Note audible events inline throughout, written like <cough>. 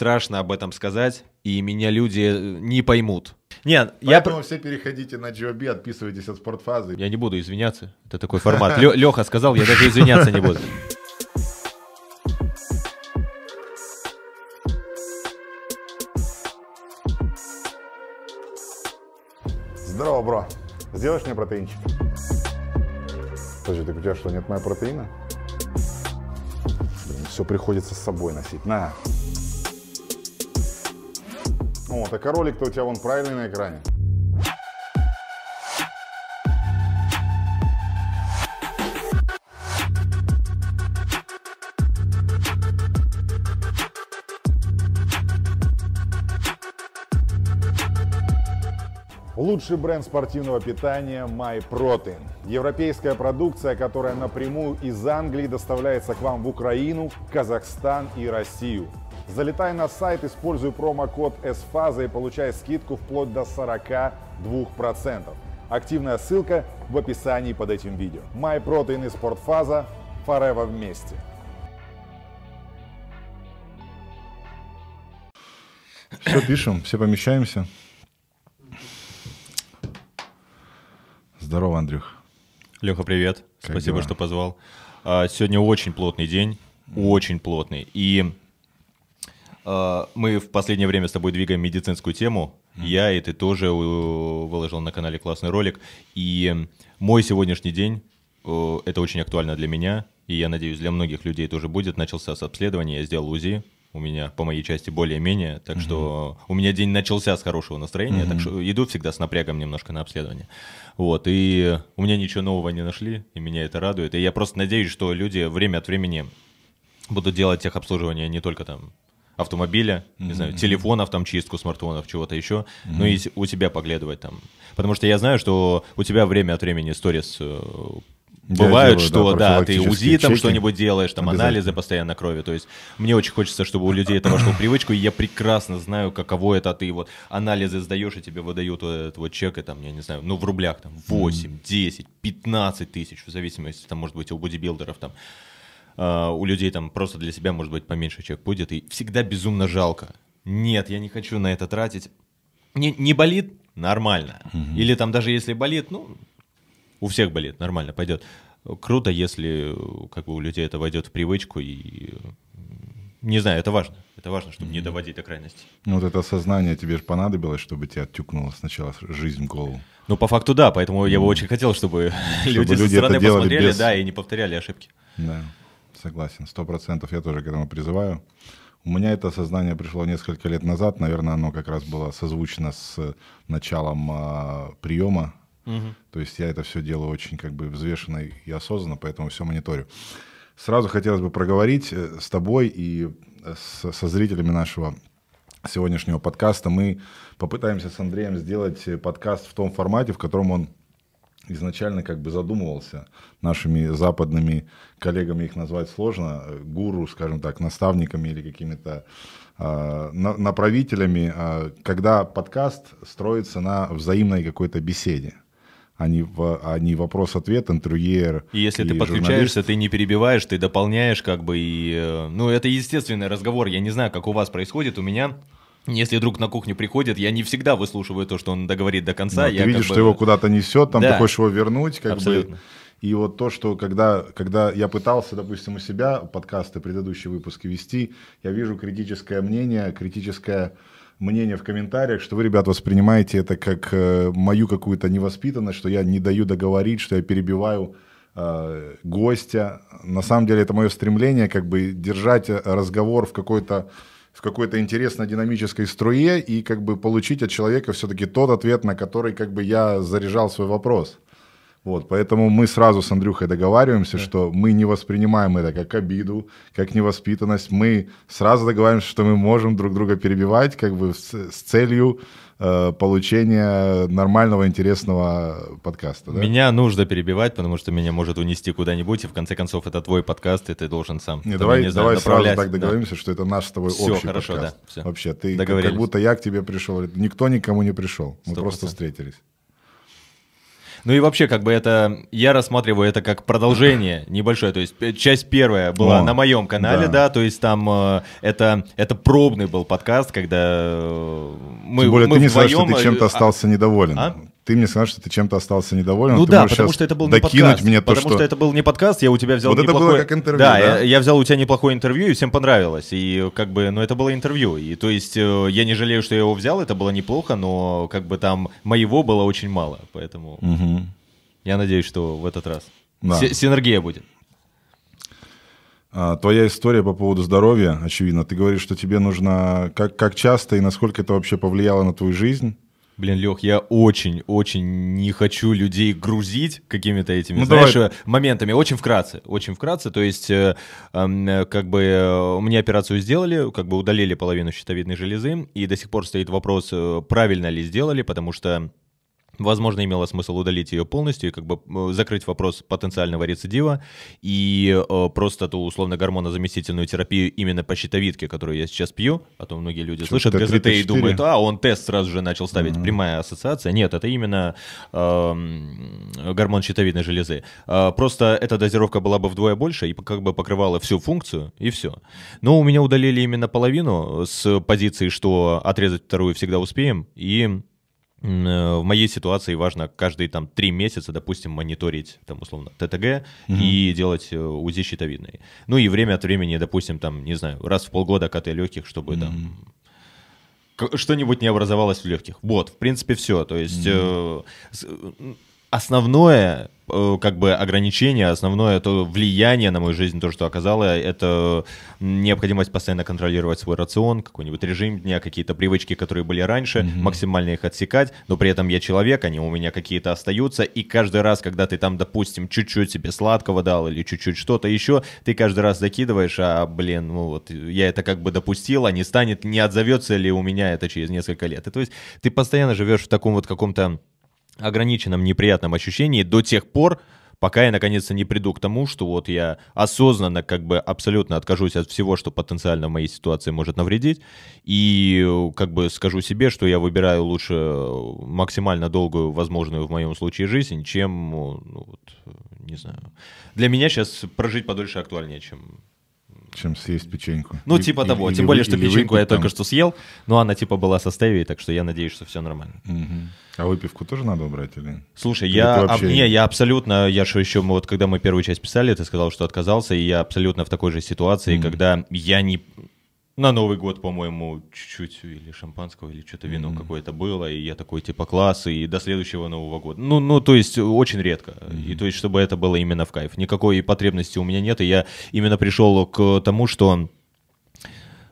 страшно об этом сказать, и меня люди не поймут. Нет, я... Поэтому все переходите на GOB, отписывайтесь от спортфазы. Я не буду извиняться. Это такой формат. Леха сказал, я даже извиняться не буду. Здорово, бро. Сделаешь мне протеинчик? Подожди, так у тебя что, нет моего протеина? Блин, все приходится с собой носить. На. Так а ролик-то у тебя вон правильный на экране. Лучший бренд спортивного питания MyProtein. Европейская продукция, которая напрямую из Англии доставляется к вам в Украину, Казахстан и Россию. Залетай на сайт, используй промокод SFAZA и получай скидку вплоть до 42%. Активная ссылка в описании под этим видео. MyProtein и Спортфаза Forever вместе. <coughs> Все пишем, все помещаемся. Здорово, Андрюх. Леха, привет. Как Спасибо, дела? что позвал. А, сегодня очень плотный день, очень плотный. И мы в последнее время с тобой двигаем медицинскую тему. Mm. Я и ты тоже выложил на канале классный ролик. И мой сегодняшний день это очень актуально для меня, и я надеюсь, для многих людей тоже будет. Начался с обследования, я сделал УЗИ, у меня по моей части более-менее, так угу. что у меня день начался с хорошего настроения, угу. так что иду всегда с напрягом немножко на обследование. Вот, и у меня ничего нового не нашли, и меня это радует. И я просто надеюсь, что люди время от времени будут делать техобслуживание не только там автомобиля, mm-hmm. не знаю, телефонов, там чистку смартфонов, чего-то еще, mm-hmm. но и у себя поглядывать там. Потому что я знаю, что у тебя время от времени сторис э, Бывает, делаю, что да, да ты УЗИ там что-нибудь делаешь, там анализы постоянно крови. То есть мне очень хочется, чтобы у людей это вошло в привычку, и я прекрасно знаю, каково это, ты вот анализы сдаешь, и тебе выдают вот этот вот чек, и там, я не знаю, ну в рублях там 8, 10, 15 тысяч, в зависимости, там, может быть, у бодибилдеров там, uh, у людей там просто для себя, может быть, поменьше чек будет, и всегда безумно жалко. Нет, я не хочу на это тратить. Не, не болит? Нормально. Угу. Или там даже если болит, ну, у всех болит, нормально, пойдет. Круто, если как бы у людей это войдет в привычку и не знаю, это важно. Это важно, чтобы не доводить до крайности. Ну вот это осознание тебе же понадобилось, чтобы тебя оттюкнуло сначала жизнь в голову. Ну по факту да, поэтому я бы очень хотел, чтобы, <laughs> чтобы люди, люди со стороны посмотрели, без... да, и не повторяли ошибки. Да, согласен, сто процентов. Я тоже к этому призываю. У меня это осознание пришло несколько лет назад, наверное, оно как раз было созвучно с началом а, приема Угу. То есть я это все делаю очень как бы взвешенно и осознанно, поэтому все мониторю. Сразу хотелось бы проговорить э, с тобой и э, с, со зрителями нашего сегодняшнего подкаста. Мы попытаемся с Андреем сделать э, подкаст в том формате, в котором он изначально как бы задумывался нашими западными коллегами, их назвать сложно, гуру, скажем так, наставниками или какими-то э, направителями, э, когда подкаст строится на взаимной какой-то беседе а не, в, а не вопрос-ответ, интервьюер. И если и ты подключаешься, ты не перебиваешь, ты дополняешь, как бы, и, э, ну, это естественный разговор, я не знаю, как у вас происходит, у меня если друг на кухню приходит, я не всегда выслушиваю то, что он договорит до конца. Ну, ты видишь, бы... что его куда-то несет, там да. ты хочешь его вернуть, как Абсолютно. бы. И вот то, что когда, когда я пытался, допустим, у себя подкасты, предыдущие выпуски вести, я вижу критическое мнение, критическое мнение в комментариях, что вы, ребят, воспринимаете это как э, мою какую-то невоспитанность, что я не даю договорить, что я перебиваю э, гостя. На самом деле это мое стремление как бы держать э, разговор в какой-то в какой-то интересной динамической струе и как бы получить от человека все-таки тот ответ, на который как бы я заряжал свой вопрос. Вот, поэтому мы сразу с Андрюхой договариваемся, да. что мы не воспринимаем это как обиду, как невоспитанность. Мы сразу договариваемся, что мы можем друг друга перебивать как бы с, с целью э, получения нормального, интересного подкаста. Да? Меня нужно перебивать, потому что меня может унести куда-нибудь, и в конце концов это твой подкаст, и ты должен сам. Не, давай не давай сразу так договоримся, да. что это наш с тобой все, общий хорошо, подкаст. Да, все. Вообще, ты как будто я к тебе пришел, никто никому не пришел, мы 100%. просто встретились. Ну и вообще, как бы это, я рассматриваю это как продолжение небольшое, то есть э, часть первая была О, на моем канале, да. да, то есть там э, это, это пробный был подкаст, когда мы Тем более мы ты не вдвоем... сказал, что ты чем-то остался а? недоволен. А? Ты мне сказал, что ты чем-то остался недоволен. Ну да, потому что это был не подкаст. Мне то, потому что... что это был не подкаст, я у тебя взял вот неплохое... это было как интервью, да? да? Я, я взял у тебя неплохое интервью, и всем понравилось. И как бы, ну это было интервью. И то есть э, я не жалею, что я его взял, это было неплохо, но как бы там моего было очень мало. Поэтому угу. я надеюсь, что в этот раз да. синергия будет. А, твоя история по поводу здоровья, очевидно. Ты говоришь, что тебе нужно... Как, как часто и насколько это вообще повлияло на твою жизнь? Блин, Лех, я очень-очень не хочу людей грузить какими-то этими, ну, знаешь, давай. моментами. Очень вкратце, очень вкратце. То есть, э, э, как бы э, мне операцию сделали, как бы удалили половину щитовидной железы, и до сих пор стоит вопрос, э, правильно ли сделали, потому что Возможно, имело смысл удалить ее полностью и как бы э, закрыть вопрос потенциального рецидива и э, просто ту условно-гормонозаместительную терапию именно по щитовидке, которую я сейчас пью, а то многие люди Что, слышат ГЗТ и думают, а, он тест сразу же начал ставить, uh-huh. прямая ассоциация. Нет, это именно э, гормон щитовидной железы. Э, просто эта дозировка была бы вдвое больше и как бы покрывала всю функцию, и все. Но у меня удалили именно половину с позиции, что отрезать вторую всегда успеем, и в моей ситуации важно каждые там три месяца, допустим, мониторить там условно ТТГ угу. и делать э, УЗИ щитовидной. Ну и время от времени, допустим, там, не знаю, раз в полгода КТ легких, чтобы угу. там что-нибудь не образовалось в легких. Вот, в принципе, все. То есть угу. э, основное Э, как бы ограничение, основное то влияние на мою жизнь, то, что оказало, это необходимость постоянно контролировать свой рацион, какой-нибудь режим дня, какие-то привычки, которые были раньше, mm-hmm. максимально их отсекать, но при этом я человек, они у меня какие-то остаются, и каждый раз, когда ты там, допустим, чуть-чуть себе сладкого дал или чуть-чуть что-то еще, ты каждый раз закидываешь, а, блин, ну вот, я это как бы допустил, а не станет, не отзовется ли у меня это через несколько лет. И то есть ты постоянно живешь в таком вот каком-то ограниченном неприятном ощущении до тех пор, пока я наконец-то не приду к тому, что вот я осознанно как бы абсолютно откажусь от всего, что потенциально в моей ситуации может навредить, и как бы скажу себе, что я выбираю лучше максимально долгую возможную в моем случае жизнь, чем, ну, вот, не знаю. Для меня сейчас прожить подольше актуальнее, чем чем съесть печеньку. Ну, и, типа того. Или, Тем более, что печеньку я там... только что съел, но она типа была со стевией, так что я надеюсь, что все нормально. Угу. А выпивку тоже надо убрать или? Слушай, или я, вообще... а, не, я абсолютно, я же еще, вот когда мы первую часть писали, ты сказал, что отказался, и я абсолютно в такой же ситуации, mm когда я не, на Новый год, по-моему, чуть-чуть или шампанского, или что-то вино mm-hmm. какое-то было, и я такой, типа, класс, и до следующего Нового года. Ну, ну то есть, очень редко. Mm-hmm. И то есть, чтобы это было именно в кайф. Никакой потребности у меня нет, и я именно пришел к тому, что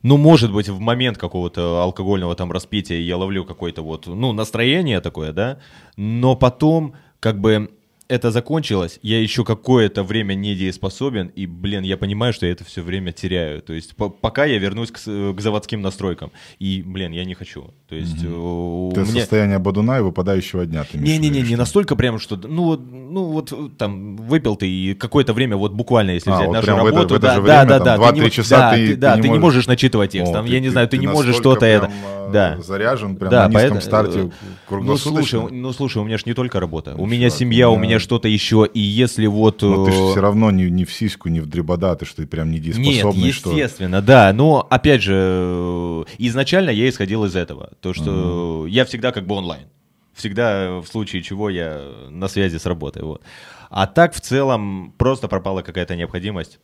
ну, может быть, в момент какого-то алкогольного там распития я ловлю какое-то вот, ну, настроение такое, да, но потом, как бы, это закончилось, я еще какое-то время недееспособен, и, блин, я понимаю, что я это все время теряю. То есть по пока я вернусь к, к заводским настройкам. И, блин, я не хочу. То есть угу. Ты меня... состояние бодуна и выпадающего дня. Не-не-не, не настолько прям, что, ну, ну вот там выпил ты и какое-то время, вот буквально, если а, взять вот нашу работу, это, да, время, да, да, 2-3 часа да, ты, ты, да, ты, не, можешь... можешь начитывать текст, О, там, ты, я не знаю, ты, ты не можешь что-то это... А, да. заряжен, прям да, на низком поэтому, старте ну слушай, ну слушай, у меня же не только работа, у меня семья, у меня что-то еще, и если вот... Но ты же э, все равно не, не в сиську, не в дребода, ты что ты прям недееспособный. Нет, естественно, что... да. Но, опять же, э, изначально я исходил из этого. То, что uh-huh. я всегда как бы онлайн. Всегда в случае чего я на связи с работой. Вот. А так в целом просто пропала какая-то необходимость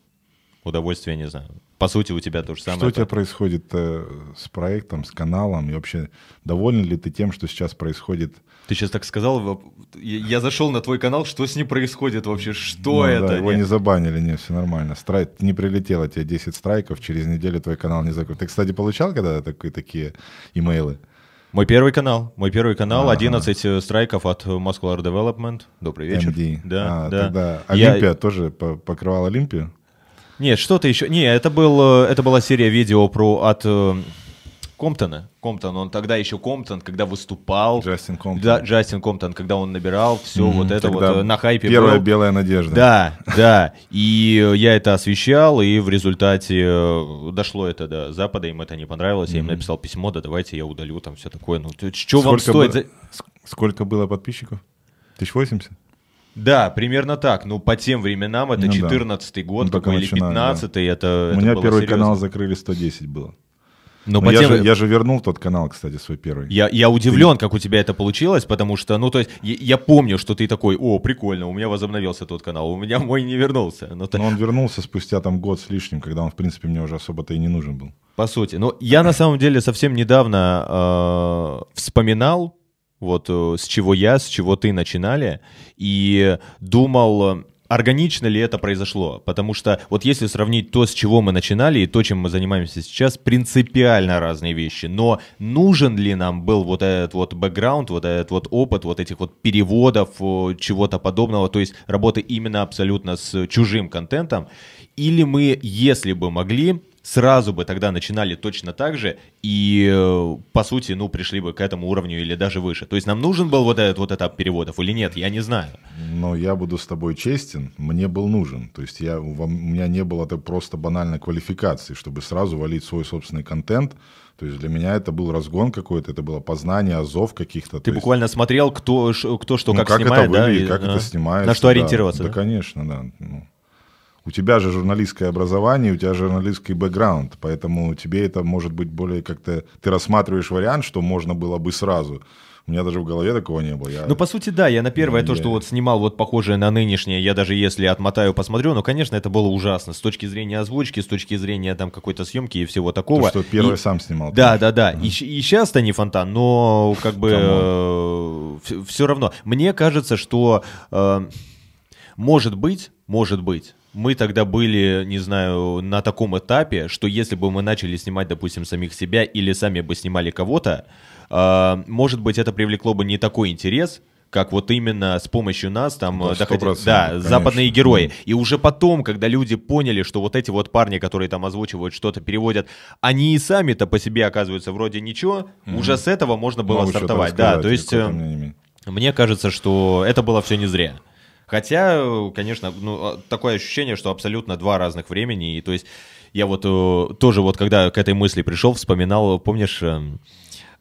удовольствие, не знаю. По сути, у тебя то же самое. Что у тебя происходит э, с проектом, с каналом? И вообще, доволен ли ты тем, что сейчас происходит? Ты сейчас так сказал, я зашел на твой канал, что с ним происходит вообще? Что ну, это? Да, его не забанили, не, все нормально. Страйк, не прилетело тебе 10 страйков, через неделю твой канал не закрыт. Ты, кстати, получал когда такие, такие имейлы? Мой первый канал, мой первый канал, ага. 11 э, страйков от Muscular Development. Добрый вечер. MD. Да, а, да. Тогда Олимпия я... тоже покрывал Олимпию? Нет, что-то еще. Не, это, был, э, это была серия видео про от э, Комптона. Комптон, он тогда еще Комптон, когда выступал. Джастин Комптон. Да, Джастин Комптон, когда он набирал все mm-hmm. вот это тогда вот э, на хайпе. Первая был. белая надежда. Да, да. И я это освещал, и в результате дошло это до Запада, им это не понравилось. Mm-hmm. Я им написал письмо, да давайте я удалю там все такое. Ну, что вам стоит? Было, сколько было подписчиков? 1080? Да, примерно так. Ну, по тем временам это ну, 14 да. год ну, какой, или 15 да. это У меня это первый серьезно. канал закрыли 110 было. Но, Но я, тем... же, я же вернул тот канал, кстати, свой первый. Я, я удивлен, ты... как у тебя это получилось, потому что, ну, то есть, я, я помню, что ты такой, о, прикольно, у меня возобновился тот канал, у меня <laughs> мой не вернулся. Но, ты... Но он вернулся спустя там год с лишним, когда он, в принципе, мне уже особо-то и не нужен был. По сути. Но я на самом деле совсем недавно э, вспоминал, вот э, с чего я, с чего ты начинали, и думал, органично ли это произошло. Потому что вот если сравнить то, с чего мы начинали, и то, чем мы занимаемся сейчас, принципиально разные вещи. Но нужен ли нам был вот этот вот бэкграунд, вот этот вот опыт, вот этих вот переводов, чего-то подобного, то есть работы именно абсолютно с чужим контентом, или мы, если бы могли, сразу бы тогда начинали точно так же и, э, по сути, ну, пришли бы к этому уровню или даже выше. То есть нам нужен был вот этот вот этап переводов или нет, я не знаю. Но я буду с тобой честен, мне был нужен. То есть я, у меня не было это просто банальной квалификации, чтобы сразу валить свой собственный контент. То есть для меня это был разгон какой-то, это было познание азов каких-то. Ты буквально есть... смотрел, кто, кто что ну, как, как снимает, это выглядит, да? как а? это снимается. На что ориентироваться, да? Да, конечно, да. Ну у тебя же журналистское образование, у тебя журналистский бэкграунд, поэтому тебе это может быть более как-то... Ты рассматриваешь вариант, что можно было бы сразу. У меня даже в голове такого не было. Я... Ну, по сути, да, я на первое ну, то, я... что вот снимал вот похожее на нынешнее, я даже если отмотаю, посмотрю, ну, конечно, это было ужасно с точки зрения озвучки, с точки зрения там какой-то съемки и всего такого. То, что первый и... сам снимал. Да, да, да. И, и сейчас-то не фонтан, но как бы э, все равно. Мне кажется, что э, может быть, может быть, мы тогда были, не знаю, на таком этапе, что если бы мы начали снимать, допустим, самих себя или сами бы снимали кого-то, э, может быть, это привлекло бы не такой интерес, как вот именно с помощью нас там да, доходили, да, конечно. западные герои. И уже потом, когда люди поняли, что вот эти вот парни, которые там озвучивают что-то, переводят, они и сами-то по себе оказываются вроде ничего, mm-hmm. уже с этого можно было Могу стартовать. Да, то есть э, мне кажется, что это было все не зря. Хотя, конечно, ну, а, такое ощущение, что абсолютно два разных времени. И то есть я вот э, тоже вот когда к этой мысли пришел, вспоминал, помнишь, эм,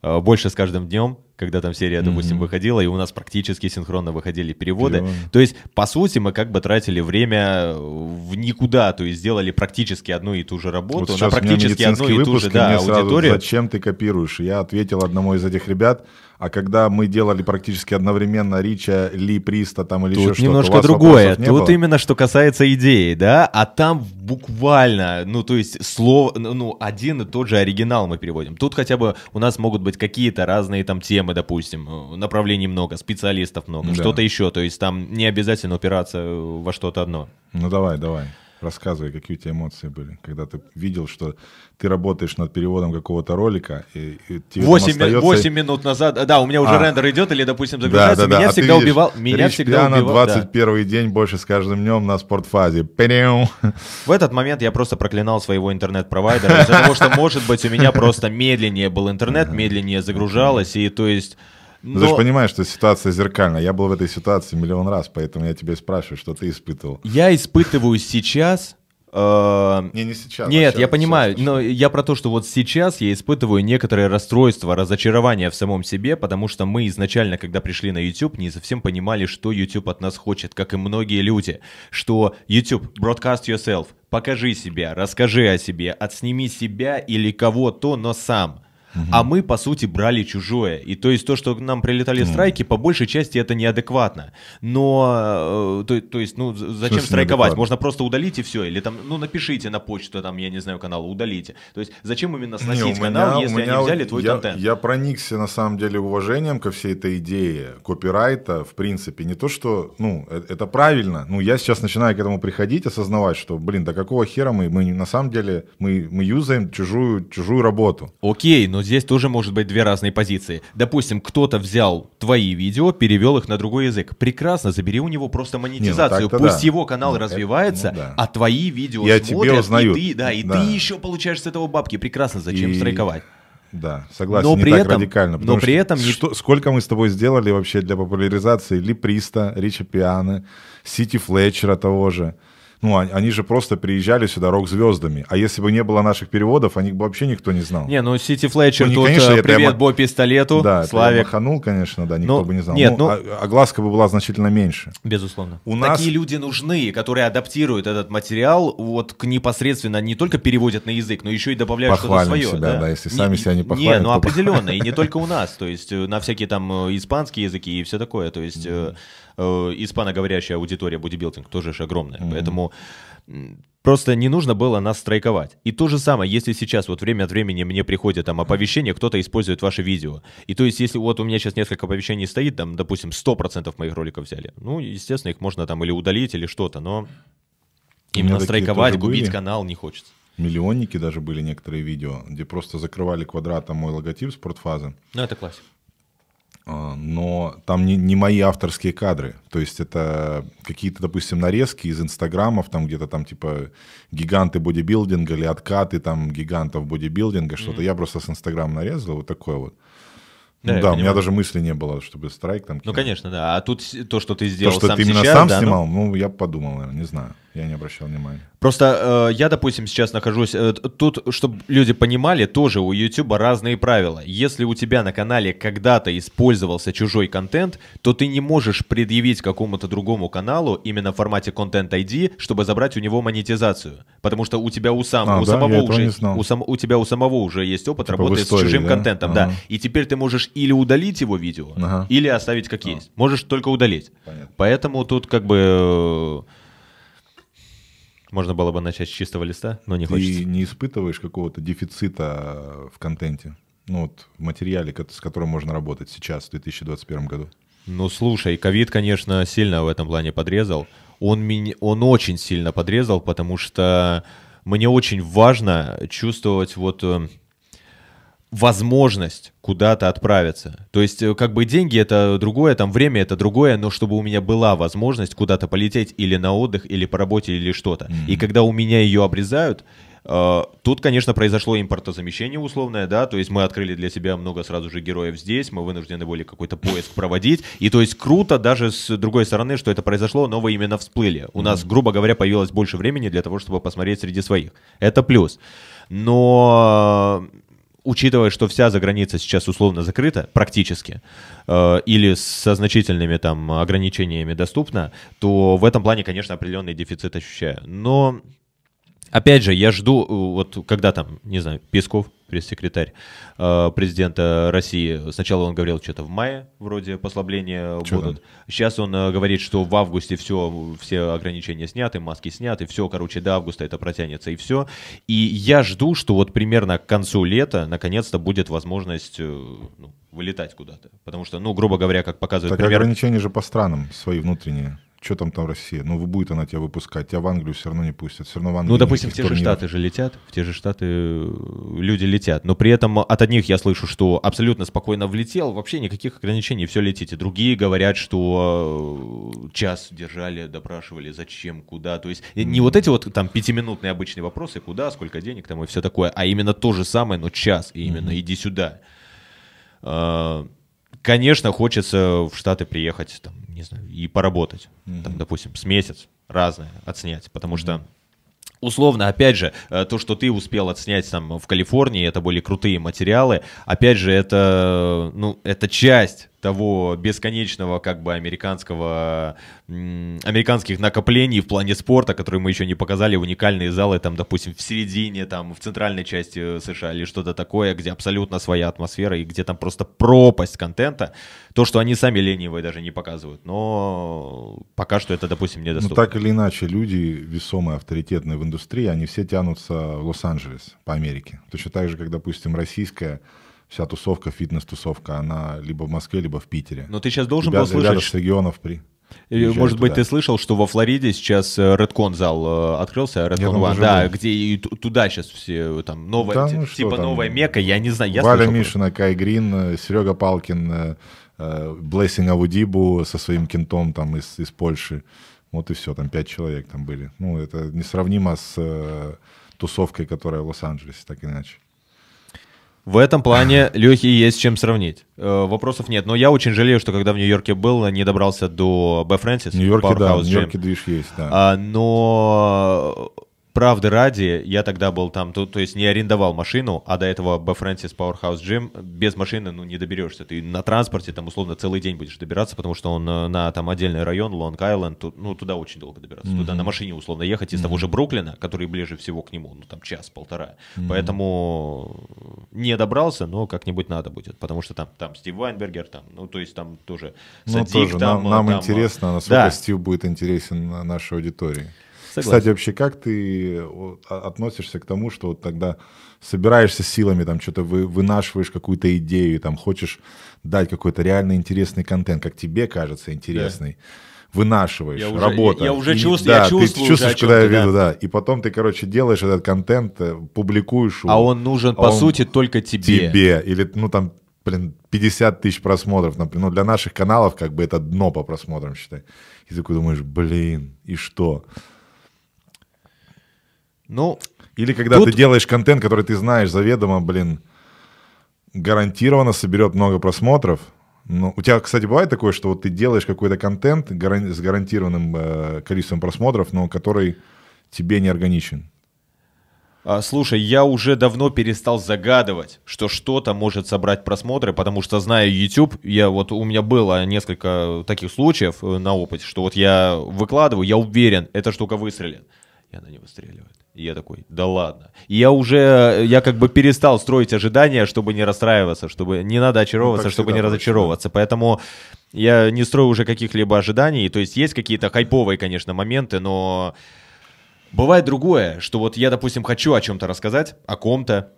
э, больше с каждым днем, когда там серия, допустим, mm-hmm. выходила, и у нас практически синхронно выходили переводы. Перевод. То есть, по сути, мы как бы тратили время в никуда, то есть сделали практически одну и ту же работу, вот на практически одну и ту же да, аудиторию. Зачем ты копируешь? Я ответил одному из этих ребят, а когда мы делали практически одновременно Рича, Ли, Приста там или Тут еще что-то, немножко другое. Тут было? именно что касается идеи, да, а там буквально, ну то есть слово, ну один и тот же оригинал мы переводим. Тут хотя бы у нас могут быть какие-то разные там темы, допустим, направлений много, специалистов много, да. что-то еще, то есть там не обязательно упираться во что-то одно. Ну давай, давай. Рассказывай, какие у тебя эмоции были, когда ты видел, что ты работаешь над переводом какого-то ролика, и, и тебе 8, остается... 8 минут назад, да, у меня уже а. рендер идет, или, допустим, загружается, да, да, меня да. всегда а видишь, убивал, меня всегда убивал, 21 да. день больше с каждым днем на спортфазе. В этот момент я просто проклинал своего интернет-провайдера из-за того, что, может быть, у меня просто медленнее был интернет, медленнее загружалось, и то есть но... Ты же понимаешь, что ситуация зеркальная. Я был в этой ситуации миллион раз, поэтому я тебя спрашиваю, что ты испытывал. Я испытываю сейчас э, не, не сейчас. Нет, а я понимаю, сейчас, но я про то, что вот сейчас я испытываю некоторое расстройство, разочарование в самом себе, потому что мы изначально, когда пришли на YouTube, не совсем понимали, что YouTube от нас хочет, как и многие люди, что YouTube, broadcast yourself, покажи себя, расскажи о себе, отсними себя или кого-то, но сам. Угу. А мы, по сути, брали чужое. И то есть то, что нам прилетали страйки, по большей части это неадекватно. Но, э, то, то есть, ну, зачем страйковать? Можно просто удалить и все. Или там, ну, напишите на почту, там, я не знаю, канал, удалите. То есть, зачем именно сносить не, канал, меня, если меня, они взяли твой я, контент? Я проникся, на самом деле, уважением ко всей этой идее копирайта, в принципе. Не то, что, ну, э, это правильно. Ну, я сейчас начинаю к этому приходить, осознавать, что, блин, да какого хера мы, мы на самом деле, мы, мы юзаем чужую, чужую работу. Окей, но здесь тоже может быть две разные позиции. Допустим, кто-то взял твои видео, перевел их на другой язык. Прекрасно, забери у него просто монетизацию. Не, ну Пусть да. его канал ну, развивается, это, ну, да. а твои видео Я смотрят, тебе узнаю. и ты, да, и да. ты еще получаешь с этого бабки. Прекрасно, зачем и... страйковать? Да, согласен, но не при так этом, радикально. Но при этом... Что, сколько мы с тобой сделали вообще для популяризации Ли Приста, Рича Пианы, Сити Флетчера того же. Ну, они же просто приезжали сюда рок-звездами. А если бы не было наших переводов, о них бы вообще никто не знал. Не, ну Сити Флетчер ну, тут конечно, э, привет я... Бо Пистолету, да, Славик. я маханул, конечно, да, никто ну, бы не знал. Нет, ну, ну, а, огласка бы была значительно меньше. Безусловно. У нас... Такие люди нужны, которые адаптируют этот материал, вот к непосредственно не только переводят на язык, но еще и добавляют что-то свое. себя, да, да если сами не, себя не похвалят. Не, ну определенно, и не только у нас, то есть э, на всякие там э, испанские языки и все такое, то есть испаноговорящая аудитория бодибилдинг тоже же огромная, поэтому Просто не нужно было нас страйковать. И то же самое, если сейчас вот время от времени мне приходит там оповещение, кто-то использует ваше видео. И то есть, если вот у меня сейчас несколько оповещений стоит, там, допустим, 100% моих роликов взяли, ну, естественно, их можно там или удалить, или что-то, но именно страйковать, губить были. канал не хочется. Миллионники даже были некоторые видео, где просто закрывали квадратом мой логотип спортфазы. Ну, это классика. А, но там не, не мои авторские кадры. То есть это какие-то, допустим, нарезки из инстаграмов, там где-то там типа гиганты бодибилдинга или откаты там гигантов бодибилдинга, что-то. Mm-hmm. Я просто с инстаграма нарезал, вот такое вот. Да, ну, да у меня даже мысли не было, чтобы страйк там. Ну, конечно, да. А тут то, что ты сделал то, что сам ты именно сейчас, сам да, снимал, ну... ну, я подумал, наверное, не знаю. Я не обращал внимания. Просто э, я, допустим, сейчас нахожусь... Э, тут, чтобы люди понимали, тоже у YouTube разные правила. Если у тебя на канале когда-то использовался чужой контент, то ты не можешь предъявить какому-то другому каналу именно в формате Content ID, чтобы забрать у него монетизацию. Потому что у тебя у, сам, а, у да? самого уже... У, сам, у тебя у самого уже есть опыт типа работы истории, с чужим да? контентом, ага. да. И теперь ты можешь или удалить его видео, ага. или оставить как а. есть. Можешь только удалить. Понятно. Поэтому тут как бы... Можно было бы начать с чистого листа, но не Ты хочется. Ты не испытываешь какого-то дефицита в контенте? Ну вот в материале, с которым можно работать сейчас, в 2021 году? Ну слушай, ковид, конечно, сильно в этом плане подрезал. Он, меня, он очень сильно подрезал, потому что мне очень важно чувствовать вот э, возможность куда-то отправиться. То есть, э, как бы деньги это другое, там время это другое, но чтобы у меня была возможность куда-то полететь или на отдых, или по работе, или что-то. Mm-hmm. И когда у меня ее обрезают, Uh, тут, конечно, произошло импортозамещение условное, да, то есть мы открыли для себя много сразу же героев здесь, мы вынуждены были какой-то поиск проводить, и то есть круто даже с другой стороны, что это произошло, но вы именно всплыли. У mm-hmm. нас, грубо говоря, появилось больше времени для того, чтобы посмотреть среди своих. Это плюс. Но учитывая, что вся заграница сейчас условно закрыта, практически, э, или со значительными там ограничениями доступна, то в этом плане, конечно, определенный дефицит ощущаю. Но Опять же, я жду, э, вот когда там, не знаю, Песков, пресс-секретарь э, президента России, сначала он говорил что-то в мае, вроде послабления что будут. Там? Сейчас он э, говорит, что в августе все, все ограничения сняты, маски сняты, все, короче, до августа это протянется и все. И я жду, что вот примерно к концу лета наконец-то будет возможность ну, вылетать куда-то. Потому что, ну, грубо говоря, как показывает так пример... ограничения же по странам свои внутренние что там там Россия? Ну, будет она тебя выпускать, тебя в Англию все равно не пустят, все равно в Англию Ну, допустим, в те турниров. же Штаты же летят, в те же Штаты э, люди летят, но при этом от одних я слышу, что абсолютно спокойно влетел, вообще никаких ограничений, все летите. Другие говорят, что э, час держали, допрашивали, зачем, куда, то есть mm. не вот эти вот там пятиминутные обычные вопросы, куда, сколько денег там и все такое, а именно то же самое, но час, и именно mm-hmm. иди сюда. Конечно, хочется в Штаты приехать, там, не знаю, и поработать, mm-hmm. там, допустим, с месяц разное отснять, потому mm-hmm. что условно, опять же, э, то, что ты успел отснять там в Калифорнии, это были крутые материалы. Опять же, это, ну, это часть того бесконечного как бы американского, американских накоплений в плане спорта, которые мы еще не показали, уникальные залы там, допустим, в середине, там, в центральной части США или что-то такое, где абсолютно своя атмосфера и где там просто пропасть контента, то, что они сами ленивые даже не показывают, но пока что это, допустим, недоступно. Ну, так или иначе, люди весомые, авторитетные в индустрии, они все тянутся в Лос-Анджелес по Америке. Точно так же, как, допустим, российская вся тусовка, фитнес-тусовка, она либо в Москве, либо в Питере. Но ты сейчас должен ребята, был слышать... Ребята с регионов при... Может быть, ты слышал, что во Флориде сейчас э, Redcon зал э, открылся, Redcon One, да, где и туда сейчас все э, там новая, да, ну, типа там, новая Мека, я не знаю. Я Валя Мишина, Кай Грин, Серега Палкин, Блессинг Авудибу со своим кентом там из, из Польши. Вот и все, там пять человек там были. Ну, это несравнимо с э, тусовкой, которая в Лос-Анджелесе, так иначе. В этом плане Лехи есть чем сравнить. Э, вопросов нет. Но я очень жалею, что когда в Нью-Йорке был, не добрался до Б. Фрэнсис. В Нью-Йорке, да, в Нью-Йорке движ есть, да. А, но правды ради, я тогда был там, то, то есть не арендовал машину, а до этого Б. Фрэнсис Powerhouse Gym без машины, ну, не доберешься. Ты на транспорте там, условно, целый день будешь добираться, потому что он на, на там отдельный район, Лонг-Айленд, ну, туда очень долго добираться. Mm-hmm. Туда на машине, условно, ехать из mm-hmm. того же Бруклина, который ближе всего к нему, ну, там час-полтора. Mm-hmm. Поэтому не добрался, но как-нибудь надо будет, потому что там, там Стив Вайнбергер, там, ну, то есть там тоже ну, Садик, тоже. Там, нам, нам там, интересно, насколько да. Стив будет интересен нашей аудитории. Согласен. Кстати, вообще, как ты а, относишься к тому, что вот тогда собираешься силами, там что-то вы, вынашиваешь какую-то идею, там хочешь дать какой-то реально интересный контент, как тебе кажется интересный, да. вынашиваешь, я работа. Я, я уже чувствую, да, я чувствую, ты чувствуешь, когда я виду, да. И потом ты, короче, делаешь этот контент, э, публикуешь. А он нужен, а по он сути, только тебе. Тебе. Или, ну, там, блин, 50 тысяч просмотров, например. Ну, для наших каналов, как бы, это дно по просмотрам, считай. И ты такой думаешь, блин, и что? Ну, Или когда тут... ты делаешь контент, который ты знаешь заведомо, блин, гарантированно соберет много просмотров. Ну, у тебя, кстати, бывает такое, что вот ты делаешь какой-то контент с гарантированным э, количеством просмотров, но который тебе не органичен. А, слушай, я уже давно перестал загадывать, что что-то может собрать просмотры, потому что знаю YouTube, я вот у меня было несколько таких случаев э, на опыте, что вот я выкладываю, я уверен, эта штука выстрелит, и она не выстреливает. И я такой, да ладно. И я уже, я как бы перестал строить ожидания, чтобы не расстраиваться, чтобы не надо очаровываться, ну, чтобы не разочаровываться. Да. Поэтому я не строю уже каких-либо ожиданий. То есть есть какие-то хайповые, конечно, моменты, но бывает другое, что вот я, допустим, хочу о чем-то рассказать, о ком-то,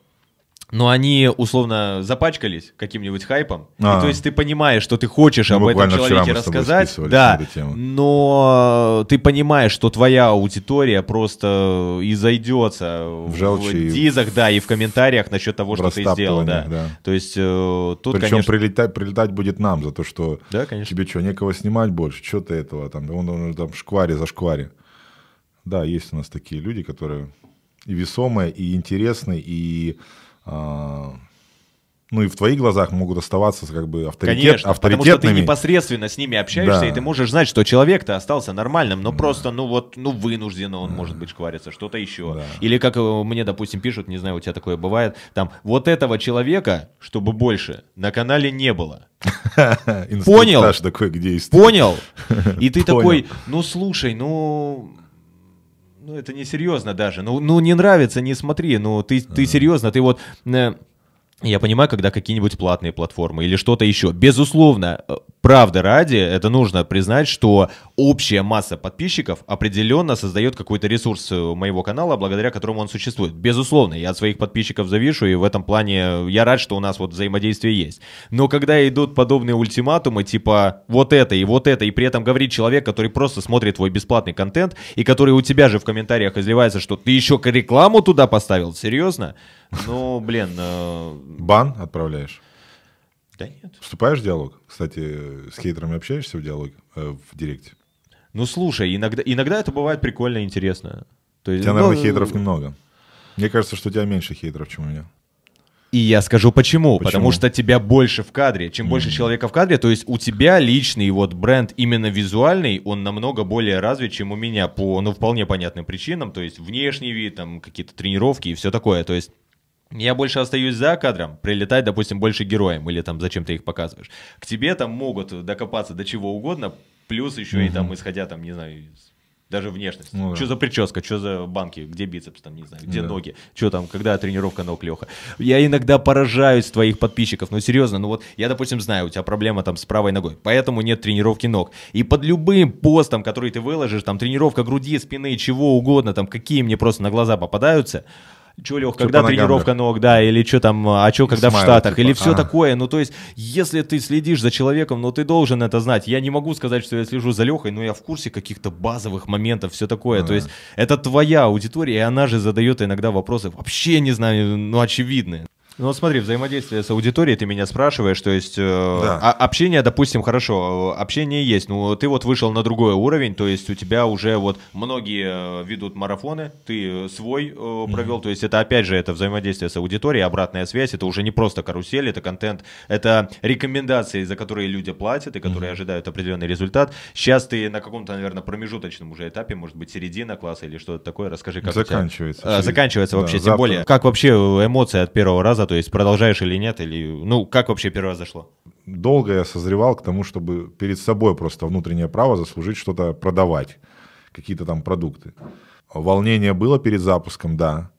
но они условно запачкались каким-нибудь хайпом. А. И, то есть ты понимаешь, что ты хочешь ну, об этом человеке рассказать, да, но ты понимаешь, что твоя аудитория просто изойдется в, желчи, в дизах, да, и в комментариях насчет того, что ты сделал, да. да. То есть э, тут, Причем конечно... прилетать, прилетать будет нам за то, что да, конечно. тебе что, некого снимать больше, что ты этого, там, он, он, он там шкваре за шкваре. Да, есть у нас такие люди, которые и весомые, и интересные, и а, ну и в твоих глазах могут оставаться как бы авторитет, Конечно, авторитетными. потому что ты непосредственно с ними общаешься, да. и ты можешь знать, что человек-то остался нормальным, но да. просто, ну вот, ну вынужденно он, да. может быть, шкварится, что-то еще. Да. Или как э, мне, допустим, пишут, не знаю, у тебя такое бывает, там, вот этого человека, чтобы больше, на канале не было. <laughs> Понял? такой, где Понял? <laughs> И ты такой, ну слушай, ну ну это не серьезно даже. Ну, ну не нравится, не смотри. Ну ты, ты серьезно, ты вот... Э, я понимаю, когда какие-нибудь платные платформы или что-то еще. Безусловно, э, правда ради, это нужно признать, что общая масса подписчиков определенно создает какой-то ресурс э, моего канала, благодаря которому он существует. Безусловно, я от своих подписчиков завишу, и в этом плане я рад, что у нас вот взаимодействие есть. Но когда идут подобные ультиматумы, типа вот это и вот это, и при этом говорит человек, который просто смотрит твой бесплатный контент, и который у тебя же в комментариях изливается, что ты еще рекламу туда поставил, серьезно? Ну, блин. Э... Бан отправляешь? Да нет. Вступаешь в диалог? Кстати, с хейтерами общаешься в диалоге, э, в директе? Ну, слушай, иногда, иногда это бывает прикольно и интересно. То есть, у тебя, ну, наверное, хейтеров немного. Мне кажется, что у тебя меньше хейтеров, чем у меня. И я скажу почему. почему? Потому что тебя больше в кадре. Чем mm-hmm. больше человека в кадре, то есть у тебя личный вот бренд именно визуальный, он намного более развит, чем у меня по, ну, вполне понятным причинам. То есть внешний вид, там, какие-то тренировки и все такое. То есть я больше остаюсь за кадром, прилетать, допустим, больше героем, или там зачем ты их показываешь. К тебе там могут докопаться до чего угодно, плюс еще угу. и там, исходя там, не знаю, даже внешность. Ну, что да. за прическа, что за банки, где бицепс, там, не знаю, где да. ноги, что там, когда тренировка ног, Леха. Я иногда поражаюсь твоих подписчиков, ну серьезно, ну вот я, допустим, знаю, у тебя проблема там с правой ногой, поэтому нет тренировки ног. И под любым постом, который ты выложишь, там тренировка груди, спины, чего угодно, там какие мне просто на глаза попадаются, что, Лех, когда тренировка ног, да, или что там, а что, когда Смайл, в Штатах, типа, или все ага. такое. Ну, то есть, если ты следишь за человеком, ну, ты должен это знать. Я не могу сказать, что я слежу за Лехой, но я в курсе каких-то базовых моментов, все такое. Ага. То есть, это твоя аудитория, и она же задает иногда вопросы, вообще не знаю, ну, очевидные. Ну вот смотри, взаимодействие с аудиторией, ты меня спрашиваешь, то есть э, да. а, общение, допустим, хорошо, общение есть, но ты вот вышел на другой уровень, то есть у тебя уже вот многие э, ведут марафоны, ты свой э, провел, mm-hmm. то есть это опять же это взаимодействие с аудиторией, обратная связь, это уже не просто карусель, это контент, это рекомендации, за которые люди платят и которые mm-hmm. ожидают определенный результат. Сейчас ты на каком-то, наверное, промежуточном уже этапе, может быть, середина класса или что-то такое, расскажи, как заканчивается. Тебя... А, заканчивается вообще, да, тем более. Как вообще эмоции от первого раза то есть продолжаешь или нет, или, ну, как вообще первый раз зашло? Долго я созревал к тому, чтобы перед собой просто внутреннее право заслужить что-то продавать, какие-то там продукты. Волнение было перед запуском, да.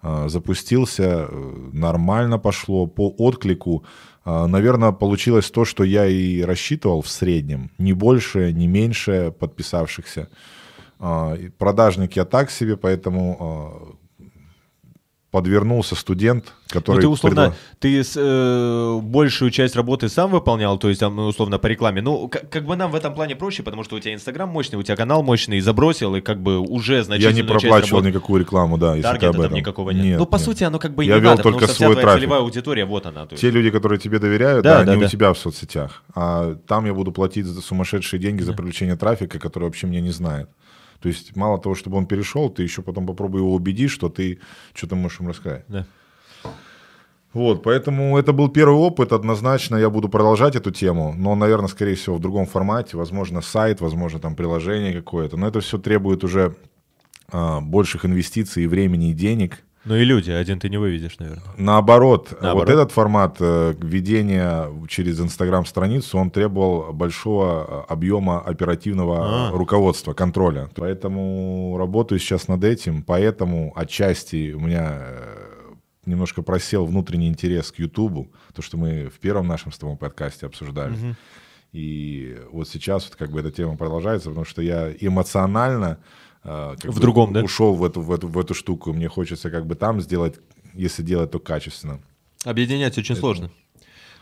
А, запустился, э, нормально пошло, по отклику. А, Наверное, получилось то, что я и рассчитывал в среднем. Не больше, не меньше подписавшихся. А, продажник я так себе, поэтому подвернулся студент, который... Ну, ты условно, предла... ты э, большую часть работы сам выполнял, то есть там, условно, по рекламе. Ну, как, как бы нам в этом плане проще, потому что у тебя Инстаграм мощный, у тебя канал мощный, забросил, и как бы уже значительно Я не проплачивал никакую рекламу, да, если Таргета ты об этом. там никакого нет. нет ну, по нет. сути, оно как бы и Я не вел надо, только потому свой что вся трафик. целевая аудитория, вот она. То есть. Те люди, которые тебе доверяют, да, да, да они да. у тебя в соцсетях. А там я буду платить за сумасшедшие деньги да. за привлечение трафика, который вообще меня не знает. То есть мало того, чтобы он перешел, ты еще потом попробуй его убедить, что ты что-то можешь им рассказать. Да. Вот, поэтому это был первый опыт, однозначно я буду продолжать эту тему, но, наверное, скорее всего, в другом формате, возможно, сайт, возможно, там приложение какое-то, но это все требует уже а, больших инвестиций, и времени, и денег. Ну и люди, один ты не выведешь, наверное. Наоборот, Наоборот. вот этот формат э, ведения через Инстаграм-страницу, он требовал большого э, объема оперативного А-а-а. руководства, контроля. Поэтому работаю сейчас над этим, поэтому отчасти у меня э, немножко просел внутренний интерес к Ютубу, то, что мы в первом нашем с тобой подкасте обсуждали. Угу. И вот сейчас вот как бы эта тема продолжается, потому что я эмоционально э, в бы другом, да? ушел в эту, в, эту, в эту штуку. Мне хочется как бы там сделать, если делать, то качественно. Объединять очень это... сложно.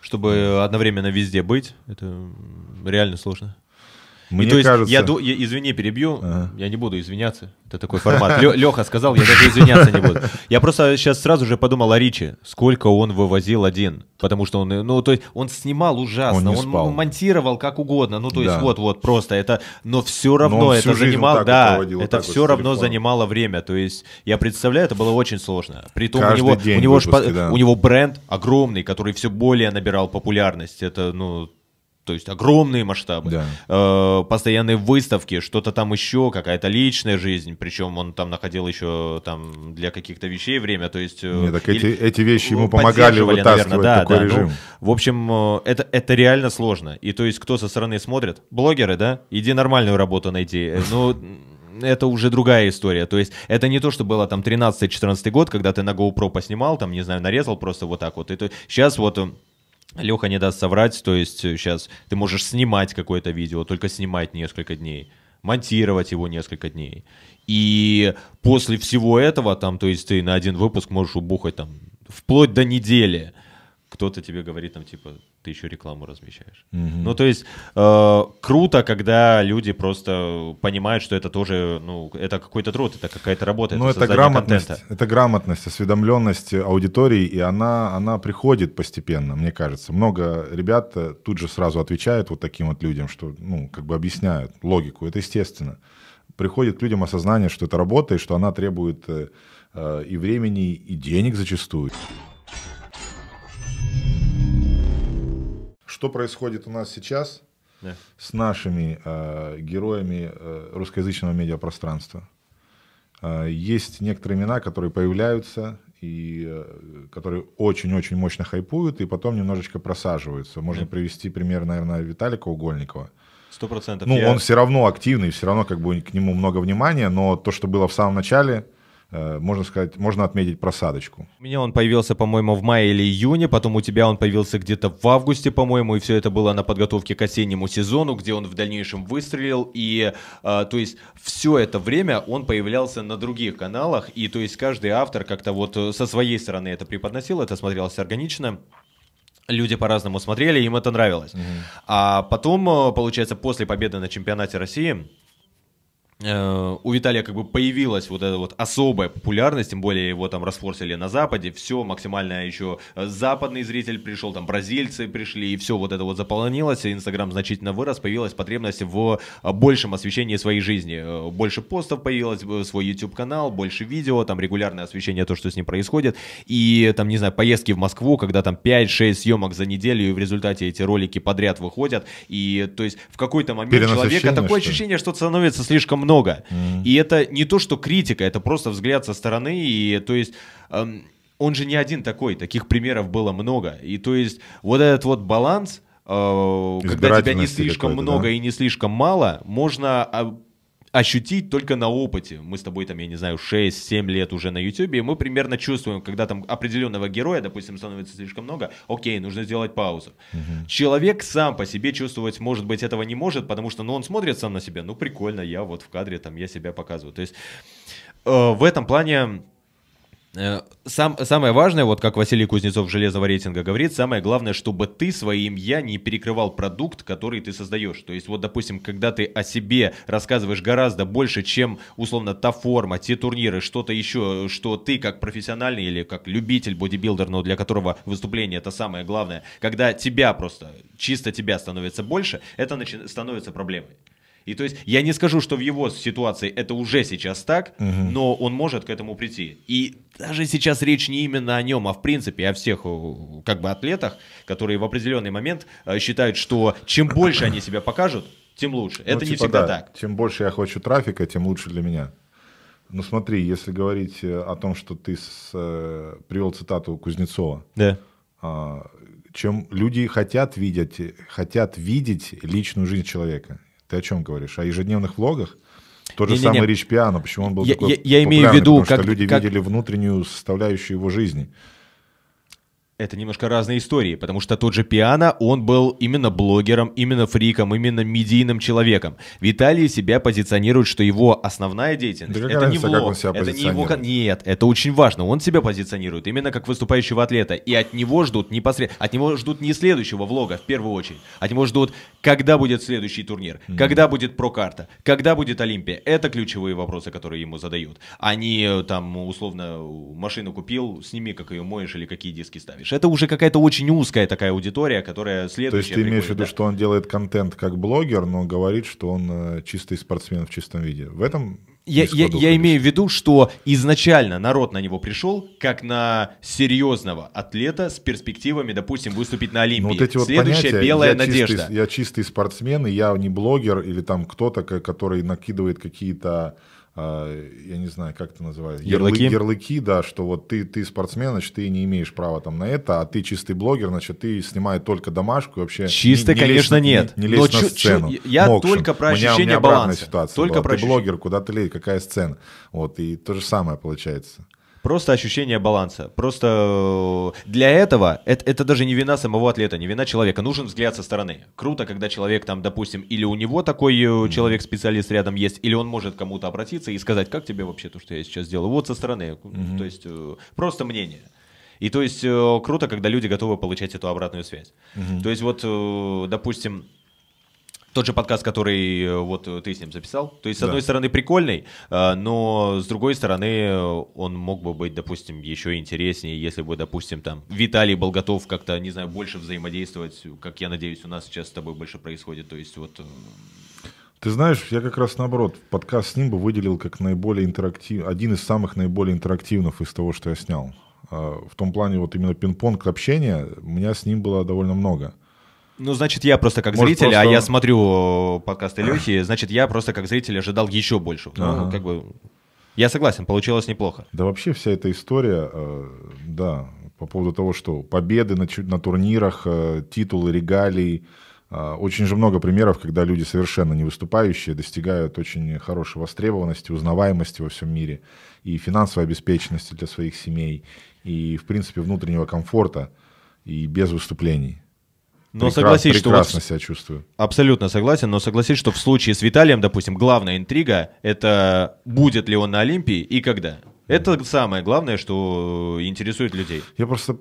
Чтобы одновременно везде быть, это реально сложно. Мне и, то есть, кажется... я, я, извини, перебью, ага. я не буду извиняться, это такой формат. Леха сказал, я даже извиняться не буду. Я просто сейчас сразу же подумал о Ричи, сколько он вывозил один, потому что он, ну, то есть, он снимал ужасно, он, он монтировал как угодно, ну, то есть, вот-вот, просто это, но все равно но это занимало, да, вот это все вот равно занимало время, то есть, я представляю, это было очень сложно. Притом у него, у него, выпуски, да. у него бренд огромный, который все более набирал популярность, это, ну, то есть огромные масштабы, да. э, постоянные выставки, что-то там еще, какая-то личная жизнь, причем он там находил еще там для каких-то вещей время, то есть... Э, Нет, так эти, эти вещи ему помогали вытаскивать наверное, да, такой да, режим. Ну, в общем, э, это, это реально сложно. И то есть кто со стороны смотрит? Блогеры, да? Иди нормальную работу найти. Э, ну, это уже другая история. То есть это не то, что было там 13-14 год, когда ты на GoPro поснимал, там, не знаю, нарезал просто вот так вот. Это сейчас вот Леха не даст соврать, то есть сейчас ты можешь снимать какое-то видео, только снимать несколько дней, монтировать его несколько дней. И после всего этого, там, то есть ты на один выпуск можешь убухать там вплоть до недели. Кто-то тебе говорит там типа, ты еще рекламу размещаешь. Угу. Ну, то есть э, круто, когда люди просто понимают, что это тоже, ну, это какой-то труд, это какая-то работа. Ну, это, это грамотность, контента. это грамотность, осведомленность аудитории, и она, она приходит постепенно, мне кажется. Много ребят э, тут же сразу отвечают вот таким вот людям, что, ну, как бы объясняют логику, это естественно. Приходит к людям осознание, что это работа, и что она требует э, э и времени, и денег зачастую. Что происходит у нас сейчас yeah. с нашими э, героями э, русскоязычного медиапространства. Э, есть некоторые имена, которые появляются и э, которые очень-очень мощно хайпуют и потом немножечко просаживаются. Можно yeah. привести пример, наверное, Виталика Угольникова. Сто процентов. Ну, я... он все равно активный, все равно как бы к нему много внимания, но то, что было в самом начале, можно сказать, можно отметить просадочку. У меня он появился, по-моему, в мае или июне, потом у тебя он появился где-то в августе, по-моему, и все это было на подготовке к осеннему сезону, где он в дальнейшем выстрелил, и, а, то есть, все это время он появлялся на других каналах, и, то есть, каждый автор как-то вот э, со своей стороны это преподносил, это смотрелось органично, Люди по-разному смотрели, им это нравилось. Угу. А потом, получается, после победы на чемпионате России, Э, у Виталия как бы появилась вот эта вот особая популярность, тем более его там расфорсили на Западе, все максимально еще э, западный зритель пришел, там бразильцы пришли, и все вот это вот заполнилось, Инстаграм значительно вырос, появилась потребность в э, большем освещении своей жизни, больше постов появилось, свой YouTube канал, больше видео, там регулярное освещение, то, что с ним происходит, и там, не знаю, поездки в Москву, когда там 5-6 съемок за неделю, и в результате эти ролики подряд выходят, и то есть в какой-то момент человека такое ощущение, что становится слишком много. Mm-hmm. И это не то, что критика, это просто взгляд со стороны. И то есть эм, он же не один такой, таких примеров было много. И то есть вот этот вот баланс, э, когда тебя не слишком много да? и не слишком мало, можно а, ощутить только на опыте. Мы с тобой там, я не знаю, 6-7 лет уже на YouTube, и мы примерно чувствуем, когда там определенного героя, допустим, становится слишком много, окей, нужно сделать паузу. Угу. Человек сам по себе чувствовать, может быть, этого не может, потому что, ну, он смотрит сам на себя, ну, прикольно, я вот в кадре, там, я себя показываю. То есть э, в этом плане сам, самое важное, вот как Василий Кузнецов железного рейтинга говорит, самое главное, чтобы ты своим «я» не перекрывал продукт, который ты создаешь. То есть вот, допустим, когда ты о себе рассказываешь гораздо больше, чем, условно, та форма, те турниры, что-то еще, что ты как профессиональный или как любитель бодибилдер, но для которого выступление это самое главное, когда тебя просто, чисто тебя становится больше, это начи- становится проблемой. И то есть я не скажу, что в его ситуации это уже сейчас так, угу. но он может к этому прийти. И даже сейчас речь не именно о нем, а в принципе о всех э, как бы атлетах, которые в определенный момент э, считают, что чем больше они себя покажут, тем лучше. Ну, это типа не всегда да. так. Чем больше я хочу трафика, тем лучше для меня. Ну смотри, если говорить э, о том, что ты с, э, привел цитату Кузнецова, да. э, чем люди хотят видеть, хотят видеть личную жизнь человека. Ты о чем говоришь? О ежедневных влогах? Тот же не, самый не, не. Рич Пиано, почему он был я, такой я, я имею в виду, потому как, что люди как... видели внутреннюю составляющую его жизни это немножко разные истории, потому что тот же Пиано, он был именно блогером, именно фриком, именно медийным человеком. Виталий себя позиционирует, что его основная деятельность да это не влог, это не его нет, это очень важно. Он себя позиционирует именно как выступающего атлета, и от него ждут непосредственно, от него ждут не следующего влога в первую очередь, от него ждут, когда будет следующий турнир, mm-hmm. когда будет прокарта, когда будет Олимпия. Это ключевые вопросы, которые ему задают. Они э, там условно машину купил, сними, как ее моешь или какие диски ставишь смотришь. Это уже какая-то очень узкая такая аудитория, которая следующая. То есть ты имеешь в виду, да? что он делает контент как блогер, но говорит, что он э, чистый спортсмен в чистом виде. В этом я, я, я имею в виду, что изначально народ на него пришел как на серьезного атлета с перспективами, допустим, выступить на Олимпии. Ну, вот эти вот Следующая понятия, белая я надежда. Чистый, я чистый спортсмен, и я не блогер или там кто-то, который накидывает какие-то я не знаю, как это называется, ярлыки, ярлыки, да, что вот ты, ты спортсмен, значит, ты не имеешь права там на это, а ты чистый блогер, значит, ты снимаешь только домашку, вообще Чистый, не, не конечно, лезь, нет. Не, не лезь Но на сцену. Я Мокшин. только про ощущение у меня, у меня баланса. ситуация только была. про ты блогер, куда ты лезешь, какая сцена. Вот, и то же самое получается. Просто ощущение баланса. Просто э, для этого это, это даже не вина самого атлета, не вина человека. Нужен взгляд со стороны. Круто, когда человек там, допустим, или у него такой mm-hmm. человек-специалист рядом есть, или он может кому-то обратиться и сказать, как тебе вообще то, что я сейчас делаю. Вот со стороны. Mm-hmm. То есть э, просто мнение. И то есть круто, когда люди готовы получать эту обратную связь. Mm-hmm. То есть вот, допустим, тот же подкаст, который э, вот э, ты с ним записал. То есть, с да. одной стороны, прикольный, э, но с другой стороны, он мог бы быть, допустим, еще интереснее, если бы, допустим, там Виталий был готов как-то, не знаю, больше взаимодействовать, как я надеюсь, у нас сейчас с тобой больше происходит. То есть, вот. Ты знаешь, я как раз наоборот, подкаст с ним бы выделил как наиболее интерактив, один из самых наиболее интерактивных из того, что я снял. В том плане, вот именно пинг-понг общения, у меня с ним было довольно много. Ну, значит, я просто как Может, зритель, просто... а я смотрю подкасты Лехи, <clears throat> значит, я просто как зритель ожидал еще больше. Ну, ага. как бы... Я согласен, получилось неплохо. Да вообще вся эта история, э, да, по поводу того, что победы на, на турнирах, э, титулы, регалии, э, очень же много примеров, когда люди совершенно не выступающие достигают очень хорошей востребованности, узнаваемости во всем мире и финансовой обеспеченности для своих семей, и, в принципе, внутреннего комфорта и без выступлений. Но согласись, что прекрасно вот, себя чувствую. Абсолютно согласен, но согласись, что в случае с Виталием, допустим, главная интрига это будет ли он на Олимпии и когда. Это самое главное, что интересует людей. Я просто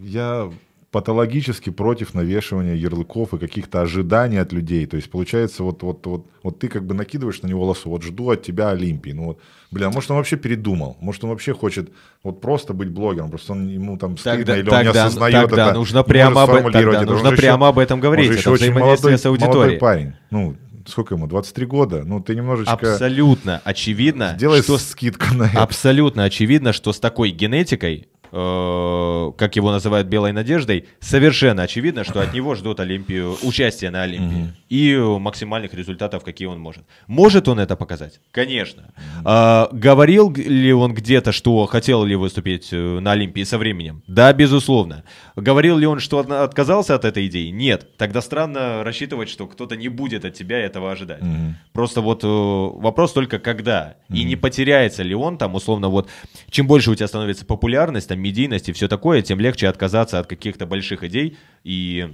я патологически против навешивания ярлыков и каких-то ожиданий от людей. То есть получается, вот, вот, вот, вот ты как бы накидываешь на него лосу, вот жду от тебя Олимпии. Ну вот, бля, может он вообще передумал, может он вообще хочет вот просто быть блогером, просто он ему там стыдно тогда, или тогда, он не осознает тогда это. нужно прямо, об, тогда это. нужно прямо еще, об этом говорить. Это очень молодой, с аудиторией. молодой парень. Ну, сколько ему, 23 года, ну ты немножечко... Абсолютно очевидно, Сделай что... скидку на это. Абсолютно очевидно, что с такой генетикой Э, как его называют белой надеждой, совершенно очевидно, что от него ждут Олимпию, участие на Олимпии mm-hmm. и максимальных результатов, какие он может. Может он это показать? Конечно. Mm-hmm. А, говорил ли он где-то, что хотел ли выступить э, на Олимпии со временем? Да, безусловно. Говорил ли он, что отказался от этой идеи? Нет. Тогда странно рассчитывать, что кто-то не будет от тебя этого ожидать. Mm-hmm. Просто вот э, вопрос только когда. Mm-hmm. И не потеряется ли он там, условно, вот чем больше у тебя становится популярность, там, медийность и все такое, тем легче отказаться от каких-то больших идей и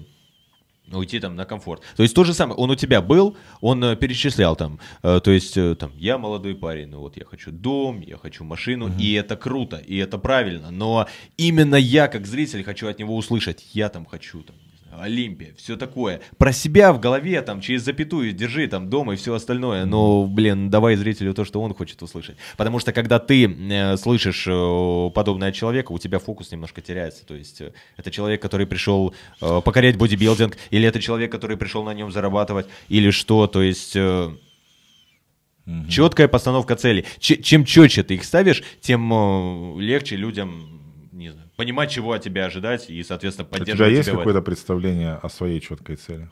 уйти там на комфорт. То есть то же самое, он у тебя был, он э, перечислял там, э, то есть э, там, я молодой парень, ну вот я хочу дом, я хочу машину, угу. и это круто, и это правильно, но именно я как зритель хочу от него услышать, я там хочу там, Олимпия, все такое. Про себя в голове, там, через запятую держи, там, дома и все остальное. Но, блин, давай зрителю то, что он хочет услышать. Потому что, когда ты э, слышишь э, подобное от человека, у тебя фокус немножко теряется. То есть, э, это человек, который пришел э, покорять бодибилдинг, или это человек, который пришел на нем зарабатывать, или что. То есть... Э, Угу. Четкая постановка целей. Ч- чем четче ты их ставишь, тем э, легче людям понимать, чего от тебя ожидать и, соответственно, поддерживать У тебя есть какое-то представление о своей четкой цели?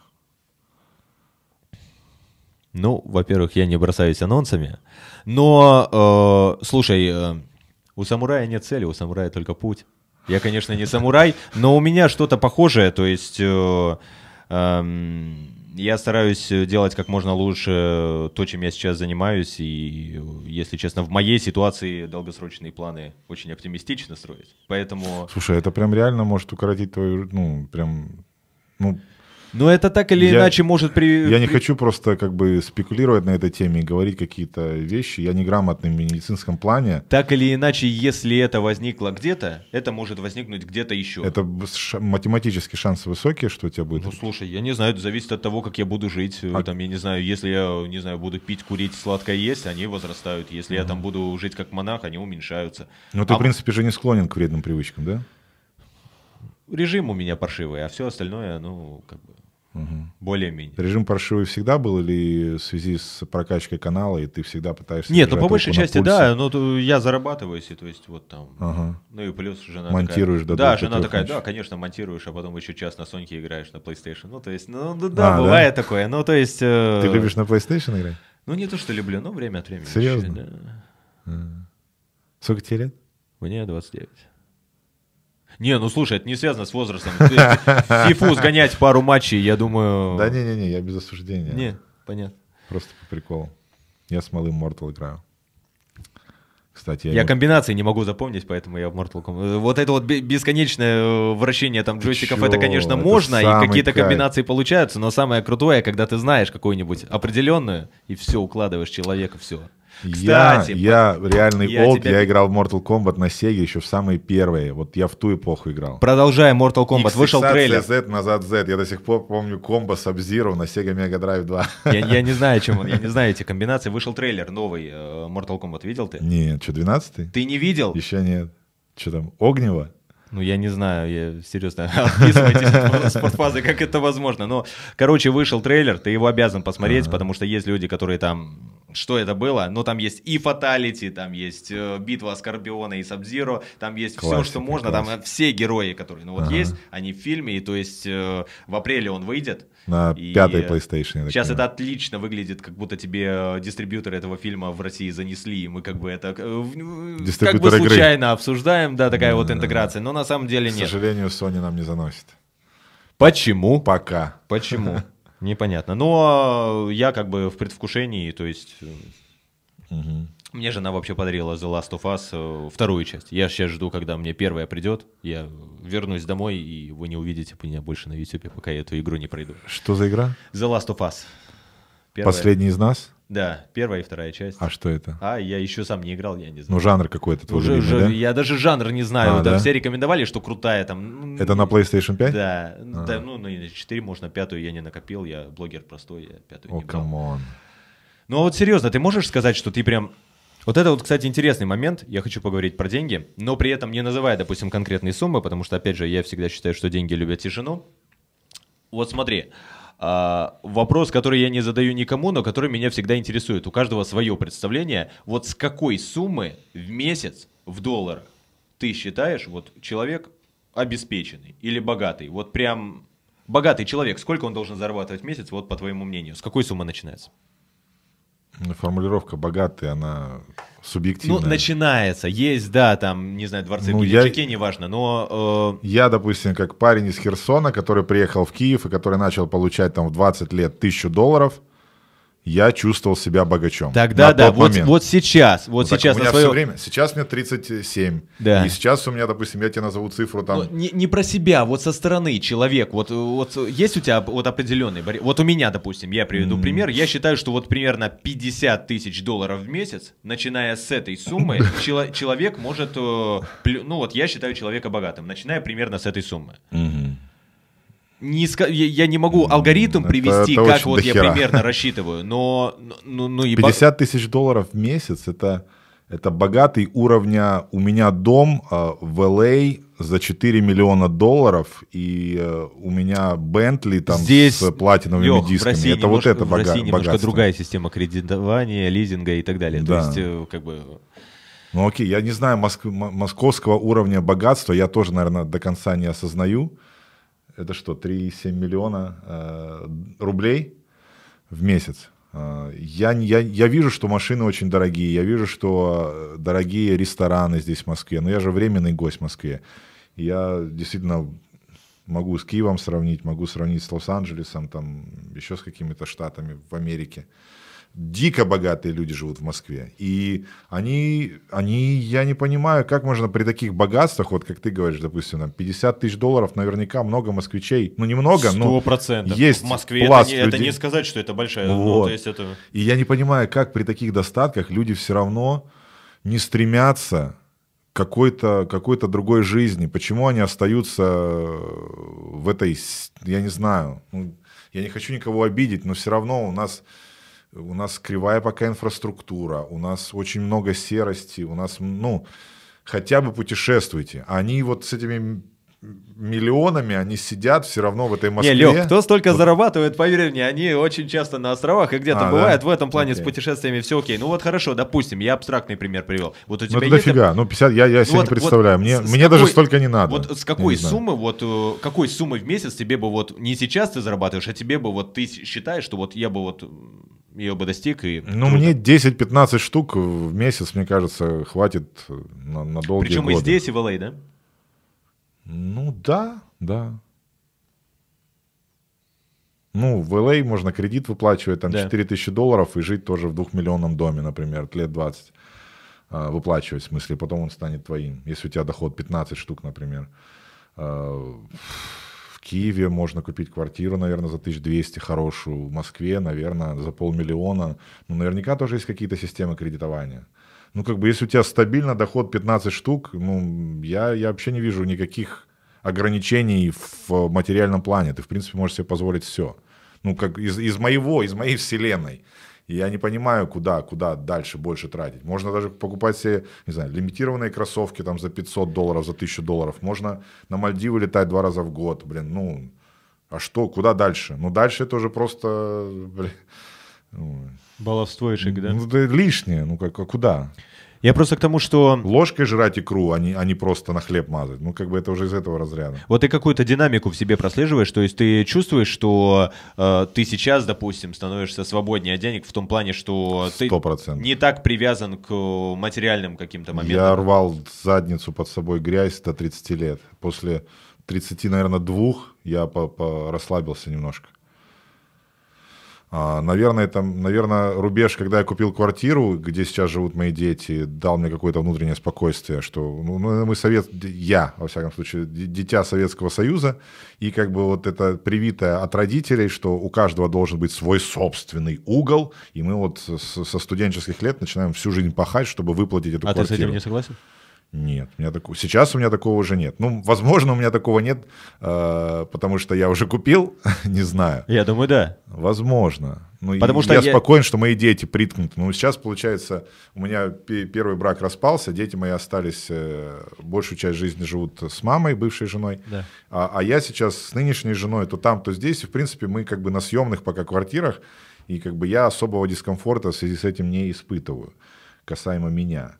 Ну, во-первых, я не бросаюсь анонсами, но, э, слушай, э, у самурая нет цели, у самурая только путь. Я, конечно, не самурай, но у меня что-то похожее, то есть... Э, э, я стараюсь делать как можно лучше то, чем я сейчас занимаюсь, и, если честно, в моей ситуации долгосрочные планы очень оптимистично строить. Поэтому... Слушай, это прям реально может укоротить твою, ну, прям, ну, но это так или я, иначе может при... Я не хочу просто как бы спекулировать на этой теме и говорить какие-то вещи. Я неграмотный в медицинском плане. Так или иначе, если это возникло где-то, это может возникнуть где-то еще. Это математические шансы высокие, что у тебя будет? Ну, слушай, я не знаю, это зависит от того, как я буду жить. А... Там, я не знаю, если я, не знаю, буду пить, курить, сладкое есть, они возрастают. Если uh-huh. я там буду жить как монах, они уменьшаются. Ну, ты, а... в принципе, же не склонен к вредным привычкам, да? Режим у меня паршивый, а все остальное, ну, как бы... Угу. Более-менее. Режим паршивый всегда был или в связи с прокачкой канала, и ты всегда пытаешься... Нет, ну по большей части да, но ну, я зарабатываю, и то есть вот там... Ага. Ну и плюс жена Монтируешь такая... Да, жена такая, да, конечно, монтируешь, а потом еще час на Соньке играешь на PlayStation. Ну то есть, ну да, а, бывает да? такое, ну то есть... Э... Ты любишь на PlayStation играть? Ну не то, что люблю, но время от времени. Серьезно? Еще, да. А. Сколько тебе лет? Мне 29. Не, ну слушай, это не связано с возрастом. <laughs> Фифу сгонять пару матчей, я думаю... Да не-не-не, я без осуждения. Не, понятно. Просто по приколу. Я с малым Mortal играю. Кстати, я, я не... комбинации не могу запомнить, поэтому я в Mortal Kombat. Вот это вот бесконечное э, вращение там джойстиков, Чё? это, конечно, это можно, и какие-то кайф. комбинации получаются, но самое крутое, когда ты знаешь какую-нибудь определенную, и все, укладываешь человека, все. Кстати, я, я реальный я олд, тебя... я играл в Mortal Kombat на Sega еще в самые первые. Вот я в ту эпоху играл. Продолжаем Mortal Kombat, X, вышел трейлер. Z, назад Z. Я до сих пор помню комбо с Sub-Zero на Sega Mega Drive 2. Я, я <laughs> не знаю, чем он, я не знаю эти комбинации. Вышел трейлер новый э, Mortal Kombat, видел ты? Нет, что, 12-й? Ты не видел? Еще нет. Что там, Огнево? Ну, я не знаю, я серьезно, <laughs> отписывайтесь от спортфазы, как это возможно. Но, короче, вышел трейлер, ты его обязан посмотреть, ага. потому что есть люди, которые там... Что это было? Ну, там есть и фаталити, там есть э, битва Скорпиона и Сабзиро, там есть классика, все, что можно, классика. там все герои, которые, ну, вот ага. есть, они в фильме, и то есть э, в апреле он выйдет. На и пятой PlayStation. Сейчас это отлично выглядит, как будто тебе э, дистрибьюторы этого фильма в России занесли, и мы как бы это э, как бы случайно игры. обсуждаем, да, такая да, вот интеграция, но на самом деле нет. К сожалению, Sony нам не заносит. Почему? Пока. Почему? <laughs> Непонятно. Но я как бы в предвкушении, то есть... Угу. Мне жена вообще подарила The Last of Us э, вторую часть. Я сейчас жду, когда мне первая придет. Я вернусь домой, и вы не увидите меня больше на YouTube, пока я эту игру не пройду. Что за игра? The Last of Us. Первая. Последний из нас? Да, первая и вторая часть. А что это? А, я еще сам не играл, я не знаю. Ну, жанр какой-то твой Уже, любимый, уже, да? Я даже жанр не знаю. А, да? да? Все рекомендовали, что крутая там. Это на PlayStation 5? Да. А. да ну, на 4 можно, пятую я не накопил, я блогер простой, я пятую О, не брал. come on. Ну а вот серьезно, ты можешь сказать, что ты прям... Вот это вот, кстати, интересный момент. Я хочу поговорить про деньги, но при этом не называя, допустим, конкретные суммы, потому что, опять же, я всегда считаю, что деньги любят тишину. Вот смотри, а, вопрос, который я не задаю никому, но который меня всегда интересует. У каждого свое представление. Вот с какой суммы в месяц в долларах ты считаешь, вот человек обеспеченный или богатый? Вот прям богатый человек, сколько он должен зарабатывать в месяц, вот по твоему мнению? С какой суммы начинается? Ну, Формулировка богатый, она субъективная. Ну, начинается. Есть, да, там, не знаю, дворцы Ну, ну, я- неважно, но... э, Я, допустим, как парень из Херсона, который приехал в Киев и который начал получать там в 20 лет тысячу долларов, я чувствовал себя богачом. тогда, на да, тот вот, момент. вот сейчас, вот Ну, так сейчас у меня свое... все время. Сейчас мне 37. Да. И сейчас у меня, допустим, я тебе назову цифру там. Ну, не, не про себя, вот со стороны человек, вот, вот есть у тебя вот определенный, вот у меня, допустим, я приведу пример, я считаю, что вот примерно 50 тысяч долларов в месяц, начиная с этой суммы, <laughs> чело- человек может, э, ну вот я считаю человека богатым, начиная примерно с этой суммы. Не ска- я, я не могу алгоритм это- привести, это как очень вот я дохера. примерно рассчитываю, но, ну, ну бо- 50 тысяч долларов в месяц это, это богатый уровня. У меня дом э, в LA за 4 миллиона долларов, и э, у меня Бентли там Здесь, с платиновыми Лёх, в дисками. Это вот немножко- это в России немножко богатство. другая система кредитования, лизинга и так далее. Да. То есть, э, как бы... Ну окей, я не знаю моск- московского уровня богатства, я тоже, наверное, до конца не осознаю. Это что, 3,7 миллиона э, рублей в месяц? Э, Я, я, я вижу, что машины очень дорогие, я вижу, что э, дорогие рестораны здесь в Москве, но я же временный гость в Москве. Я действительно могу с Киевом сравнить, могу сравнить с Лос-Анджелесом, там еще с какими-то штатами в Америке дико богатые люди живут в Москве. И они, они, я не понимаю, как можно при таких богатствах, вот как ты говоришь, допустим, там 50 тысяч долларов, наверняка много москвичей, ну немного, Сто но процентов. есть В Москве это пласт не, это людей. не сказать, что это большая. Ну, Вот. то есть это... И я не понимаю, как при таких достатках люди все равно не стремятся какой-то какой другой жизни. Почему они остаются в этой, я не знаю, ну, я не хочу никого обидеть, но все равно у нас у нас кривая пока инфраструктура, у нас очень много серости, у нас, ну, хотя бы путешествуйте. Они вот с этими миллионами, они сидят все равно в этой Москве. Не, Лех, кто столько Вот зарабатывает, поверь мне, они очень часто на островах и где-то А, да? бывают. В этом плане с Окей. путешествиями все окей. Ну вот хорошо, допустим, я абстрактный пример привел. Вот у Ну, тебя это есть... дофига. Ну, 50, я, я себе Вот- не представляю. вот мне с- с мне даже какой- столько не надо. Вот с какой суммы, вот э, какой суммы в месяц тебе бы вот не сейчас ты зарабатываешь, а тебе бы вот ты считаешь, что вот я бы вот ее бы достиг и Ну, круто. мне 10-15 штук в месяц, мне кажется, хватит на, на долгие Причем годы. и здесь, и в LA, да? Ну, да, да. Ну, в LA можно кредит выплачивать, там, Да. 4 тысячи долларов и жить тоже в двухмиллионном доме, например, лет 20. А, выплачивать, в смысле, потом он станет твоим, если у тебя доход 15 штук, например. Киеве можно купить квартиру, наверное, за 1200 хорошую. В Москве, наверное, за полмиллиона. Ну, наверняка тоже есть какие-то системы кредитования. Ну, как бы, если у тебя стабильно доход 15 штук, ну, я, я вообще не вижу никаких ограничений в материальном плане. Ты, в принципе, можешь себе позволить все. Ну, как из, из моего, из моей вселенной. И я не понимаю, куда, куда дальше больше тратить. Можно даже покупать себе, не знаю, лимитированные кроссовки там за 500 долларов, за 1000 долларов. Можно на Мальдивы летать два раза в год. Блин, ну, а что, куда дальше? Ну, дальше это уже просто, блин, ну, Баловство и шик, да? ну, это лишнее. Ну, как, а куда? Я просто к тому, что Ложкой жрать икру, а не, а не просто на хлеб мазать. Ну, как бы это уже из этого разряда. Вот ты какую-то динамику в себе прослеживаешь, то есть ты чувствуешь, что э, ты сейчас, допустим, становишься свободнее от денег в том плане, что ты Сто процентов. не так привязан к материальным каким-то моментам. Я рвал задницу под собой грязь до 30 лет. После 30, наверное, двух я по- по- расслабился немножко. А, наверное, там, наверное, рубеж, когда я купил квартиру, где сейчас живут мои дети, дал мне какое-то внутреннее спокойствие, что ну, ну мы совет, я, во всяком случае, дитя Советского Союза, и как бы вот это привитое от родителей, что у каждого должен быть свой собственный угол, и мы вот со студенческих лет начинаем всю жизнь пахать, чтобы выплатить эту а квартиру. А ты с этим не согласен? Нет, у меня такого. Сейчас у меня такого уже нет. Ну, возможно, у меня такого нет, э, потому что я уже купил, <laughs> не знаю. Я думаю, да. Возможно. Ну, потому что я, я спокоен, что мои дети приткнуты. Но сейчас, получается, у меня первый брак распался, дети мои остались, э, большую часть жизни живут с мамой, бывшей женой. Да. А, а я сейчас с нынешней женой, то там, то здесь. И, в принципе, мы как бы на съемных пока квартирах, и как бы я особого дискомфорта в связи с этим не испытываю, касаемо меня.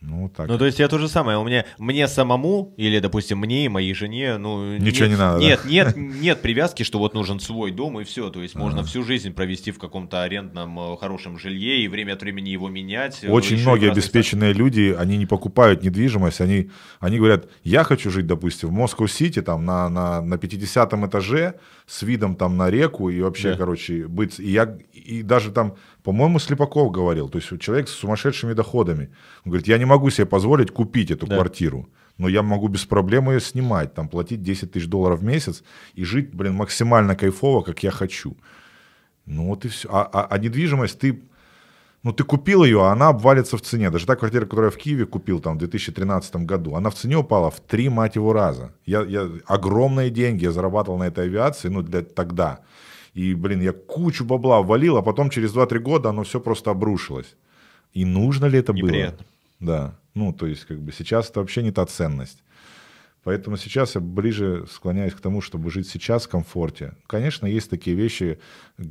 Ну, так. Ну, то есть я то же самое. У меня, мне самому, или, допустим, мне и моей жене, ну... Ничего нет, не надо, Нет, да? нет, <laughs> нет привязки, что вот нужен свой дом и все. То есть можно всю жизнь провести в каком-то арендном э, хорошем жилье и время от времени его менять. Э, Очень многие обеспеченные люди, они не покупают недвижимость, они, они говорят, я хочу жить, допустим, в Москва-Сити, там, на, на, на 50 этаже, с видом там на реку, и вообще, да. короче, быть... И, я, и даже там по-моему, Слепаков говорил, то есть человек с сумасшедшими доходами. Он говорит, я не могу себе позволить купить эту да. квартиру, но я могу без проблем ее снимать, там, платить 10 тысяч долларов в месяц и жить, блин, максимально кайфово, как я хочу. Ну вот и все. А, а, а недвижимость, ты, ну ты купил ее, а она обвалится в цене. Даже та квартира, которую я в Киеве купил там в 2013 году, она в цене упала в три, мать его, раза. Я, я, огромные деньги я зарабатывал на этой авиации, ну для тогда. И, блин, я кучу бабла ввалил, а потом через 2-3 года оно все просто обрушилось. И нужно ли это Неприятно. было? Да. Ну, то есть, как бы сейчас это вообще не та ценность. Поэтому сейчас я ближе склоняюсь к тому, чтобы жить сейчас в комфорте. Конечно, есть такие вещи,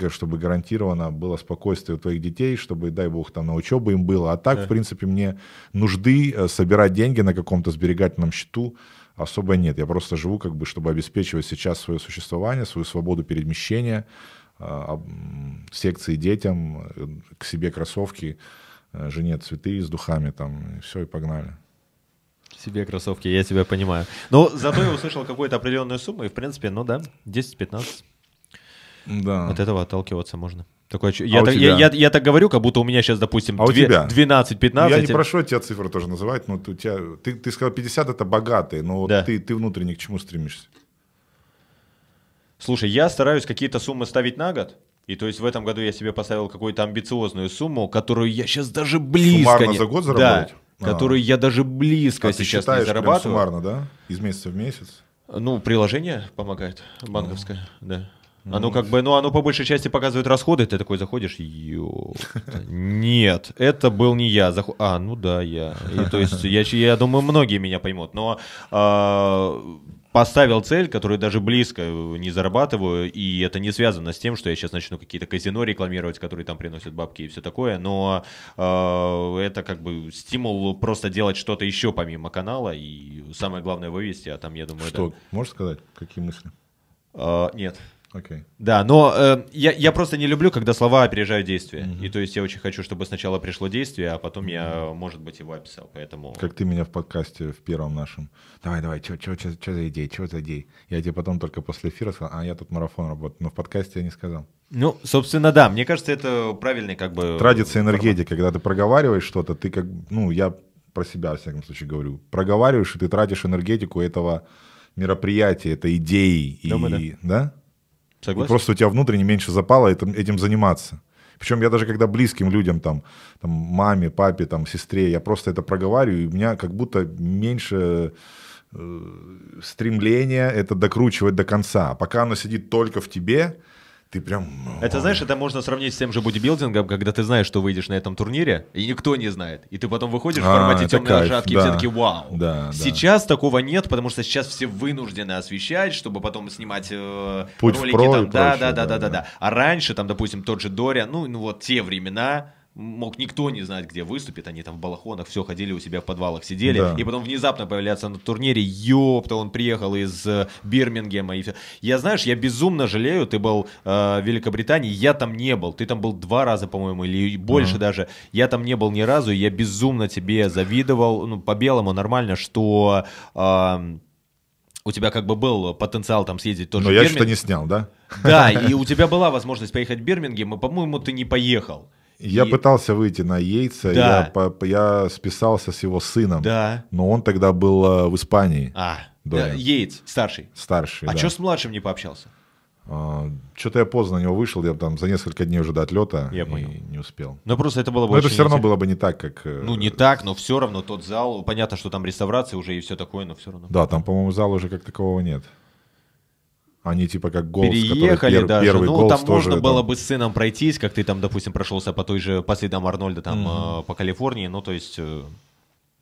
чтобы гарантированно было спокойствие у твоих детей, чтобы, дай бог, там на учебу им было. А так, в принципе, мне нужды э, собирать деньги на каком-то сберегательном счету особо нет. Я просто живу, как бы, чтобы обеспечивать сейчас свое существование, свою свободу перемещения, а, секции детям, э, к себе кроссовки, э, жене цветы с духами, там, и все, и погнали. Себе кроссовки, я тебя понимаю. Но зато я услышал какую-то определенную сумму, и, в принципе, ну да, 10-15. Да. От этого отталкиваться можно. Такое, а я, так, я, я, я так говорю, как будто у меня сейчас, допустим, а 12-15. Я не прошу тебя цифры тоже называть, но у тебя, ты, ты сказал 50 это богатые, но да. ты, ты внутренне к чему стремишься? Слушай, я стараюсь какие-то суммы ставить на год. И то есть в этом году я себе поставил какую-то амбициозную сумму, которую я сейчас даже близко суммарно не... за год заработать? Да, а. которую я даже близко а сейчас ты не зарабатываю. суммарно, да? Из месяца в месяц? Ну, приложение помогает, банковское, mm. да. Оно как бы, ну, оно по большей части показывает расходы, ты такой заходишь, ё, нет, это был не я. Заход... А, ну да, я. И, то есть, я, я думаю, многие меня поймут, но э, поставил цель, которую даже близко не зарабатываю, и это не связано с тем, что я сейчас начну какие-то казино рекламировать, которые там приносят бабки и все такое, но э, это как бы стимул просто делать что-то еще помимо канала, и самое главное вывести, а там, я думаю... Что, да. можешь сказать, какие мысли? Э, нет. Okay. Да, но э, я, я просто не люблю, когда слова опережают действия. Mm-hmm. И то есть я очень хочу, чтобы сначала пришло действие, а потом mm-hmm. я, может быть, его описал. Поэтому... Как ты меня в подкасте в первом нашем. Давай, давай, что за идеи, что за идеи? Я тебе потом только после эфира сказал, а я тут марафон работаю. Но в подкасте я не сказал. Ну, собственно, да. Мне кажется, это правильный как бы... Традиция энергетики, когда ты проговариваешь что-то, ты как... Ну, я про себя, во всяком случае, говорю. Проговариваешь, и ты тратишь энергетику этого мероприятия, этой идеи. Думаю, и, да? да? Согласен. И просто у тебя внутренне меньше запало этим, этим заниматься. Причем я даже когда близким людям, там, там, маме, папе, там, сестре, я просто это проговариваю, и у меня как будто меньше э, стремления это докручивать до конца. А пока оно сидит только в тебе, ты прям... Это, знаешь, это можно сравнить с тем же бодибилдингом, когда ты знаешь, что выйдешь на этом турнире, и никто не знает. И ты потом выходишь а, в формате темной лошадки, да. и все таки вау. Да, сейчас да. такого нет, потому что сейчас все вынуждены освещать, чтобы потом снимать э, Путь ролики. В там, да, да, да, да, да, да. А раньше, там, допустим, тот же Дориан, ну, ну вот те времена, мог никто не знать, где выступит, они там в балахонах, все ходили у себя в подвалах, сидели, да. и потом внезапно появляться на турнире, ёпта, он приехал из э, Бирмингема, и все. Я, знаешь, я безумно жалею, ты был э, в Великобритании, я там не был, ты там был два раза, по-моему, или больше uh-huh. даже, я там не был ни разу, я безумно тебе завидовал, ну, по-белому нормально, что... Э, у тебя как бы был потенциал там съездить тоже Но я что-то не снял, да? Да, <laughs> и у тебя была возможность поехать в Бирмингем, и, по-моему, ты не поехал. Я и... пытался выйти на Яйца, да. я, я списался с его сыном, да. но он тогда был э, в Испании. А, да, Яйц, старший. Старший, А да. что с младшим не пообщался? А, что-то я поздно на него вышел, я там за несколько дней уже до отлета я и понял. не успел. Но просто это было бы Но это все равно было бы не так, как... Э, ну, не так, но все равно тот зал, понятно, что там реставрация уже и все такое, но все равно. Да, там, по-моему, зала уже как такового нет. Они типа как гол, Переехали пер, даже. первый ну, гол там тоже, можно было бы с сыном пройтись, как ты там, допустим, прошелся по той же, по следам Арнольда там Мгм. э, по Калифорнии, ну, то есть... э,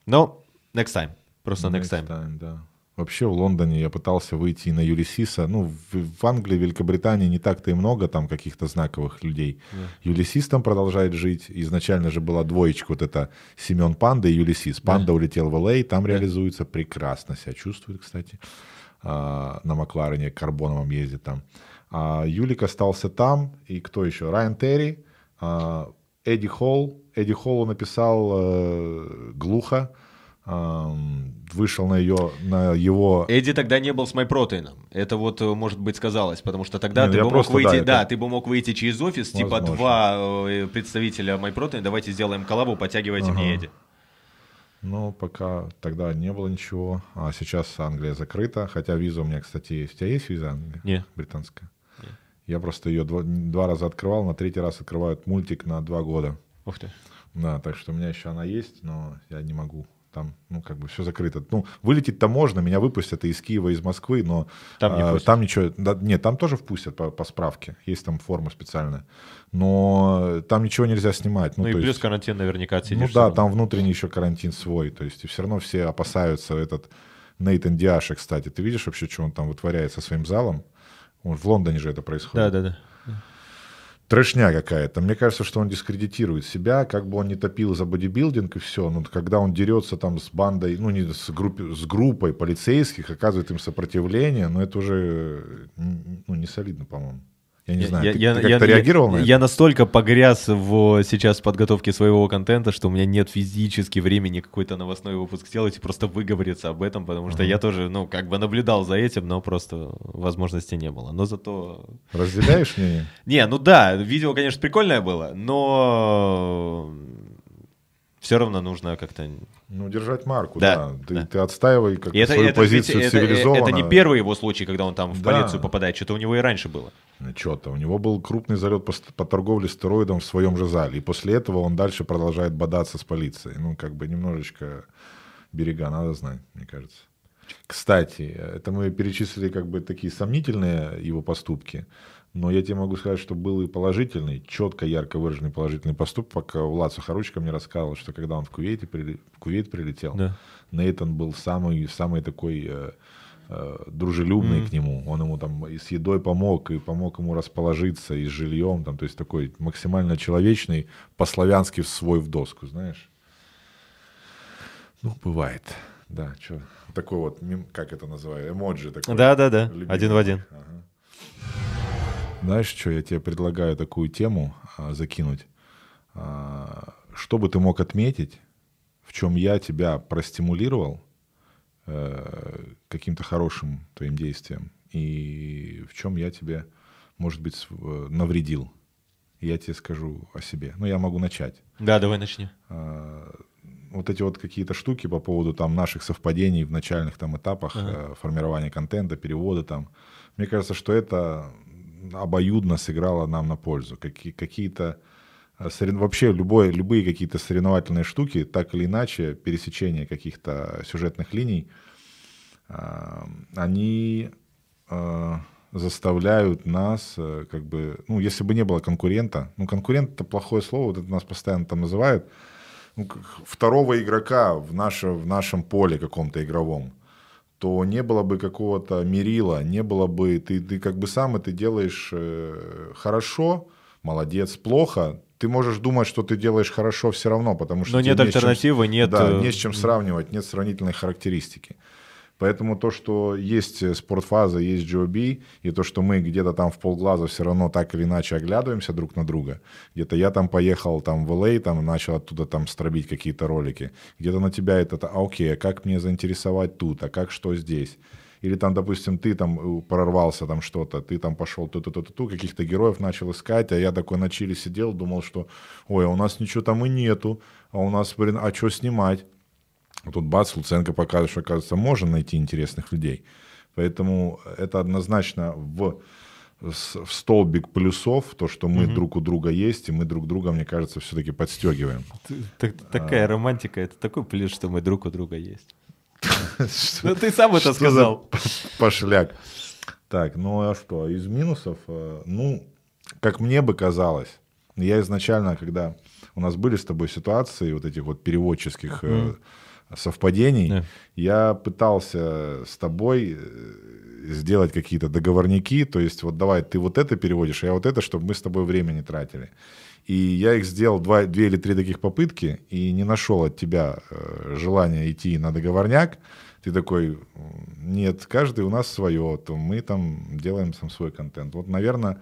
Но next time. Просто next, time. да. Вообще в Лондоне я пытался выйти на Юлисиса. Ну, в, в Англии, Великобритании не так-то и много там каких-то знаковых людей. Юлисис там продолжает жить. Изначально же была двоечка вот это Семен Панда и Юлисис. Панда улетел в Л.А., там реализуется прекрасно, себя чувствует, кстати. А, на Макларене карбоновом ездит там. А Юлик остался там. И кто еще? Райан Терри, а, Эдди Холл. Эдди Холлу написал э, глухо. Ам, вышел на ее, на его. Эдди тогда не был с MyProtein. Это вот, э, может быть, сказалось, потому что тогда Не, ну ты бы мог выйти, да, да, это- ты бы мог выйти через офис, типа Возможно. два э, представителя MyProtein, давайте сделаем коллабу, подтягивайте Ага. мне Эдди. Ну, пока тогда не было ничего. А сейчас Англия закрыта. Хотя виза у меня, кстати, есть. У тебя есть виза Англия? Не. Британская. Я просто ее два, два раза открывал, на третий раз открывают мультик на два года. Ух ты. Да, так что у меня еще она есть, но я не могу. Там, ну, как бы все закрыто. Ну, вылететь-то можно, меня выпустят и из Киева, и из Москвы, но Там не а, пустят. там ничего. да, нет, там тоже впустят по, по справке. Есть там форма специальная. Но там ничего нельзя снимать. Ну, Ну, и плюс есть- карантин наверняка отсидишь. ну да, там внутренний еще карантин свой. То есть и все равно все опасаются. Этот Нейтан Диаши, кстати, ты видишь вообще, что он там вытворяет со своим залом? Он, в Лондоне же это происходит. Да, да, да. Трэшня какая-то. Мне кажется, что он дискредитирует себя, как бы он не топил за бодибилдинг и все. Но когда он дерется там с бандой, ну не с, группе, с группой полицейских, оказывает им сопротивление, но это уже м, ну, не солидно, по-моему. Я не знаю, ты, ты как-то реагировал на я, это? я настолько погряз в сейчас подготовке своего контента, что у меня нет физически времени какой-то новостной выпуск сделать и просто выговориться об этом, потому что Мгм. я тоже, ну, как бы наблюдал за этим, но просто возможности не было. Но зато... Разделяешь <laughs> мнение? Не, ну да, видео, конечно, прикольное было, но все равно нужно как-то... Ну, держать марку, Да, да. Ты, да. ты отстаивай как это, свою это, позицию это- цивилизованно. это не первый его случай, когда он там в Да. полицию попадает, что-то у него и раньше было. Что-то. У него был крупный залет по, по торговле стероидом в своем же зале. И после этого он дальше продолжает бодаться с полицией. Ну, как бы немножечко берега надо знать, мне кажется. Кстати, это мы перечислили как бы такие сомнительные его поступки. Но я тебе могу сказать, что был и положительный, четко, ярко выраженный положительный поступок. Влад Сухоручка мне рассказывал, что когда он в, Кувейте, в Кувейт прилетел, Да. Нейтан был самый, самый такой э, э, дружелюбный Мгм. к нему. Он ему там и с едой помог, и помог ему расположиться, и с жильем. Там, то есть такой максимально человечный, по-славянски свой в доску, знаешь. Ну, бывает. Да, что. Такой вот, как это называю, эмоджи такой. Да-да-да, один в один. Ага. Знаешь, что я тебе предлагаю такую тему а, закинуть? А, что бы ты мог отметить, в чем я тебя простимулировал э, каким-то хорошим твоим действием, и в чем я тебе, может быть, э, навредил? Я тебе скажу о себе. Ну, я могу начать. Да, давай начнем. А, вот эти вот какие-то штуки по поводу там наших совпадений в начальных там этапах Ага. э, формирования контента, перевода там, мне кажется, что это обоюдно сыграло нам на пользу. Какие, какие-то э, сорев- вообще любое, любые какие-то соревновательные штуки, так или иначе, пересечение каких-то сюжетных линий, э, они э, заставляют нас, как бы, ну, если бы не было конкурента, ну, конкурент это плохое слово, вот это нас постоянно там называют, ну, второго игрока в, наше, в нашем поле каком-то игровом, то не было бы какого-то мерила, не было бы, ты, ты как бы сам это делаешь э, хорошо, молодец, плохо, ты можешь думать, что ты делаешь хорошо все равно, потому что Но нет не с чем- альтернативы, нет... да, э, не с чем сравнивать, нет сравнительной характеристики. Поэтому то, что есть э, спортфаза, есть GOB, и то, что мы где-то там в полглаза все равно так или иначе оглядываемся друг на друга, где-то я там поехал там в LA, там начал оттуда там стробить какие-то ролики, где-то на тебя это, а окей, а как мне заинтересовать тут, а как что здесь? или там, допустим, ты там э, прорвался там что-то, ты там пошел ту-ту-ту-ту, каких-то героев начал искать, а я такой на чили сидел, думал, что, ой, а у нас ничего там и нету, а у нас, блин, а что снимать? А тут бац, Луценко показывает, что, оказывается, можно найти интересных людей. Поэтому это однозначно в в столбик плюсов, то, что мы угу. друг у друга есть, и мы друг друга, мне кажется, все-таки подстегиваем. Такая а... романтика, это такой плюс, что мы друг у друга есть. Ну ты сам это сказал. Пошляк. Так, ну а что, из минусов? Э, ну, как мне бы казалось, я изначально, когда у нас были с тобой ситуации вот этих вот переводческих совпадений, я пытался с тобой э, сделать какие-то договорники, то есть вот давай ты вот это переводишь, а я вот это, чтобы мы с тобой время не тратили. И я их сделал два, две или три таких попытки и не нашел от тебя э, желания идти на договорняк. Ты такой, нет, каждый у нас свое, то мы там делаем сам свой контент. Вот, наверное,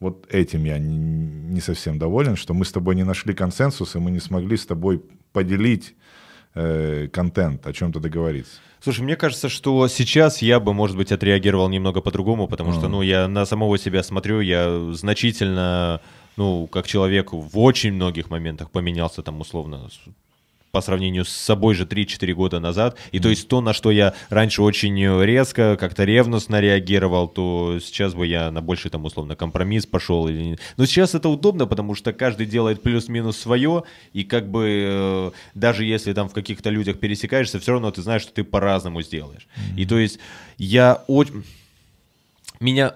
вот этим я не, не совсем доволен, что мы с тобой не нашли консенсус, и мы не смогли с тобой поделить э, контент, о чем-то договориться. Слушай, мне кажется, что сейчас я бы, может быть, отреагировал немного по-другому, потому что, ну, я на самого себя смотрю, я значительно, ну, как человек в очень многих моментах поменялся там условно по сравнению с собой же 3-4 года назад. И mm. то есть то, на что я раньше очень резко, как-то ревностно реагировал, то сейчас бы я на больший там условно компромисс пошел. Но сейчас это удобно, потому что каждый делает плюс-минус свое, и как бы э, даже если там в каких-то людях пересекаешься, все равно ты знаешь, что ты по-разному сделаешь. Mm. И то есть я очень... Меня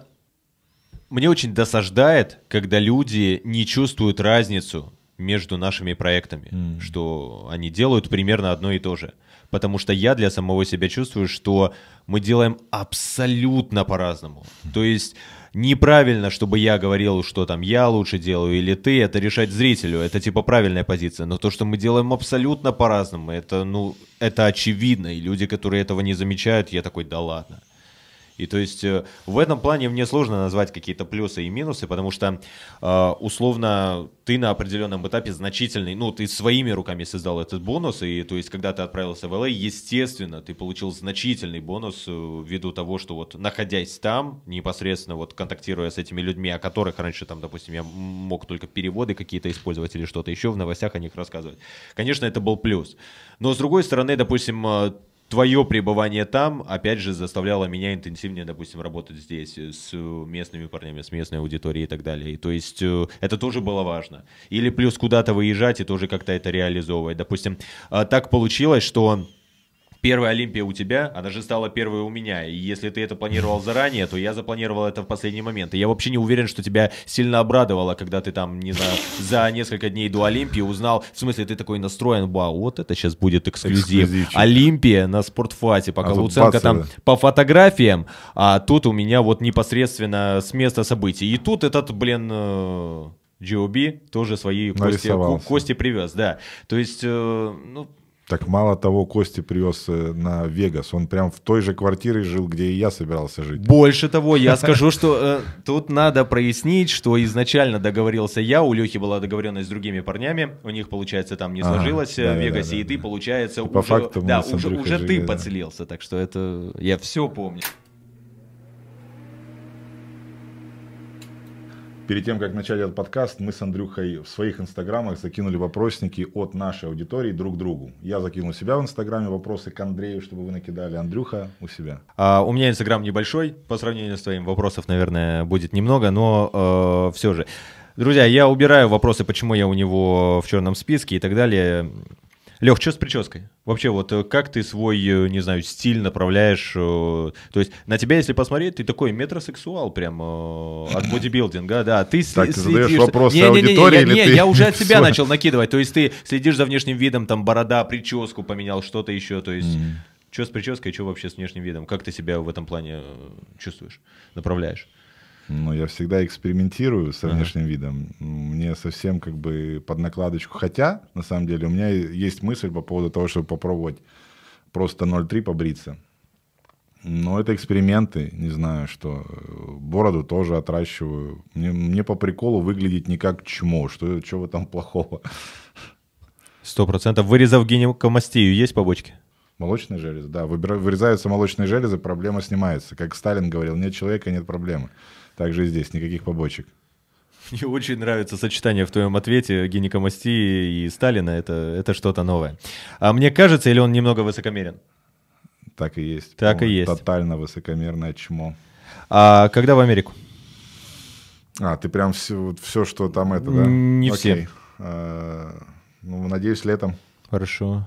мне очень досаждает, когда люди не чувствуют разницу между нашими проектами, mm. что они делают примерно одно и то же. Потому что я для самого себя чувствую, что мы делаем абсолютно по-разному. То есть неправильно, чтобы я говорил, что там я лучше делаю или ты, это решать зрителю, это типа правильная позиция. Но то, что мы делаем абсолютно по-разному, это, ну, это очевидно. И люди, которые этого не замечают, я такой, да ладно. И то есть э, в этом плане мне сложно назвать какие-то плюсы и минусы, потому что э, условно ты на определенном этапе значительный, ну ты своими руками создал этот бонус, и то есть когда ты отправился в LA, естественно, ты получил значительный бонус э, ввиду того, что вот находясь там, непосредственно вот контактируя с этими людьми, о которых раньше там, допустим, я мог только переводы какие-то использовать или что-то еще в новостях о них рассказывать. Конечно, это был плюс. Но с другой стороны, допустим, твое пребывание там, опять же, заставляло меня интенсивнее, допустим, работать здесь с местными парнями, с местной аудиторией и так далее. И, то есть э, это тоже было важно. Или плюс куда-то выезжать и тоже как-то это реализовывать. Допустим, а, так получилось, что первая Олимпия у тебя, она же стала первой у меня. И если ты это планировал заранее, то я запланировал это в последний момент. И я вообще не уверен, что тебя сильно обрадовало, когда ты там, не знаю, за несколько дней до Олимпии узнал, в смысле, ты такой настроен, вау, вот это сейчас будет эксклюзив. Олимпия на спортфате, пока а Луценко там по фотографиям, а тут у меня вот непосредственно с места событий. И тут этот, блин, GOB э, тоже свои кости, кости привез, да. То есть, э, ну, так мало того, Кости привез э, на Вегас. Он прям в той же квартире жил, где и я собирался жить. Больше того, я скажу, что э, тут надо прояснить, что изначально договорился я, у Лехи была договоренность с другими парнями, у них, получается, там не сложилось ага, да, в Вегасе, да, да, и ты, получается, По уже, факту да, уже, уже жили, ты да. подселился, так что это я все помню. Перед тем, как начать этот подкаст, мы с Андрюхой в своих инстаграмах закинули вопросники от нашей аудитории друг другу. Я закинул у себя в инстаграме вопросы к Андрею, чтобы вы накидали. Андрюха у себя. А, у меня инстаграм небольшой, по сравнению с твоим вопросов, наверное, будет немного, но э, все же. Друзья, я убираю вопросы, почему я у него в черном списке и так далее. Лех, что с прической? Вообще, вот э, как ты свой, э, не знаю, стиль направляешь? Э, то есть на тебя, если посмотреть, ты такой метросексуал прям от бодибилдинга, да. Ты так, ты задаешь вопросы не, аудитории не, не, не, не, я уже от <laughs> себя начал накидывать. То есть ты следишь за внешним видом, там борода, прическу поменял, что-то еще. То есть что с прической, что вообще с внешним видом? Как ты себя в этом плане чувствуешь, направляешь? Ну, я всегда экспериментирую со внешним ага. видом. Мне совсем как бы под накладочку. Хотя, на самом деле, у меня есть мысль по поводу того, чтобы попробовать просто 0,3 побриться. Но это эксперименты, не знаю, что. Бороду тоже отращиваю. Мне, мне по приколу выглядеть не как чмо. Что, чего там плохого? Сто процентов. Вырезав гинекомастию, есть побочки? Молочные железы, да. Вырезаются молочные железы, проблема снимается. Как Сталин говорил, нет человека, нет проблемы. Также и здесь, никаких побочек. Мне очень нравится сочетание в твоем ответе гинекомастии и Сталина. Это, это что-то новое. А мне кажется, или он немного высокомерен? Так и есть. Так и есть. Тотально высокомерное чмо. А когда в Америку? А, ты прям все, все что там это, да? Не Окей. все. А, ну, надеюсь, летом. Хорошо.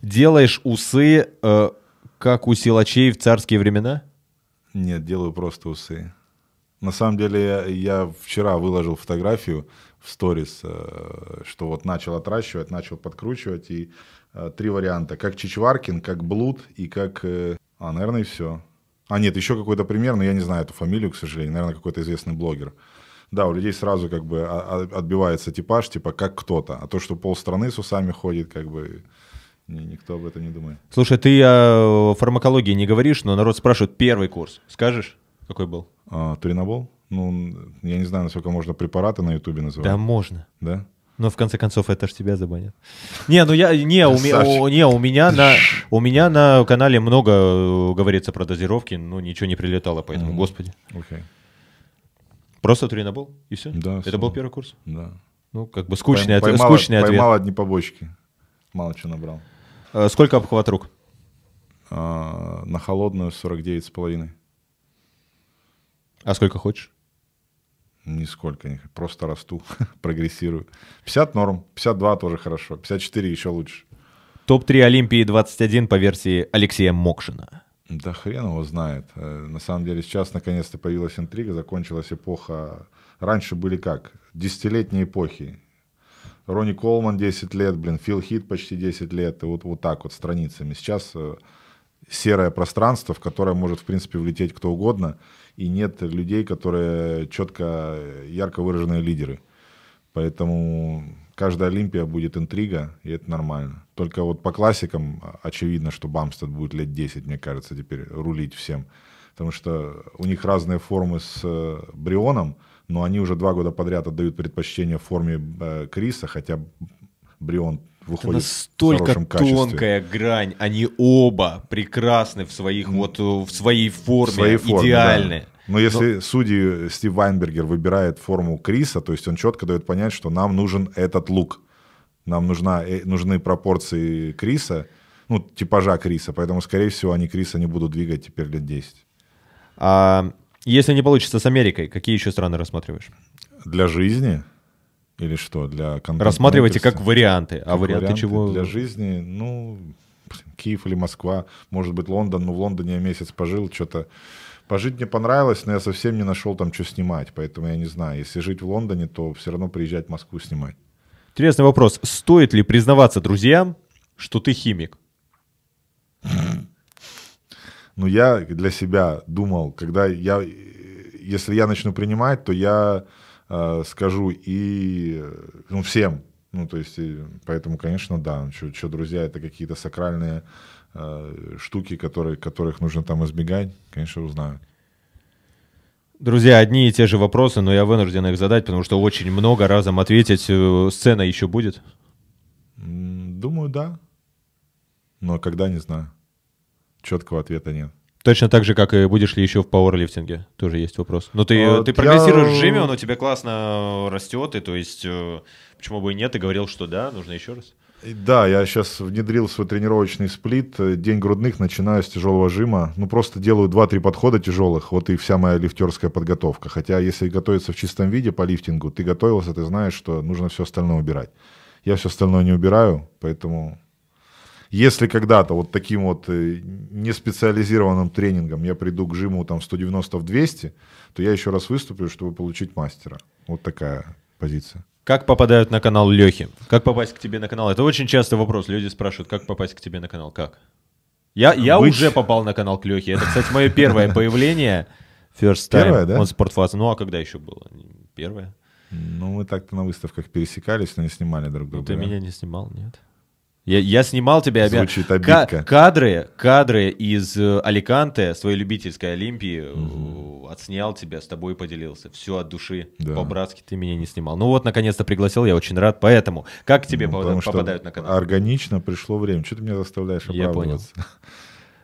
Делаешь усы, э, как у силачей в царские времена? Нет, делаю просто усы. На самом деле, я, вчера выложил фотографию в сторис, э, что вот начал отращивать, начал подкручивать, и э, три варианта. Как Чичваркин, как Блуд и как... Э, а, наверное, и все. А, нет, еще какой-то пример, но я не знаю эту фамилию, к сожалению. Наверное, какой-то известный блогер. Да, у людей сразу как бы отбивается типаж, типа как кто-то. А то, что полстраны с усами ходит, как бы никто об этом не думает. Слушай, ты о фармакологии не говоришь, но народ спрашивает первый курс. Скажешь, какой был? А, туринобол? Ну, я не знаю, насколько можно препараты на ютубе называть. Да, можно. Да? Но в конце концов это ж тебя забанят. Не, ну я не у, меня, не у меня на у меня на канале много э, говорится про дозировки, но ничего не прилетало, поэтому, mm-hmm. господи. Okay. Просто тренабол и все. Да. Это все. был первый курс. Да. Ну как бы скучный, Пойм, ответ, поймал, скучный ответ. Поймал одни побочки. Мало чего набрал. А, сколько обхват рук? А, на холодную 49 с половиной. А сколько хочешь? Нисколько, просто расту, <laughs> прогрессирую. 50 норм, 52 тоже хорошо, 54 еще лучше. Топ-3 Олимпии 21 по версии Алексея Мокшина. Да хрен его знает. Э, на самом деле сейчас наконец-то появилась интрига, закончилась эпоха. Раньше были как? Десятилетние эпохи. Ронни Колман 10 лет, блин, Фил Хит почти 10 лет, и вот, вот так вот страницами. Сейчас э, серое пространство, в которое может, в принципе, влететь кто угодно – и нет людей, которые четко, ярко выраженные лидеры. Поэтому каждая Олимпия будет интрига, и это нормально. Только вот по классикам очевидно, что Бамстед будет лет 10, мне кажется, теперь рулить всем. Потому что у них разные формы с э, Брионом, но они уже два года подряд отдают предпочтение форме э, Криса, хотя Брион выходит Это настолько в тонкая грань. Они оба прекрасны в своих вот в своей форме, в своей форме идеальны. Да. Но если Но... судьи Стив Вайнбергер выбирает форму Криса, то есть он четко дает понять, что нам нужен этот лук, нам нужна, э, нужны пропорции Криса, ну, типажа Криса, поэтому, скорее всего, они Криса не будут двигать теперь лет 10. А если не получится с Америкой, какие еще страны рассматриваешь? Для жизни? Или что, для? Рассматривайте как варианты. А как варианты, варианты чего? Для жизни, ну, Киев или Москва, может быть, Лондон. Ну, в Лондоне я месяц пожил, что-то... Пожить мне понравилось, но я совсем не нашел там, что снимать. Поэтому я не знаю, если жить в Лондоне, то все равно приезжать в Москву снимать. Интересный вопрос. Стоит ли признаваться друзьям, что ты химик? Ну, я для себя думал, когда я... Если я начну принимать, то я э, скажу и ну, всем. Ну, то есть, и, поэтому, конечно, да. Что, что друзья, это какие-то сакральные э, штуки, которые, которых нужно там избегать, конечно, узнают. Друзья, одни и те же вопросы, но я вынужден их задать, потому что очень много разом ответить. Э, сцена еще будет? Думаю, да. Но когда, не знаю. Четкого ответа нет. Точно так же, как и будешь ли еще в пауэрлифтинге, тоже есть вопрос. Но ты, а, ты прогрессируешь я... в жиме, он у тебя классно растет, и то есть э, почему бы и нет, ты говорил, что да, нужно еще раз. Да, я сейчас внедрил свой тренировочный сплит. День грудных начинаю с тяжелого жима. Ну, просто делаю 2-3 подхода тяжелых. Вот и вся моя лифтерская подготовка. Хотя, если готовиться в чистом виде по лифтингу, ты готовился, ты знаешь, что нужно все остальное убирать. Я все остальное не убираю, поэтому если когда-то вот таким вот э, неспециализированным тренингом я приду к жиму там 190 в 200, то я еще раз выступлю, чтобы получить мастера. Вот такая позиция. Как попадают на канал Лехи? Как попасть к тебе на канал? Это очень частый вопрос. Люди спрашивают, как попасть к тебе на канал? Как? Я, я Быть... уже попал на канал к Лехе. Это, кстати, мое первое <laughs> появление. First time. Первое, да? Он спортфаз. Ну, а когда еще было? Первое. Ну, мы так-то на выставках пересекались, но не снимали друг друга. Ну, ты меня не снимал, нет? Я, я снимал Звучит обидка. К- кадры, кадры из э, Аликанте, своей любительской Олимпии, угу. отснял тебя, с тобой поделился. Все от души. Да. По-братски ты меня не снимал. Ну вот, наконец-то пригласил, я очень рад. Поэтому, как к тебе ну, попадают, попадают на канал? Органично пришло время. Что ты меня заставляешь оправдываться? Я понял.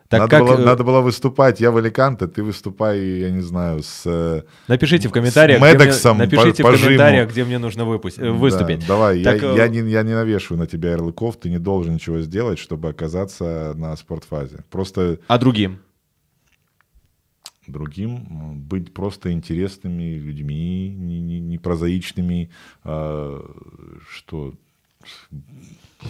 Так надо, как... было, э, надо было выступать, я в Аликанте, ты выступай, я не знаю, с... Э, напишите в комментариях, с Медексом где мне, напишите по, в комментариях, где мне нужно выпустить, э, выступить. Да, давай, так, я, я, не, я не навешиваю на тебя ярлыков, ты не должен ничего сделать, чтобы оказаться на спортфазе. Просто... А другим? Другим быть просто интересными людьми, не, не, не прозаичными, а, что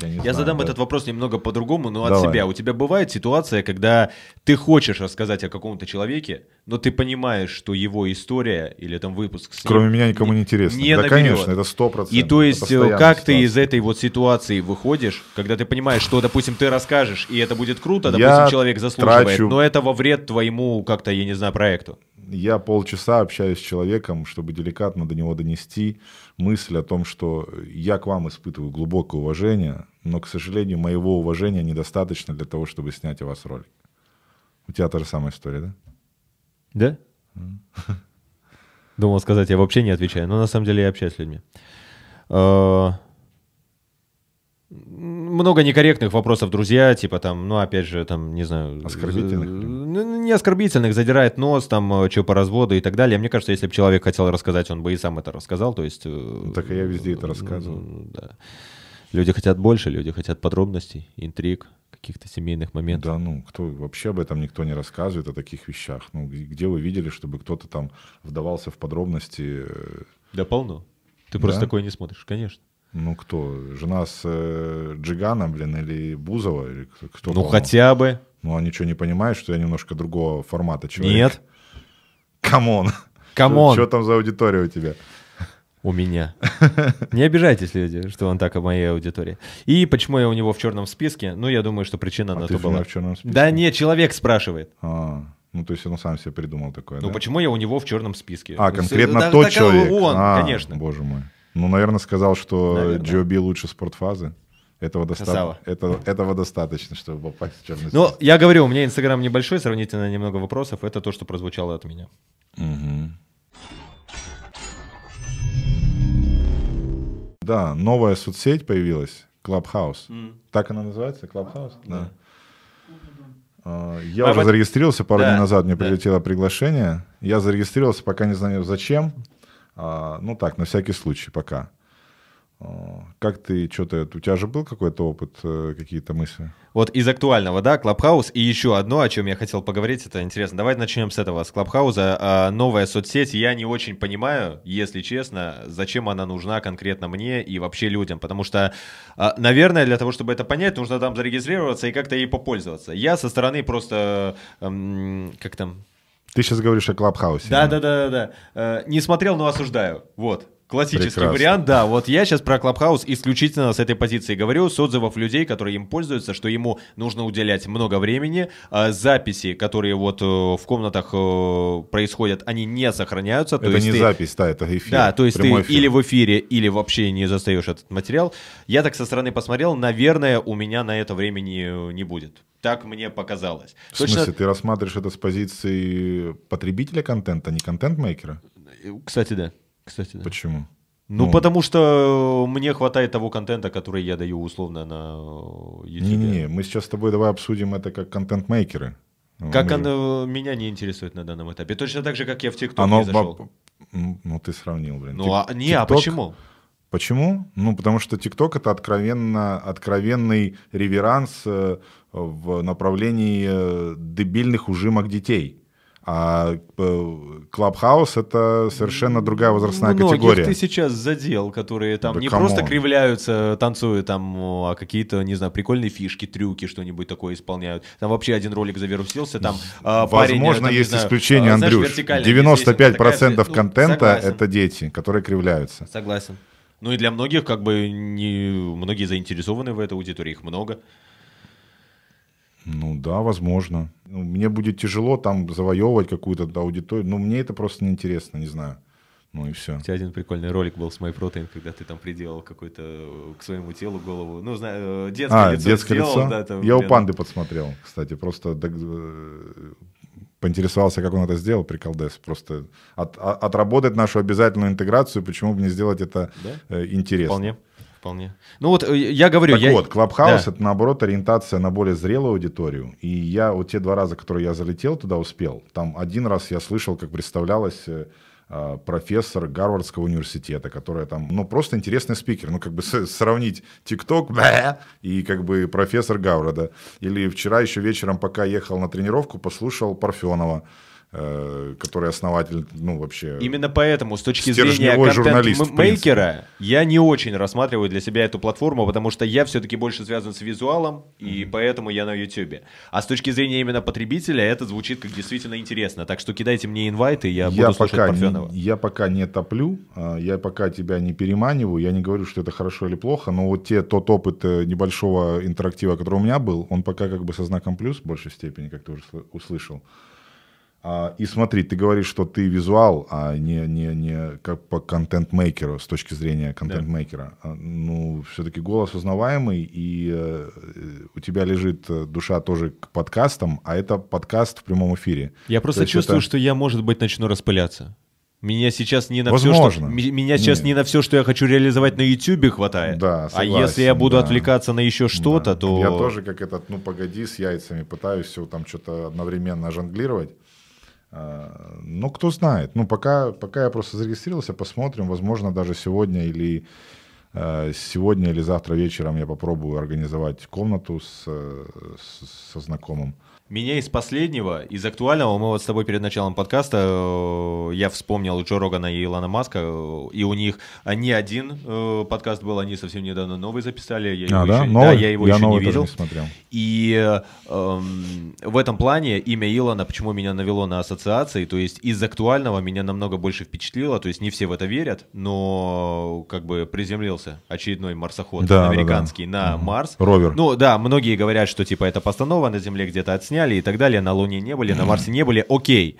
я, я знаю, задам да. этот вопрос немного по-другому, но Давай. от себя. У тебя бывает ситуация, когда ты хочешь рассказать о каком-то человеке, но ты понимаешь, что его история или там выпуск ним Кроме меня никому не интересно. Не да, конечно, это сто процентов. И то есть, э, как ситуация. ты из этой вот ситуации выходишь, когда ты понимаешь, что, допустим, ты расскажешь, и это будет круто, допустим, я человек заслуживает, трачу... но это во вред твоему как-то, я не знаю, проекту. Я полчаса общаюсь с человеком, чтобы деликатно до него донести мысль о том, что я к вам испытываю глубокое уважение, но, к сожалению, моего уважения недостаточно для того, чтобы снять о вас ролик. У тебя та же самая история, да? Да? Думал сказать, я вообще не отвечаю, но на самом деле я общаюсь с людьми. Много некорректных вопросов, друзья, типа там, ну, опять же, там, не знаю... Оскорбительных? Ну, не оскорбительных, задирает нос, там, э, что по разводу и так далее. Мне кажется, если бы человек хотел рассказать, он бы и сам это рассказал, то есть... Ну, так и я везде это рассказываю. Да. Люди хотят больше, люди хотят подробностей, интриг, каких-то семейных моментов. Да, ну, кто вообще об этом никто не рассказывает, о таких вещах. Ну, где вы видели, чтобы кто-то там вдавался в подробности? Э? Да полно. Ты да? просто такое не смотришь, конечно. Ну кто? Жена с э, Джигана, блин, или Бузова? Или кто ну хотя бы. Ну они что, не понимают, что я немножко другого формата человек? Нет. <laughs> Come on. Come on. Что там за аудитория у тебя? У меня. <laughs> Не обижайтесь, люди, что он так о моей аудитории. И почему я у него в черном списке? Ну, я думаю, что причина а на то была. в черном списке? Да нет, человек спрашивает. А, ну, то есть он сам себе придумал такое, Ну, да? почему я у него в черном списке? А, конкретно да, тот так, человек? Он, а, конечно. Боже мой. Ну, наверное, сказал, что Джоби лучше спортфазы. Этого, доста... Это, этого достаточно, чтобы попасть в черный Ну, я говорю, у меня Инстаграм небольшой, сравнительно немного вопросов. Это то, что прозвучало от меня. Угу. Да, новая соцсеть появилась, Clubhouse. Mm. Так она называется, Clubhouse? Да. да. Я а уже зарегистрировался пару да, дней назад, мне да. прилетело приглашение. Я зарегистрировался, пока не знаю зачем. А, ну так, на всякий случай пока. А, как ты, что-то, у тебя же был какой-то опыт, э, какие-то мысли? Вот из актуального, да, Клабхаус. И еще одно, о чем я хотел поговорить, это интересно. Давайте начнем с этого, с Клабхауза. А, новая соцсеть, я не очень понимаю, если честно, зачем она нужна конкретно мне и вообще людям. Потому что, наверное, для того, чтобы это понять, нужно там зарегистрироваться и как-то ей попользоваться. Я со стороны просто, как там, ты сейчас говоришь о Клабхаусе. Да, да, да, да, да. Э, не смотрел, но осуждаю. Вот. Классический Прекрасно. вариант, да. Вот я сейчас про Клабхаус исключительно с этой позиции говорю, с отзывов людей, которые им пользуются, что ему нужно уделять много времени. А записи, которые вот э, в комнатах э, происходят, они не сохраняются. Это то есть не ты... запись, да, это эфир. Да, то есть ты эфир. или в эфире, или вообще не застаешь этот материал. Я так со стороны посмотрел, наверное, у меня на это времени не будет. Так мне показалось. В Точно... смысле, ты рассматриваешь это с позиции потребителя контента, а не контент-мейкера? Кстати, да. Кстати, да. Почему? Ну, ну, потому что мне хватает того контента, который я даю условно на YouTube. Не-не, мы сейчас с тобой давай обсудим это как контент-мейкеры. Как мы... оно меня не интересует на данном этапе. Точно так же, как я в ТикТок не зашел. Ну, ты сравнил, блин. Ну, а, не, TikTok... а почему? Почему? Ну, потому что TikTok это откровенно, откровенный реверанс э, в направлении э, дебильных ужимок детей. А Clubhouse это совершенно другая возрастная Многих категория. ты сейчас задел, которые там да не come on. просто кривляются, танцуют там, а какие-то, не знаю, прикольные фишки, трюки, что-нибудь такое исполняют. Там вообще один ролик завирусился, там а, Возможно, парень, есть знаю, исключение, знаешь, Андрюш. 95% такая, контента ну, это дети, которые кривляются. Согласен. Ну и для многих, как бы, не, многие заинтересованы в этой аудитории, их много. Ну да, возможно. Ну, мне будет тяжело там завоевывать какую-то аудиторию. Ну, мне это просто неинтересно, не знаю. Ну и все. У тебя один прикольный ролик был с MyProtein, когда ты там приделал какой-то э, к своему телу голову. Ну, знаю, э, детское а, лицо детское сделал, лицо? Да, там, Я блин. у панды подсмотрел, кстати, просто... поинтересовался, как он это сделал, приколдес. Просто от, от, отработать нашу обязательную интеграцию, почему бы не сделать это да? э, интересно. Вполне. Вполне. Ну вот э, я говорю... Так я... вот, Clubhouse да. это наоборот ориентация на более зрелую аудиторию. И я вот те два раза, которые я залетел туда, успел. Там один раз я слышал, как представлялось э, а, профессор Гарвардского университета, которая там, ну, просто интересный спикер. Ну, как бы <laughs> сравнить ТикТок и как бы профессор Гарварда. Или вчера еще вечером, пока ехал на тренировку, послушал Парфенова который основатель, ну, вообще... Именно поэтому, с точки зрения контент-мейкера, я не очень рассматриваю для себя эту платформу, потому что я все-таки больше связан с визуалом, и mm-hmm. поэтому я на YouTube. А с точки зрения именно потребителя, это звучит как действительно интересно. Так что кидайте мне инвайты, я, я буду слушать пока Не, я пока не топлю, а, я пока тебя не переманиваю, я не говорю, что это хорошо или плохо, но вот те, тот опыт э, небольшого интерактива, который у меня был, он пока как бы со знаком плюс в большей степени, как ты уже услышал. А, и смотри, ты говоришь, что ты визуал, а не, не, не как по контент-мейкеру, с точки зрения контент-мейкера. Да. Ну, все-таки голос узнаваемый, и э, у тебя лежит э, душа тоже к подкастам, а это подкаст в прямом эфире. Я просто чувствую, это... что я, может быть, начну распыляться. Меня сейчас не на Возможно. все, что меня сейчас Нет. не на все, что я хочу реализовать на YouTube хватает. Да, согласен, а если я буду да. отвлекаться на еще что-то, да. то я тоже как этот, ну погоди, с яйцами пытаюсь все там что-то одновременно жонглировать. Ну, кто знает. Ну, пока, пока я просто зарегистрировался, посмотрим. Возможно, даже сегодня или э, сегодня или завтра вечером я попробую организовать комнату с, с, со знакомым. Меня из последнего, из актуального, мы вот с тобой перед началом подкаста, э, я вспомнил Джо Рогана и Илона Маска, э, и у них не один э, подкаст был, они совсем недавно новый записали, я а, его да? еще, новый? Да, я его я еще не видел. Не смотрел. И э, в этом плане имя Илона, почему меня навело на ассоциации, то есть из актуального меня намного больше впечатлило, то есть не все в это верят, но как бы приземлился очередной марсоход да, американский да, да. на угу. Марс. Ровер. Ну да, многие говорят, что типа это постанова на Земле где-то отсняли, сняли и так далее, на Луне не были, на Марсе не были, окей.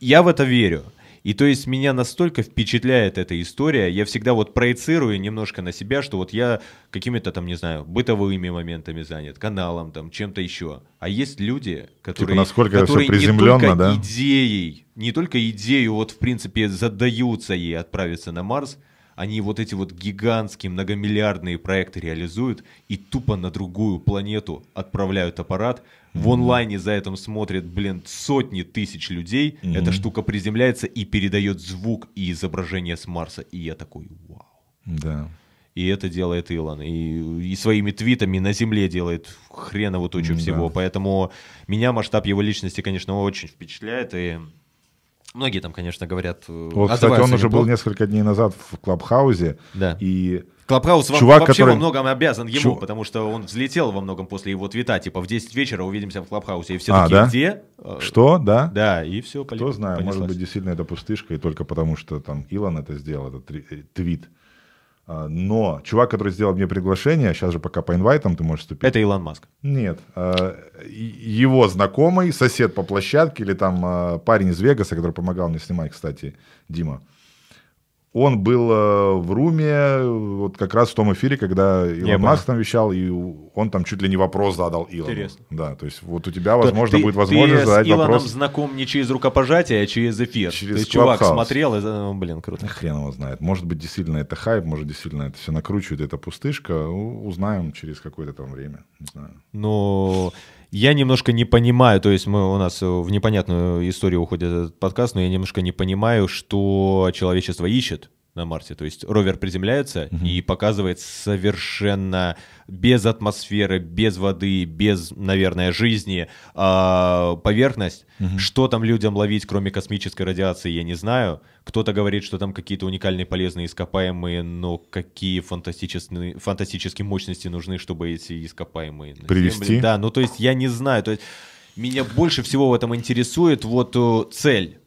Я в это верю. И то есть меня настолько впечатляет эта история, я всегда вот проецирую немножко на себя, что вот я какими-то там, не знаю, бытовыми моментами занят, каналом там, чем-то еще. А есть люди, типа, которые, типа насколько которые это все не только да? идеей, не только идею вот в принципе задаются ей отправиться на Марс, они вот эти вот гигантские многомиллиардные проекты реализуют и тупо на другую планету отправляют аппарат. В онлайне за этим смотрят, блин, сотни тысяч людей. Mm-hmm. Эта штука приземляется и передает звук и изображение с Марса. И я такой, вау. Да. И это делает Илон. И, и своими твитами на Земле делает хреново тучу mm-hmm. всего. Поэтому меня масштаб его личности, конечно, очень впечатляет. И Многие там, конечно, говорят... Э, вот, кстати, он уже был несколько дней назад в Клабхаузе. Да. И Клабхаус Чувак, вообще который... во многом обязан ему, Чу... потому что он взлетел во многом после его твита, типа в 10 вечера увидимся в Клабхаусе, и все а, такие, да? где? Что, да? Да, и все. Кто знает, может быть, действительно это пустышка, и только потому, что там Илон это сделал, этот э, твит. А, но чувак, который сделал мне приглашение, сейчас же пока по инвайтам ты можешь вступить. Это Илон Маск. Нет. А, его знакомый, сосед по площадке или там а, парень из Вегаса, который помогал мне снимать, кстати, Дима. Он был э, в руме вот как раз в том эфире, когда Илон Маск там вещал, и он там чуть ли не вопрос задал Илону. Интересно. Да, то есть вот у тебя, возможно, ты, будет возможность ты задать с Илоном вопрос. знаком не через рукопожатие, а через эфир. Через то есть чувак смотрел, и, ну, блин, круто. Хрен его знает. Может быть, действительно это хайп, может, действительно это все накручивает, это пустышка. Узнаем через какое-то там время. Не знаю. Ну... Но я немножко не понимаю, то есть мы у нас в непонятную историю уходит этот подкаст, но я немножко не понимаю, что человечество ищет на Марсе. То есть ровер приземляется угу. и показывает совершенно без атмосферы, без воды, без, наверное, жизни э, поверхность. Угу. Что там людям ловить, кроме космической радиации, я не знаю. Кто-то говорит, что там какие-то уникальные полезные ископаемые, но какие фантастические, фантастические мощности нужны, чтобы эти ископаемые... Привести? Да, ну то есть я не знаю. То есть меня больше всего в этом интересует вот э, цель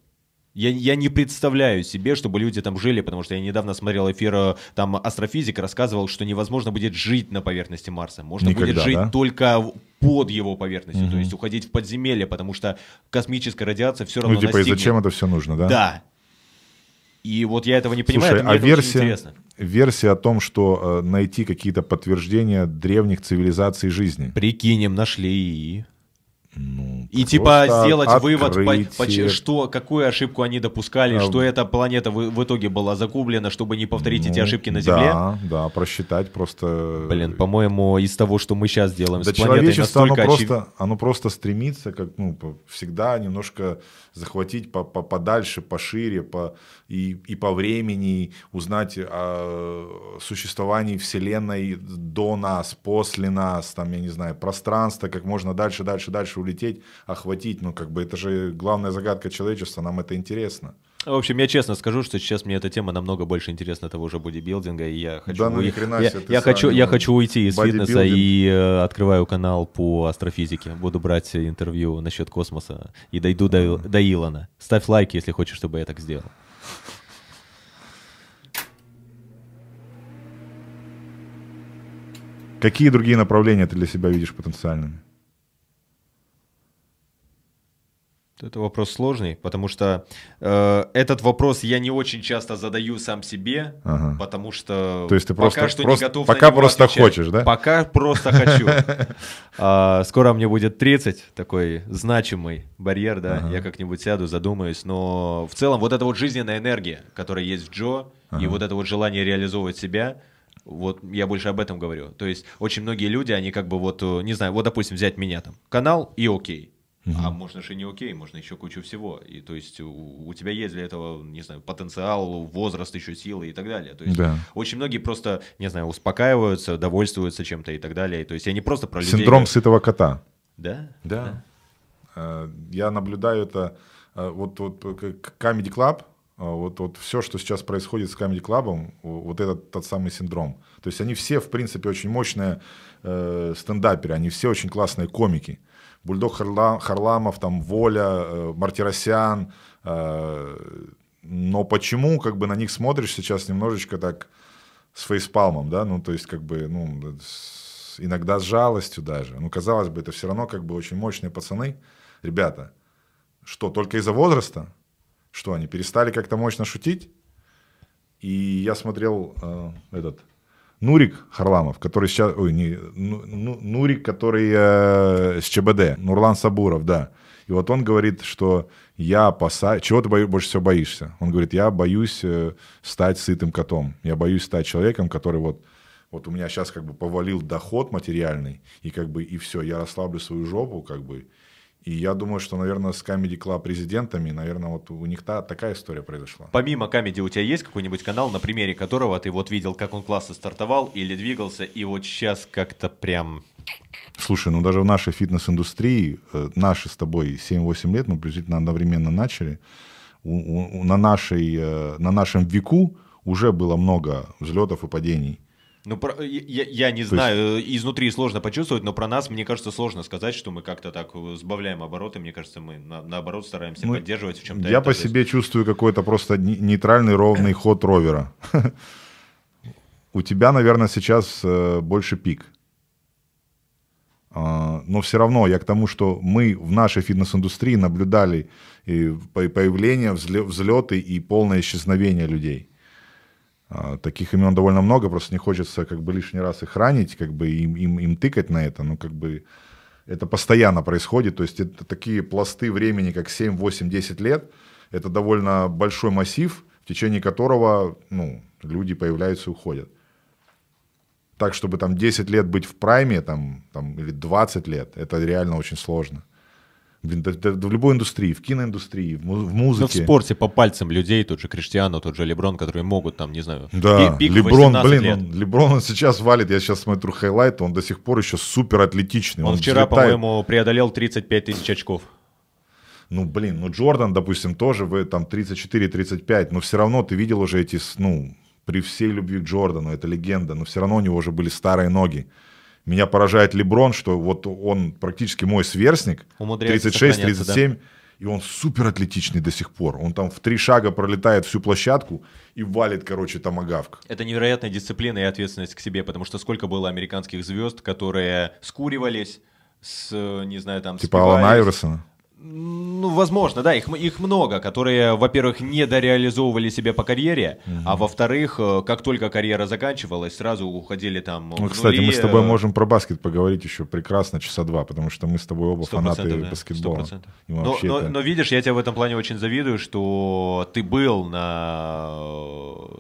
я, я не представляю себе, чтобы люди там жили, потому что я недавно смотрел эфир, э, там астрофизик рассказывал, что невозможно будет жить на поверхности Марса. Можно Никогда, будет жить да? только под его поверхностью, угу. то есть уходить в подземелье, потому что космическая радиация все равно Ну типа настигнет. и зачем это все нужно, да? Да. И вот я этого не понимаю, Слушай, это а версия, версия о том, что э, найти какие-то подтверждения древних цивилизаций жизни. Прикинем, нашли. Ну, И типа сделать открытие. вывод, по, по, что, какую ошибку они допускали, а, что эта планета в, в итоге была загублена, чтобы не повторить ну, эти ошибки на Земле. Да, да, просчитать просто. Блин, по-моему, из того, что мы сейчас делаем да с планетой, человечество, оно, очев... просто, оно просто стремится, как ну, всегда, немножко захватить по, по, подальше, пошире, по, и, и по времени, узнать о существовании Вселенной до нас, после нас, там, я не знаю, пространство, как можно дальше, дальше, дальше улететь, охватить. Ну, как бы это же главная загадка человечества, нам это интересно. В общем, я честно скажу, что сейчас мне эта тема намного больше интересна того же бодибилдинга, и я хочу, да, ну, я, я, я хочу, я хочу уйти из фитнеса и э, открываю канал по астрофизике. Буду брать интервью насчет космоса и дойду до, до Илона. Ставь лайк, если хочешь, чтобы я так сделал. Какие другие направления ты для себя видишь потенциальными? Это вопрос сложный, потому что э, этот вопрос я не очень часто задаю сам себе, ага. потому что То есть ты пока просто, что просто, не готов пока просто отвечать. хочешь, да? Пока просто хочу. <laughs> А, скоро мне будет 30, такой значимый барьер, да, я как-нибудь сяду, задумаюсь, но в целом вот эта вот жизненная энергия, которая есть в Джо, и вот это вот желание реализовывать себя, вот я больше об этом говорю. То есть очень многие люди, они как бы вот, э, не знаю, вот допустим взять меня там, канал и окей. Угу. А можно же не окей, можно еще кучу всего. И то есть у, у тебя есть для этого, не знаю, потенциал, возраст, еще силы и так далее. То есть да. очень многие просто, не знаю, успокаиваются, довольствуются чем-то и так далее. То есть я не просто про людей... Синдром сытого кота. Да? Да. да. Э, я наблюдаю это, э, вот, вот Comedy Club, э, вот, вот все, что сейчас происходит с Comedy Club, вот этот тот самый синдром. То есть они все, в принципе, очень мощные э, стендаперы, они все очень классные комики. Бульдог Харламов, там Воля, э, Мартиросян. Э, но почему как бы на них смотришь сейчас немножечко так с фейспалмом, да, ну то есть как бы, ну, иногда с жалостью даже. Ну, казалось бы, это все равно как бы очень мощные пацаны. Ребята, что, только из-за возраста? Что, они перестали как-то мощно шутить? И я смотрел э, этот Нурик Харламов, который сейчас, ой, не, ну, ну, Нурик, который э, с ЧБД, Нурлан Сабуров, да. И вот он говорит, что я опасаюсь, чего ты бои, больше всего боишься? Он говорит, я боюсь э, стать сытым котом, я боюсь стать человеком, который вот, вот у меня сейчас как бы повалил доход материальный, и как бы, и все, я расслаблю свою жопу, как бы, и я думаю, что, наверное, с Comedy Club президентами, наверное, вот у них та, такая история произошла. Помимо Comedy у тебя есть какой-нибудь канал, на примере которого ты вот видел, как он классно стартовал или двигался, и вот сейчас как-то прям... Слушай, ну даже в нашей фитнес-индустрии, э, наши с тобой 7-8 лет, мы приблизительно одновременно начали, у, у, на, нашей, э, на нашем веку уже было много взлетов и падений. Ну, про, я, я не То знаю, есть... изнутри сложно почувствовать, но про нас, мне кажется, сложно сказать, что мы как-то так сбавляем обороты. Мне кажется, мы на, наоборот стараемся мы... поддерживать в чем-то. Я это, по себе есть... чувствую какой-то просто нейтральный ровный ход ровера. <laughs> У тебя, наверное, сейчас э, больше пик. А, но все равно я к тому, что мы в нашей фитнес-индустрии наблюдали появление, взлеты и полное исчезновение людей. А, таких имен довольно много, просто не хочется как бы лишний раз их ранить, как бы им, им, им тыкать на это, но как бы это постоянно происходит, то есть это такие пласты времени, как 7, 8, 10 лет, это довольно большой массив, в течение которого ну, люди появляются и уходят. Так, чтобы там 10 лет быть в prime е, там, там, или 20 лет, это реально очень сложно. Блин, да, да, в любой индустрии, в киноиндустрии, в, в музыке. Ну, в спорте по пальцам людей, тот же Криштиану, тот же Леброн, которые могут там, не знаю, да, пик Леброн, блин, лет. Он, Леброн он сейчас валит, я сейчас смотрю highlight, он до сих пор еще супер атлетичный. Он, он вчера, взлетает. по-моему, преодолел 35 тысяч очков. Ну, блин, ну Джордан, допустим, тоже вы там 34-35, но все равно ты видел уже эти, ну, при всей любви к Джордану, это легенда, но все равно у него уже были старые ноги. Меня поражает Леброн, что вот он практически мой сверстник, 36-37, да? и он супер атлетичный до сих пор. Он там в три шага пролетает всю площадку и валит, короче, томагавк. Это невероятная дисциплина и ответственность к себе, потому что сколько было американских звезд, которые скуривались, с, не знаю, там... Типа Алана Айверсона? Ну, возможно, да, их, их много, которые, во-первых, не дореализовывали себя по карьере, угу. а во-вторых, э, как только карьера заканчивалась, сразу уходили там Ну, кстати, нули. мы с тобой можем про баскет поговорить еще прекрасно часа два, потому что мы с тобой оба фанаты да, баскетбола. 100%. Но, но, это... но видишь, я тебе в этом плане очень завидую, что ты был на,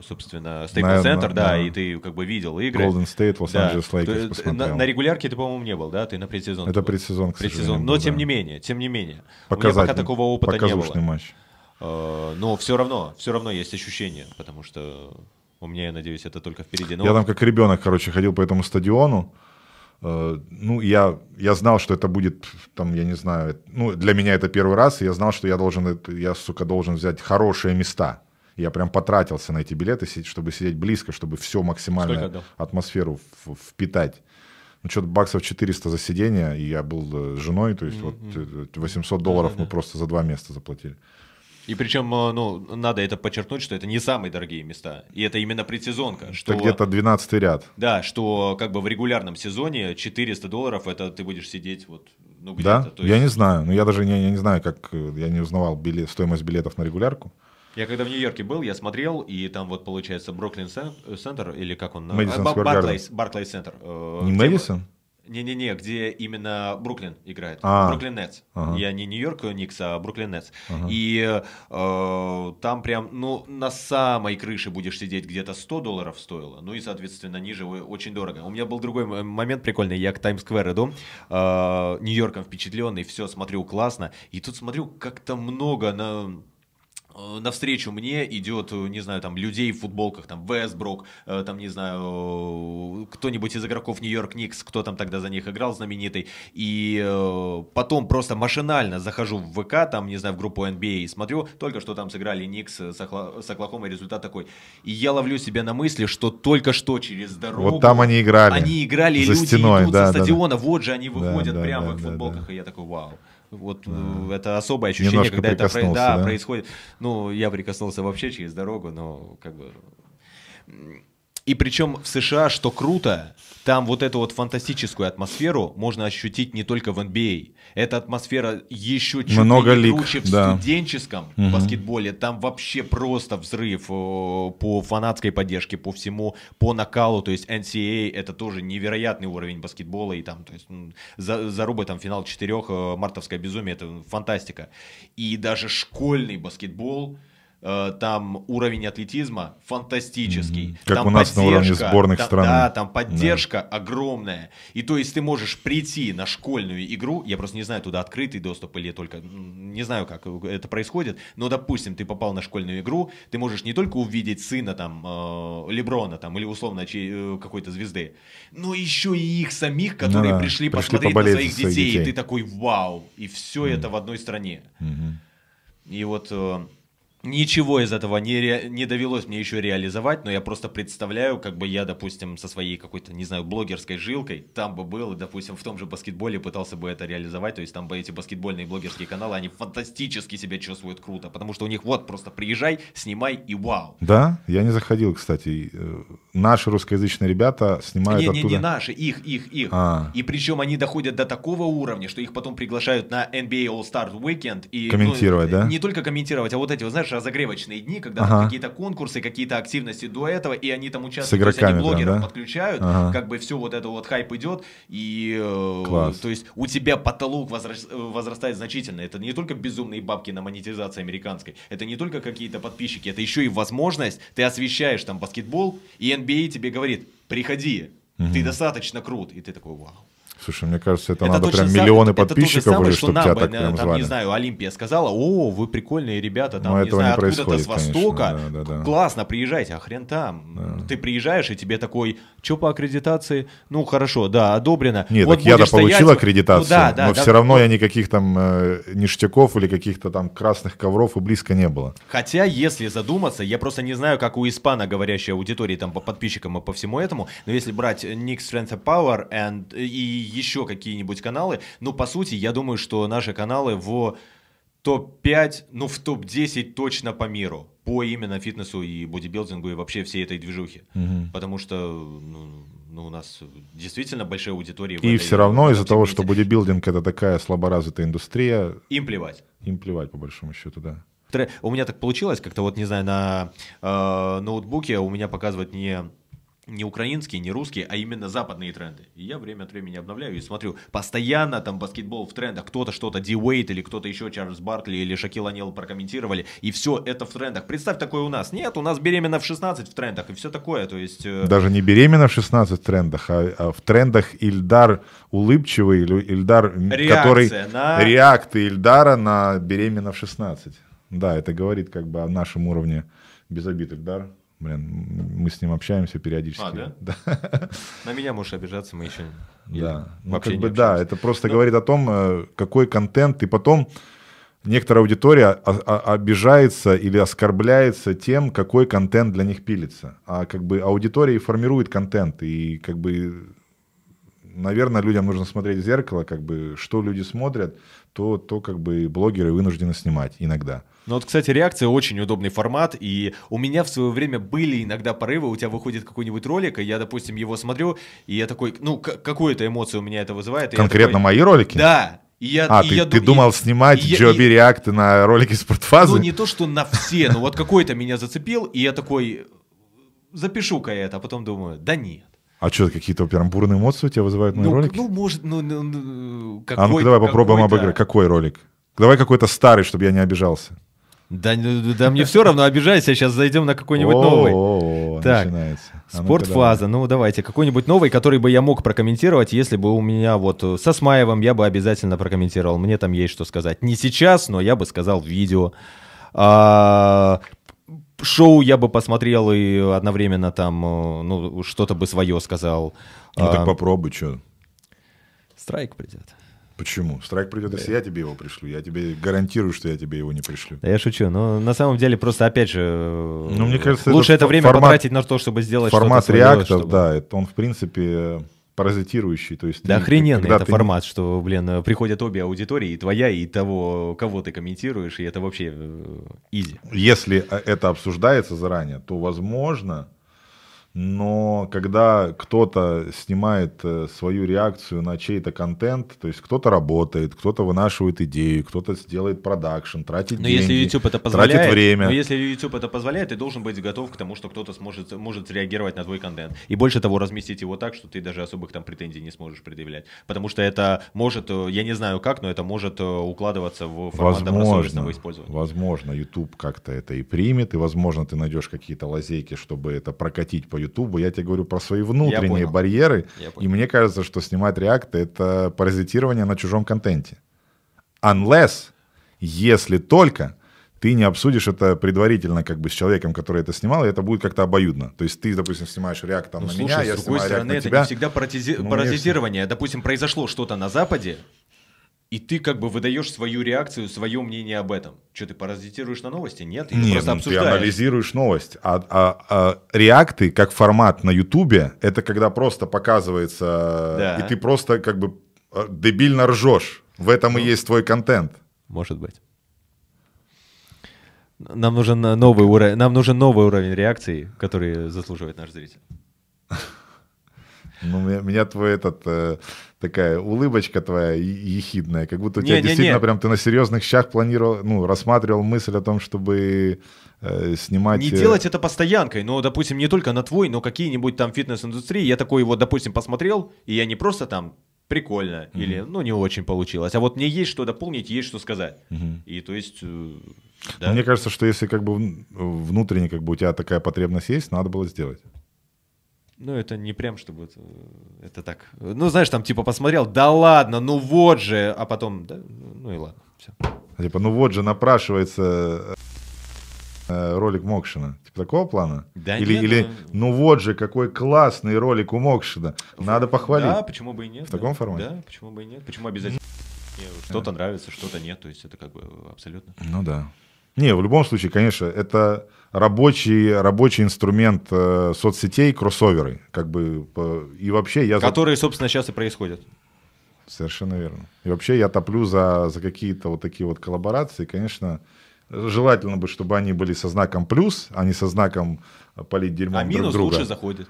собственно, Staples Center, да, да, и ты как бы видел игры. Golden State, Los-Angeles да. Lakers посмотрел. На, на регулярке ты, по-моему, не был, да? Ты на предсезон. Это предсезон, к предсезон. Но, тем да. не менее, тем не менее. Показательный, У меня пока такого опыта не было. матч. Э, но все равно, все равно есть ощущение, потому что у меня, я надеюсь, это только впереди. Но... Я там как ребенок, короче, ходил по этому стадиону. Э, ну, я, я знал, что это будет, там, я не знаю, ну, для меня это первый раз, и я знал, что я должен, я, сука, должен взять хорошие места. Я прям потратился на эти билеты, чтобы сидеть близко, чтобы все максимально атмосферу впитать ну, что-то баксов 400 за сидение, и я был э, с женой, то есть mm-hmm. вот 800 э, долларов да, мы просто за два места заплатили. И причем, э, ну, надо это подчеркнуть, что это не самые дорогие места. И это именно предсезонка. Что, это где-то 12 ряд. Да, что как бы в регулярном сезоне 400 долларов, это ты будешь сидеть вот ну, где-то. Да? Есть... Я не знаю. Ну, я даже не, я не знаю, как... Я не узнавал билет, стоимость билетов на регулярку. Я когда в Нью-Йорке был, я смотрел, и там вот получается Бруклин Центр, или как он? Барклейс, Барклейс Центр. Не Мэдисон? Не-не-не, где именно Бруклин играет. А, Бруклин Нетс. Ага. Я не Нью-Йорк Никс, а Бруклин Нетс. Ага. И э, там прям, ну, на самой крыше будешь сидеть где-то 100 долларов стоило. Ну и, соответственно, ниже очень дорого. У меня был другой момент прикольный. Я к Таймс-сквер иду, э, Нью-Йорком впечатленный, все, смотрю классно. И тут смотрю, как-то много на Э, навстречу мне идет, э, не знаю, там, людей в футболках, там, Вестбрук, э, там, не знаю, кто-нибудь из игроков Нью-Йорк Никс, кто там тогда за них играл, знаменитый, и потом просто машинально захожу в ВК, там, не знаю, в группу NBA и смотрю, только что там сыграли Никс с, Охла... с Оклахомой, результат такой, и я ловлю себя на мысли, что только что через дорогу... Вот там они играли. Они играли, за люди стеной, идут да, со стадиона, да, вот же они выходят да, прямо да, в их футболках, да. и я такой, вау. Вот да. это особое ощущение, Немножко когда это да, да? происходит. Ну, я прикоснулся вообще через дорогу, но как бы и причем в США, что круто, там вот эту вот фантастическую атмосферу можно ощутить не только в NBA. Эта атмосфера еще чуть Много лиг, круче в да. студенческом угу. баскетболе. Там вообще просто взрыв по фанатской поддержке, по всему, по накалу. То есть NCAA это тоже невероятный уровень баскетбола. И там, то есть, за, заруба там финал четырех, э, мартовское безумие, это фантастика. И даже школьный баскетбол – Э, там уровень атлетизма фантастический. Как там у нас на уровне сборных там, стран. Да, там поддержка да. огромная. И то есть ты можешь прийти на школьную игру, я просто не знаю, туда открытый доступ или только, не знаю, как это происходит, но, допустим, ты попал на школьную игру, ты можешь не только увидеть сына там, э, Леброна там, или условно чей, э, какой-то звезды, но еще и их самих, которые ну, да. пришли, пришли посмотреть на своих детей, детей, и ты такой, вау, и все mm-hmm. это в одной стране. Mm-hmm. И вот... Ничего из этого не, ре... не довелось мне еще реализовать, но я просто представляю, как бы я, допустим, со своей какой-то, не знаю, блогерской жилкой там бы был, и, допустим, в том же баскетболе пытался бы это реализовать, то есть там бы эти баскетбольные блогерские каналы, они фантастически себя чувствуют круто, потому что у них вот просто приезжай, снимай и вау. Да, я не заходил, кстати. Э, наши русскоязычные ребята снимают не, оттуда... Не, не наши, их, их, их. А. И причем они доходят до такого уровня, что их потом приглашают на NBA All-Star Weekend. И, комментировать, ну, да? Не только комментировать, а вот эти, вот, знаешь, разогревочные дни, когда ага. какие-то конкурсы, какие-то активности до этого, и они там участвуют, С игроками, то есть они блогеров да? подключают, ага. как бы все вот это вот хайп идет, и э, Класс. то есть у тебя потолок возрастает значительно. Это не только безумные бабки на монетизации американской, это не только какие-то подписчики, это еще и возможность, ты освещаешь там баскетбол, и NBA тебе говорит, приходи, угу. ты достаточно крут, и ты такой, вау. Слушай, мне кажется, это, это надо прям миллионы подписчиков, это самое, чтобы тебя так прям там, звали. не знаю, Олимпия сказала, о, вы прикольные ребята, там, Но не знаю, откуда-то с Востока, да, да, да. классно, приезжайте, а хрен там. Да. Ты приезжаешь, и тебе такой, что по аккредитации? Ну, хорошо, да, одобрено. Нет, вот так я-то получил аккредитацию, ну, да, да, но да, все равно да. я никаких там э, ништяков или каких-то там красных ковров и близко не было. Хотя, если задуматься, я просто не знаю, как у испано говорящей аудитории, там, по подписчикам и по всему этому, но если брать Nick Strength and Power and, и еще какие-нибудь каналы. Ну, по сути, я думаю, что наши каналы в топ-5, ну, в топ-10 точно по миру. По именно фитнесу и бодибилдингу и вообще всей этой движухе. Угу. Потому что ну, ну, у нас действительно большая аудитория. И все равно из-за того, что бодибилдинг это такая слаборазвитая индустрия. Им плевать. Им плевать, по большому счету, да. У меня так получилось, как-то вот, не знаю, на э, ноутбуке у меня показывает не не украинские, не русские, а именно западные тренды. И я время от времени обновляю и смотрю. Постоянно там баскетбол в трендах. Кто-то что-то, Ди Уэйт или кто-то еще, Чарльз Бартли или Шакил Анил прокомментировали. И все это в трендах. Представь такое у нас. Нет, у нас беременна в 16 в трендах и все такое. То есть... Э... Даже не беременна в 16 в трендах, а, а в трендах Ильдар улыбчивый, Ильдар, Реакция который... На... Реакты Ильдара на беременна в 16. Да, это говорит как бы о нашем уровне без обид Ильдар. Блин, мы с ним общаемся периодически. А, да? <laughs> да. На меня можешь обижаться, мы еще да. Ну, вообще как бы, да, это просто Но... говорит о том, э, какой контент, и потом некоторая аудитория обижается или оскорбляется тем, какой контент для них пилится. А как бы аудитория и формирует контент, и как бы наверное, людям нужно смотреть в зеркало, как бы, что люди смотрят, то, то как бы блогеры вынуждены снимать иногда. Ну вот, кстати, реакция очень удобный формат, и у меня в свое время были иногда порывы, у тебя выходит какой-нибудь ролик, и я, допустим, его смотрю, и я такой, ну, какую-то эмоцию у меня это вызывает. Конкретно такой, мои ролики? Да, и я, а, и ты, я, ты думал снимать и, Джоби и, реакты на ролики спортфазы? Ну, не то, что на все, но вот какой-то меня зацепил, и я такой, запишу-ка я это, а потом думаю, да нет. А что, какие-то прям бурные эмоции у тебя вызывают мои ну, ролики? Ну, может, ну, ну, ну какой, А ну давай попробуем обыграть. Какой ролик? Давай какой-то старый, чтобы я не обижался. Да, да мне все равно, обижайся, сейчас зайдем на какой-нибудь новый. Так, начинается. А спортфаза, ну давайте, какой-нибудь новый, который бы я мог прокомментировать, если бы у меня вот со Смаевым я бы обязательно прокомментировал, мне там есть что сказать. Не сейчас, но я бы сказал в видео. Шоу я бы посмотрел и одновременно там, э, ну, что-то бы свое сказал. Ну а, так попробуй, что. Страйк придет. Почему? Страйк придет, если я тебе его пришлю. Я тебе гарантирую, что я тебе его не пришлю. Да я шучу. Но на самом деле просто, опять же, ну, мне кажется, лучше это, время формат, потратить на то, чтобы сделать формат реактов, чтобы... да, это он, в принципе, паразитирующий. То есть да ты, охрененный это ты... формат, что, блин, приходят обе аудитории, и твоя, и того, кого ты комментируешь, и это вообще изи. Если э, это обсуждается заранее, то, возможно, но когда кто-то снимает э, свою реакцию на чей-то контент, то есть кто-то работает, кто-то вынашивает идею, кто-то сделает продакшн, тратит но деньги, если YouTube это позволяет, тратит время. Но если YouTube это позволяет, ты должен быть готов к тому, что кто-то сможет, может реагировать на твой контент. И больше того, разместить его так, что ты даже особых там претензий не сможешь предъявлять. Потому что это может, э, я не знаю как, но это может э, укладываться в формат добросовестного использования. Возможно, YouTube как-то это и примет, и возможно ты найдешь какие-то лазейки, чтобы это прокатить по Ютубу, я тебе говорю про свои внутренние барьеры. И мне кажется, что снимать реакты это паразитирование на чужом контенте. Unless, если только ты не обсудишь это предварительно как бы с человеком, который это снимал, и это будет как-то обоюдно. То есть ты, допустим, снимаешь реакт там, ну, на слушай, меня, я с другой стороны, это тебя. не всегда парази... ну, паразитирование. Допустим, произошло что-то на Западе, и ты как бы выдаешь свою реакцию, свое мнение об этом. Что, ты паразитируешь на новости? Нет, Нет, просто ну, обсуждаешь? ты анализируешь новость. А, а, а реакты, как формат на Ютубе, это когда просто показывается, да. и ты просто как бы э, дебильно ржешь. В этом ну, и есть твой контент. Может быть. Нам нужен новый уровень, нам нужен новый уровень реакции, который заслуживает наш зритель. <laughs> Ну, меня, меня твой этот э, такая улыбочка твоя ехидная, как будто у тебя не, действительно не, не. прям ты на серьезных щах планировал, ну, рассматривал мысль о том, чтобы э, снимать... Не э... делать это постоянкой, но, допустим, не только на твой, но какие-нибудь там фитнес-индустрии. Я такой вот, допустим, посмотрел, и я не просто там прикольно mm-hmm. или, ну, не очень получилось, а вот мне есть что дополнить, есть что сказать. Mm-hmm. И то есть... Э, да. Мне кажется, что если как бы внутренне как бы у тебя такая потребность есть, надо было сделать. Ну, это не прям, чтобы это, это так. Ну, знаешь, там типа посмотрел, да ладно, ну вот же, а потом, да, ну и ладно, все. Типа, ну вот же напрашивается э, ролик Мокшина. Типа такого плана? Да или, нет, или ну... ну вот же, какой классный ролик у Мокшина. Надо похвалить. Да, почему бы и нет. В да. таком формате? Да, почему бы и нет. Почему обязательно что-то нравится, что-то нет. То есть это как бы абсолютно. Ну да. Не, в любом случае, конечно, это рабочий, рабочий инструмент э, соцсетей, кроссоверы. Как бы, и вообще я... Которые, за... собственно, сейчас и происходят. Совершенно верно. И вообще я топлю за, за какие-то вот такие вот коллаборации. Конечно, желательно бы, чтобы они были со знаком плюс, а не со знаком полить дерьмом а друг друга. лучше заходит.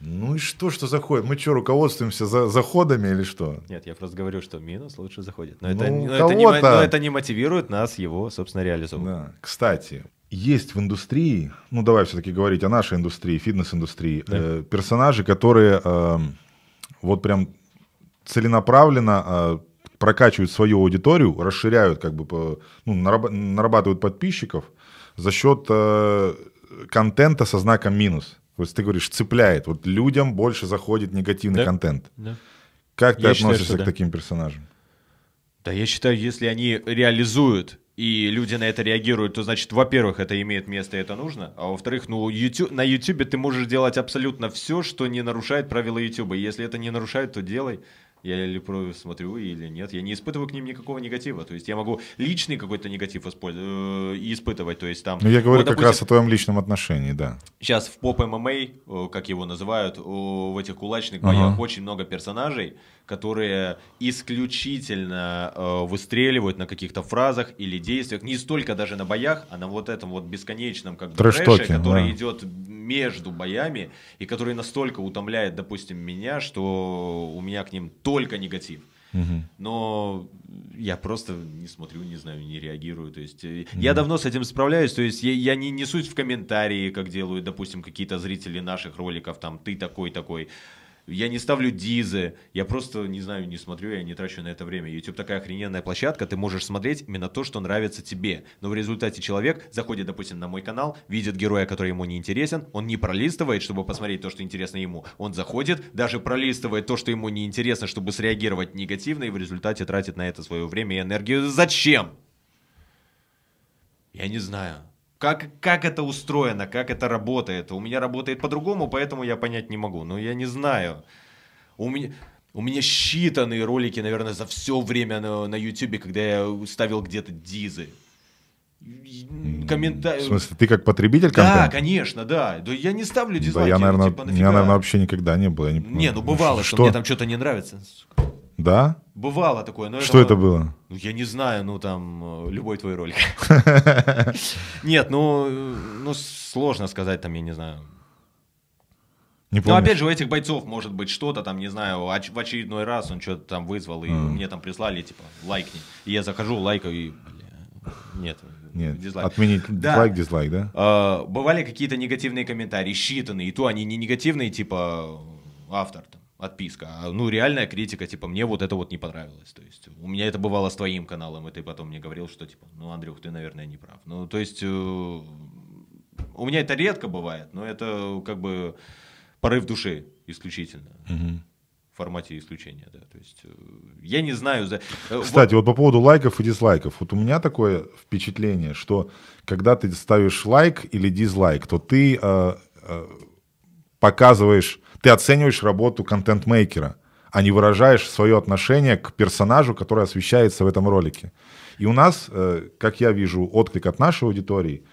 Ну и что, что заходит? Мы что, руководствуемся за заходами или что? Нет, я просто говорю, что минус лучше заходит. Но, ну, это, но, это, не, но это не мотивирует нас его, собственно, реализовывать. Да. Кстати, есть в индустрии, ну давай все-таки говорить о нашей индустрии, фитнес-индустрии, да. э, персонажи, которые э, вот прям целенаправленно э, прокачивают свою аудиторию, расширяют, как бы, по, ну, нарабатывают подписчиков за счет э, контента со знаком минус. Вот ты говоришь, цепляет. Вот людям больше заходит негативный да? контент. Да. Как ты я относишься считаю, к да. таким персонажам? Да, я считаю, если они реализуют и люди на это реагируют, то значит, во-первых, это имеет место и это нужно, а во-вторых, ну, YouTube, на YouTube ты можешь делать абсолютно все, что не нарушает правила YouTube. И если это не нарушает, то делай я или смотрю или нет, я не испытываю к ним никакого негатива. То есть я могу личный какой-то негатив использовать, э, испытывать. То есть там. Ну я говорю вот, как допустим, раз о твоем личном отношении, да. Сейчас в поп ММА, э, как его называют, в этих кулачных боях ага. очень много персонажей, которые исключительно э, выстреливают на каких-то фразах или действиях, не столько даже на боях, а на вот этом вот бесконечном как бы трэше, который да. идет между боями и который настолько утомляет, допустим, меня, что у меня к ним только негатив. Угу. Но я просто не смотрю, не знаю, не реагирую. То есть угу. я давно с этим справляюсь. То есть я, я не несусь в комментарии, как делают, допустим, какие-то зрители наших роликов, там ты такой такой. Я не ставлю дизы, я просто, не знаю, не смотрю, я не трачу на это время. YouTube такая охрененная площадка, ты можешь смотреть именно то, что нравится тебе. Но в результате человек заходит, допустим, на мой канал, видит героя, который ему не интересен, он не пролистывает, чтобы посмотреть то, что интересно ему. Он заходит, даже пролистывает то, что ему не интересно, чтобы среагировать негативно, и в результате тратит на это свое время и энергию. Зачем? Я не знаю. Как, как это устроено, как это работает. У меня работает по-другому, поэтому я понять не могу. Но я не знаю. У меня, у меня считанные ролики, наверное, за все время на, на YouTube, когда я ставил где-то дизы. Комментарий. В смысле, ты как потребитель контента? Да, конечно, да. Да я не ставлю дизлайки. Да, я, наверное, типа, нафига... меня, наверное, вообще никогда не было. Я не, не, ну бывало, что, что мне там что-то не нравится. Да? Бывало такое. Но Что это, это было? Ну, я не знаю, ну там, э, любой твой ролик. <laughs> Нет, ну, э, ну, сложно сказать, там, я не знаю. Не Но опять же, у этих бойцов может быть что-то там, не знаю, в очередной раз он что-то там вызвал, и mm. мне там прислали, типа, лайкни. И я захожу, лайкаю, и, бля, нет, нет, дизлайк. отменить <laughs> да. лайк, дизлайк, да? А, бывали какие-то негативные комментарии, считанные, и то они не негативные, типа, автор там отписка, а, ну, реальная критика, типа, мне вот это вот не понравилось, то есть, у меня это бывало с твоим каналом, и ты потом мне говорил, что, типа, ну, Андрюх, ты, наверное, не прав, ну, то есть, э, у меня это редко бывает, но это, как бы, порыв души исключительно. Угу. В формате исключения, да, то есть, э, я не знаю... За... Э, Кстати, вот... вот по поводу лайков и дизлайков, вот у меня такое впечатление, что, когда ты ставишь лайк или дизлайк, то ты э, э, показываешь ты оцениваешь работу контент-мейкера, а не выражаешь свое отношение к персонажу, который освещается в этом ролике. И у нас, э, как я вижу, отклик от нашей аудитории,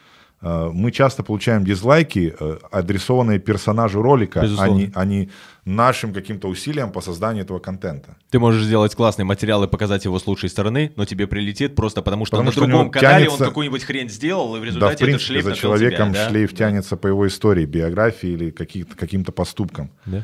мы часто получаем дизлайки, э, адресованные персонажу ролика, а не, а не нашим каким-то усилиям по созданию этого контента. Ты можешь сделать классный материал и показать его с лучшей стороны, но тебе прилетит просто потому, что потому на что другом канале тянется... он какую-нибудь хрень сделал, и в результате да, в принципе, этот шлейф за человеком тебя, да? шлейф тянется по его истории, биографии или каким-то поступкам. Да.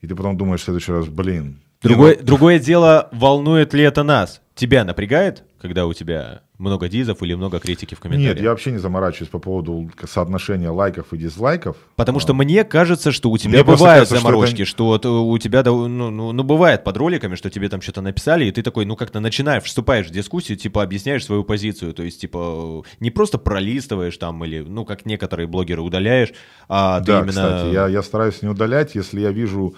И ты потом думаешь в следующий раз, блин. Другое, другое дело, волнует ли это нас? Тебя напрягает, когда у тебя много дизов или много критики в комментариях? Нет, я вообще не заморачиваюсь по поводу соотношения лайков и дизлайков. Потому а. что мне кажется, что у тебя мне бывают кажется, заморочки, что, это... что у тебя, ну, ну, ну, бывает под роликами, что тебе там что-то написали, и ты такой, ну, как-то начинаешь, вступаешь в дискуссию, типа, объясняешь свою позицию, то есть, типа, не просто пролистываешь там или, ну, как некоторые блогеры удаляешь, а да, ты именно... кстати, я, я стараюсь не удалять, если я вижу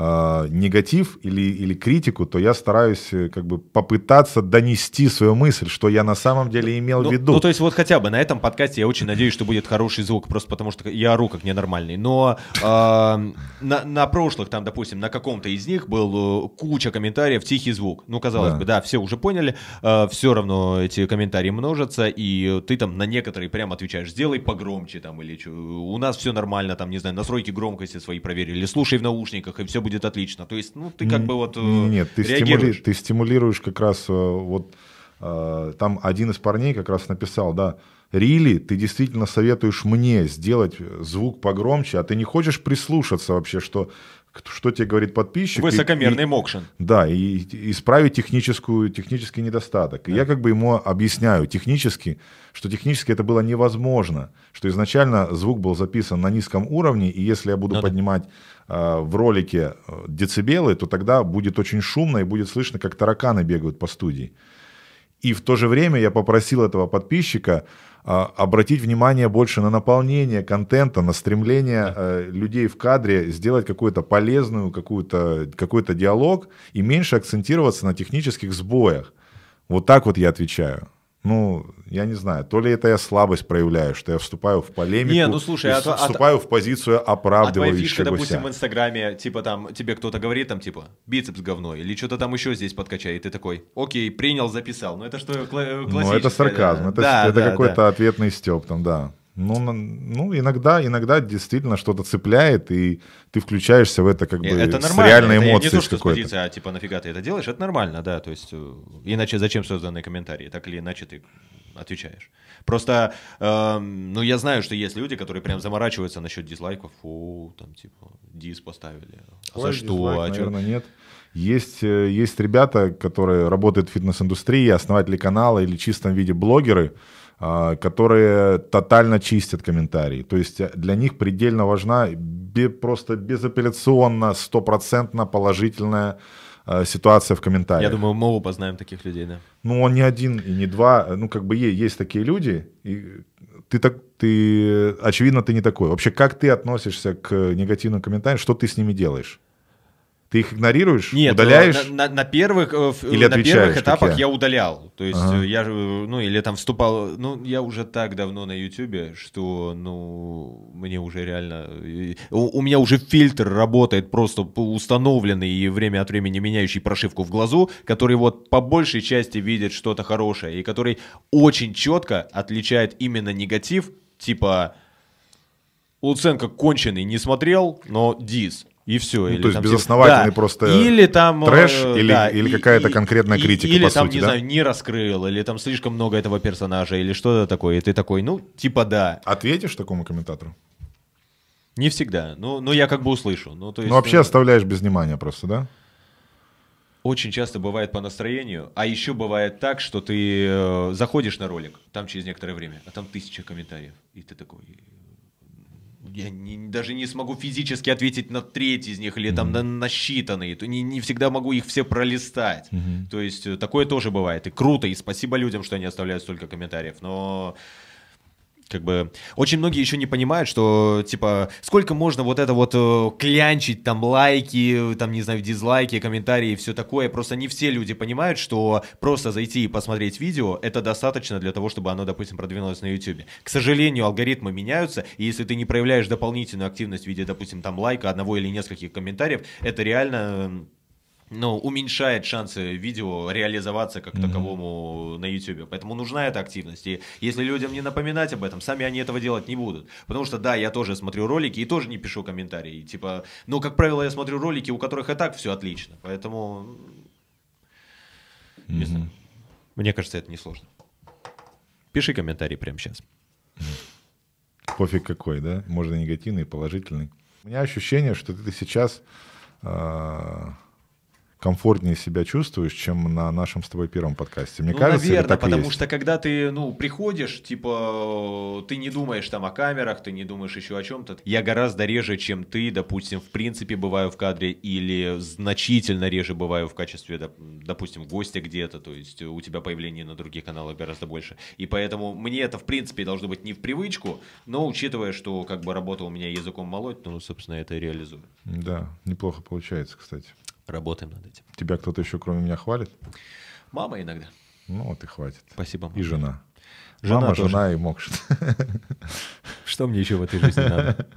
э, негатив или, или критику, то я стараюсь э, как бы попытаться донести свою мысль, что я на самом деле имел ну, в виду. Ну, то есть вот хотя бы на этом подкасте я очень надеюсь, что будет хороший звук, просто потому что я ору как ненормальный. Но э, на, на прошлых, там, допустим, на каком-то из них был э, куча комментариев «тихий звук». Ну, казалось да. бы, да, все уже поняли, э, все равно эти комментарии множатся, и ты там на некоторые прям отвечаешь «сделай погромче» там или что, у нас все нормально, там, не знаю, настройки громкости свои проверили, слушай в наушниках, и все будет будет отлично. То есть, ну, ты как бы вот э, Нет, ты, стимули, ты стимулируешь как раз э, вот э, там один из парней как раз написал, да, Рили, ты действительно советуешь мне сделать звук погромче, а ты не хочешь прислушаться вообще, что что тебе говорит подписчик. Высокомерный и, мокшин. Да, и, и исправить техническую, технический недостаток. Да. И я как бы ему объясняю технически, что технически это было невозможно, что изначально звук был записан на низком уровне, и если я буду ну, поднимать э, в ролике э, децибелы, то тогда будет очень шумно и будет слышно, как тараканы бегают по студии. И в то же время я попросил этого подписчика обратить внимание больше на наполнение контента, на стремление э, людей в кадре сделать какую-то полезную, какую-то, какой-то диалог и меньше акцентироваться на технических сбоях. Вот так вот я отвечаю ну, я не знаю, то ли это я слабость проявляю, что я вступаю в полемику, не, ну, слушай, а, вступаю а, в позицию оправдывающего А твоя фишка, допустим, в Инстаграме, типа там, тебе кто-то говорит, там, типа, бицепс говно, или что-то там еще здесь подкачай, и ты такой, окей, принял, записал. Ну, это что, кла- Ну, это сарказм, да? это, да, это да, какой-то да. ответный степ там, да. Ну, ну иногда, иногда действительно что-то цепляет, и ты включаешься в это как бы это с реальной это эмоцией. Не то, что с позиции, а типа нафига ты это делаешь, это нормально, да, то есть э, иначе зачем созданы комментарии, так или иначе ты отвечаешь. Просто, э, ну, я знаю, что есть люди, которые прям заморачиваются насчет дизлайков. О, там, типа, дис поставили. А за что? Дизлайк, а наверное, нет. Есть, э, есть ребята, которые работают в фитнес-индустрии, основатели канала или в чистом виде блогеры, которые тотально чистят комментарии. То есть э, для них предельно важна просто безапелляционно, стопроцентно положительная Э, ситуация в комментариях. Я думаю, мы оба знаем таких людей, да. Ну, он не один и не два. Ну, как бы есть такие люди, и ты так, ты, очевидно, ты не такой. Вообще, как ты относишься к негативным комментариям, что ты с ними делаешь? Ты их игнорируешь, Нет, удаляешь? На, на, на первых, э, или на первых этапах я? я удалял. То есть ага. я же, ну, или там вступал, ну, я уже так давно на Ютубе, что, ну, мне уже реально, у, у меня уже фильтр работает просто установленный и время от времени меняющий прошивку в глазу, который вот по большей части видит что-то хорошее и который очень четко отличает именно негатив, типа Луценко конченый, не смотрел, но дис. И все. Ну, или, то есть там, безосновательный типа, просто или там, трэш, э, или, да, или какая-то конкретная и, критика, Или по там, сути, не да? знаю, не раскрыл, или там слишком много этого персонажа, или что-то такое. И ты такой, ну, типа да. Ответишь такому комментатору? Не всегда. Ну, ну я как бы услышу. Ну, то есть, ну вообще ну, оставляешь без внимания просто, да? Очень часто бывает по настроению, а еще бывает так, что ты э, заходишь на ролик, там через некоторое время, а там тысяча комментариев, и ты такой, я не, даже не смогу физически ответить на треть из них или mm-hmm. там на насчитанные, то не, не всегда могу их все пролистать. Mm-hmm. То есть э, такое тоже бывает. И круто, и спасибо людям, что они оставляют столько комментариев. Но как бы очень многие еще не понимают, что типа сколько можно вот это вот э, клянчить там лайки, там не знаю дизлайки, комментарии все такое. Просто не все люди понимают, что просто зайти и посмотреть видео это достаточно для того, чтобы оно, допустим, продвинулось на YouTube. К сожалению, алгоритмы меняются, и если ты не проявляешь дополнительную активность в виде, допустим, там лайка одного или нескольких комментариев, это реально ну, уменьшает шансы видео реализоваться как mm-hmm. таковому на YouTube. Поэтому нужна эта активность. И если людям не напоминать об этом, сами они этого делать не будут. Потому что, да, я тоже смотрю ролики и тоже не пишу комментарии. Типа, ну, как правило, я смотрю ролики, у которых и так все отлично. Поэтому, mm-hmm. знаю. Мне кажется, это несложно. Пиши комментарий прямо сейчас. Пофиг какой, да? Можно негативный, положительный. У меня ощущение, что ты сейчас... Э- комфортнее себя чувствуешь, чем на нашем с тобой первом подкасте. Мне ну, кажется, наверное, так потому есть. что когда ты, ну, приходишь, типа, ты не думаешь там о камерах, ты не думаешь еще о чем-то. Я гораздо реже, чем ты, допустим, в принципе бываю в кадре или значительно реже бываю в качестве, допустим, гостя где-то, то есть у тебя появление на других каналах гораздо больше. И поэтому мне это, в принципе, должно быть не в привычку, но учитывая, что как бы работа у меня языком молоть, ну, собственно, это и реализую. Да, неплохо получается, кстати. Работаем над этим. Тебя кто-то еще, кроме меня, хвалит? Мама иногда. Ну вот и хватит. Спасибо. Мама. И жена. жена Мама, тоже. жена и мокшит. <laughs> Что мне еще в этой жизни надо?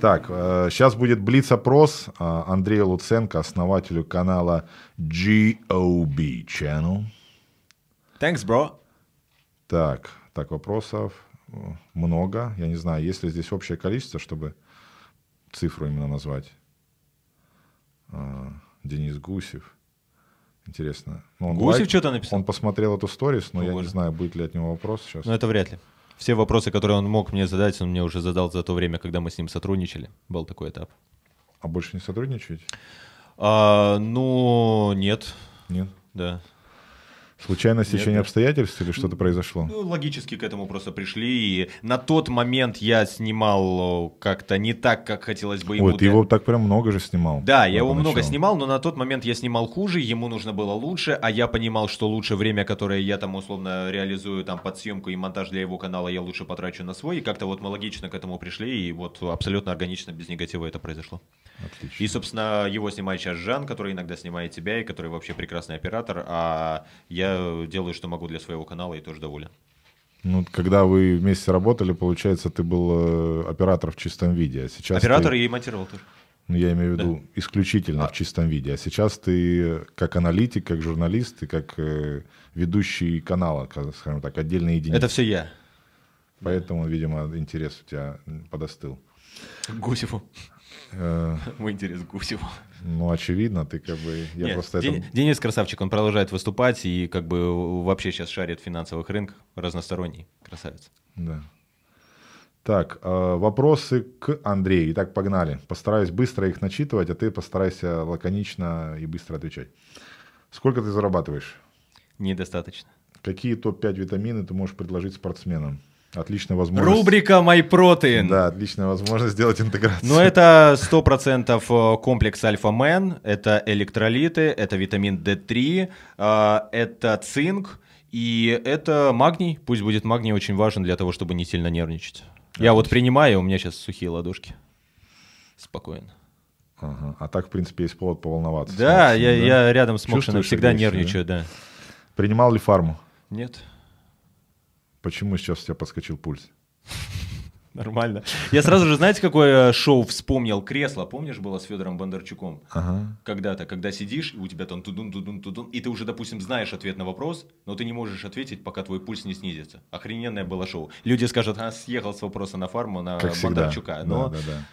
Так, сейчас э, будет блиц-опрос э, Андрея Луценко, основателю канала GOB Channel. Thanks, bro. Так, так, вопросов много. Я не знаю, есть ли здесь общее количество, чтобы цифру именно назвать. А, Денис Гусев. Интересно. Ну, Гусев лайк, что-то написал? Он посмотрел эту сторис, но ну, я не знаю, будет ли от него вопрос сейчас. Ну, это вряд ли. Все вопросы, которые он мог мне задать, он мне уже задал за то время, когда мы с ним сотрудничали. Был такой этап. А больше не сотрудничаете? А, ну, нет. Нет? Да. Случайное стечение Нет, обстоятельств или что-то произошло? Ну, логически к этому просто пришли. И на тот момент я снимал как-то не так, как хотелось бы ему. Ой, ты его так прям много же снимал. Да, я его много снимал, но на тот момент я снимал хуже, ему нужно было лучше, а я понимал, что лучше время, которое я там условно реализую там под съемку и монтаж для его канала, я лучше потрачу на свой. И как-то вот мы логично к этому пришли, и вот абсолютно органично, без негатива это произошло. Отлично. И, собственно, его снимает сейчас Жан, который иногда снимает тебя, и который вообще прекрасный оператор, а я делаю, что могу для своего канала, и тоже доволен. Ну, когда вы вместе работали, получается, ты был э, оператор в чистом виде, а сейчас Оператор ты... и монтировал тоже. Ну, я имею в виду да. исключительно а. в чистом виде. А сейчас ты как аналитик, как журналист и как э, ведущий канала, скажем так, отдельная единица. Это все я. Поэтому, видимо, интерес у тебя подостыл. Гусеву. Э, Мой интерес к Гусеву. Ну, очевидно, ты как бы... Я Нет, просто Ден... это... Денис красавчик, он продолжает выступать и как бы вообще сейчас шарит в финансовых рынках, разносторонний, красавец. Да. Так, э, вопросы к Андрею. Итак, погнали. Постараюсь быстро их начитывать, а ты постарайся лаконично и быстро отвечать. Сколько ты зарабатываешь? Недостаточно. Какие топ-5 витамины ты можешь предложить спортсменам? Отличная возможность. Рубрика MyProtein. Да, отличная возможность сделать интеграцию. Ну, это 100% э, комплекс Альфа-Мен, это электролиты, это витамин D3, э, это цинк, и это магний. Пусть будет магний очень важен для того, чтобы не сильно нервничать. Отлично. Я вот принимаю, у меня сейчас сухие ладошки. Спокойно. Ага. А так, в принципе, есть повод поволноваться. Да, я, да? я рядом с Мокшином всегда нервничаю, да? да. Принимал ли фарму? Нет. Почему сейчас у тебя подскочил пульс? <laughs> Нормально. Я сразу же, знаете, какое шоу вспомнил? Кресло, помнишь, было с Федором Бондарчуком? Ага. Когда-то, когда сидишь, и у тебя там тудун, тудун, тудун, и ты уже, допустим, знаешь ответ на вопрос, но ты не можешь ответить, пока твой пульс не снизится. Охрененное было шоу. Люди скажут, а, съехал с вопроса на фарму, на как Бондарчука. Но... Да, да, да.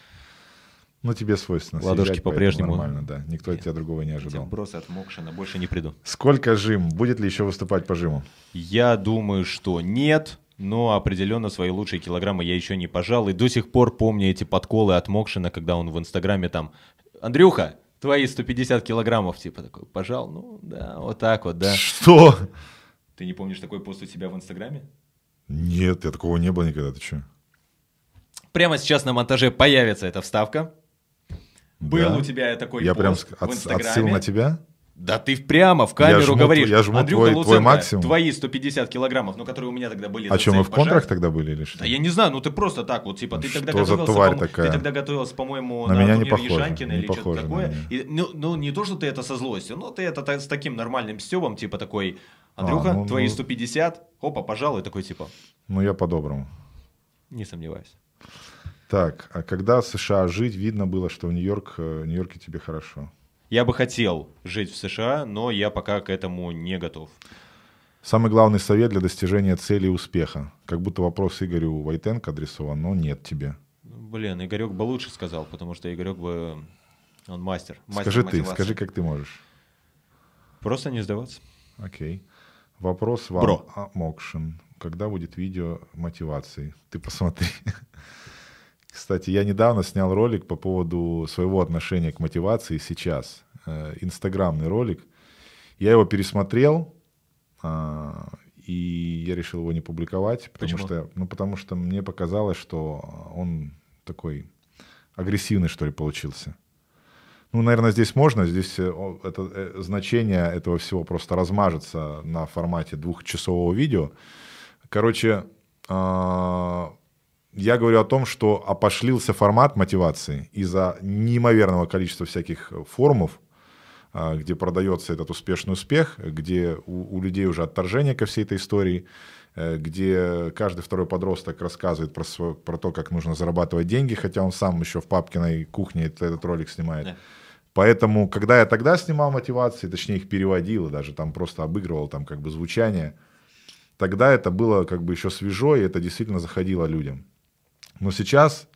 Ну, тебе свойственно. Ладошки по-прежнему. Нормально, да. Никто Нет. от тебя другого не ожидал. Брос от Мокшина больше не приду. Сколько жим? Будет ли еще выступать по жиму? Я думаю, что нет но определенно свои лучшие килограммы я еще не пожал. И до сих пор помню эти подколы от Мокшина, когда он в Инстаграме там «Андрюха, твои 150 килограммов», типа такой, пожал, ну да, вот так вот, да. Что? Ты не помнишь такой пост у себя в Инстаграме? Нет, я такого не было никогда, ты что? Прямо сейчас на монтаже появится эта вставка. Был у тебя такой я пост прям в Инстаграме. отсыл на тебя? Да ты прямо в камеру я жму, говоришь, я жму Андрюха твой, Луценко, твой максимум. твои 150 килограммов, ну, которые у меня тогда были. А что, мы в контракт тогда были или что? Да я не знаю, ну ты просто так вот, типа, ты что тогда за тварь такая? Ты тогда готовился, по-моему, на, на меня не похоже, Ешанкина не или что-то такое. И, ну, ну, не то, что ты это со злостью, но ты это с таким нормальным стебом, типа такой, Андрюха, а, ну, твои 150, ну... опа, пожалуй, такой типа. Ну я по-доброму. Не сомневаюсь. Так, а когда в США жить, видно было, что в Нью-Йорк, э, в Нью-Йорке тебе хорошо? Я бы хотел жить в США, но я пока к этому не готов. Самый главный совет для достижения цели и успеха. Как будто вопрос Игорю Войтенко адресован, но нет тебе. Блин, Игорек бы лучше сказал, потому что Игорек бы... Он мастер. мастер скажи мотивации. ты, скажи, как ты можешь. Просто не сдаваться. Окей. Вопрос вам, Бро. А, Мокшин. Когда будет видео мотивации? Ты посмотри. <laughs> Кстати, я недавно снял ролик по поводу своего отношения к мотивации сейчас. Э, инстаграмный ролик. Я его пересмотрел, а, и я решил его не публиковать, потому Почему? что, ну, потому что мне показалось, что он такой агрессивный, что ли, получился. Ну, наверное, здесь можно, здесь э, это, э, значение этого всего просто размажется на формате двухчасового видео. Короче, а, я говорю о том, что опошлился формат мотивации из-за неимоверного количества всяких форумов, а, где продается этот успешный успех, где у, у людей уже отторжение ко всей этой истории, э, где каждый второй подросток рассказывает про, свой, про то, как нужно зарабатывать деньги, хотя он сам еще в папкиной кухне этот ролик снимает. Да. Поэтому, когда я тогда снимал мотивации, точнее их переводил, даже там просто обыгрывал там как бы звучание, тогда это было как бы еще свежо, и это действительно заходило людям. Но сейчас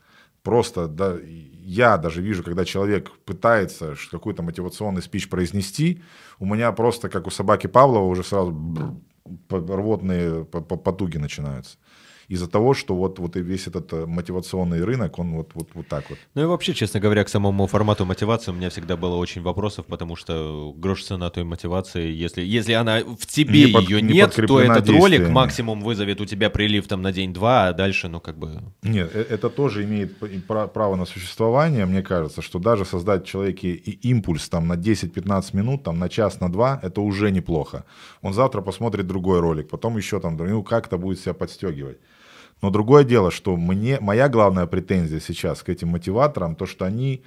просто, да, я даже вижу, когда человек пытается какой-то мотивационный спич произнести, у меня просто, как у собаки Павлова, уже сразу рвотные потуги начинаются из-за того, что вот, вот и весь этот э, мотивационный рынок, он вот, вот, вот так вот. Ну и вообще, честно говоря, к самому формату мотивации у меня всегда было очень вопросов, потому что грош цена той мотивации, если, если она в тебе не ее не нет, то этот ролик максимум вызовет у тебя прилив там на день-два, а дальше, ну как бы... Нет, э, это тоже имеет право на существование, мне кажется, что даже создать в человеке импульс там на 10-15 минут, там на час, на два, это уже неплохо. Он завтра посмотрит другой ролик, потом еще там, ну как-то будет себя подстегивать. Но другое дело, что мне, моя главная претензия сейчас к этим мотиваторам, то, что они,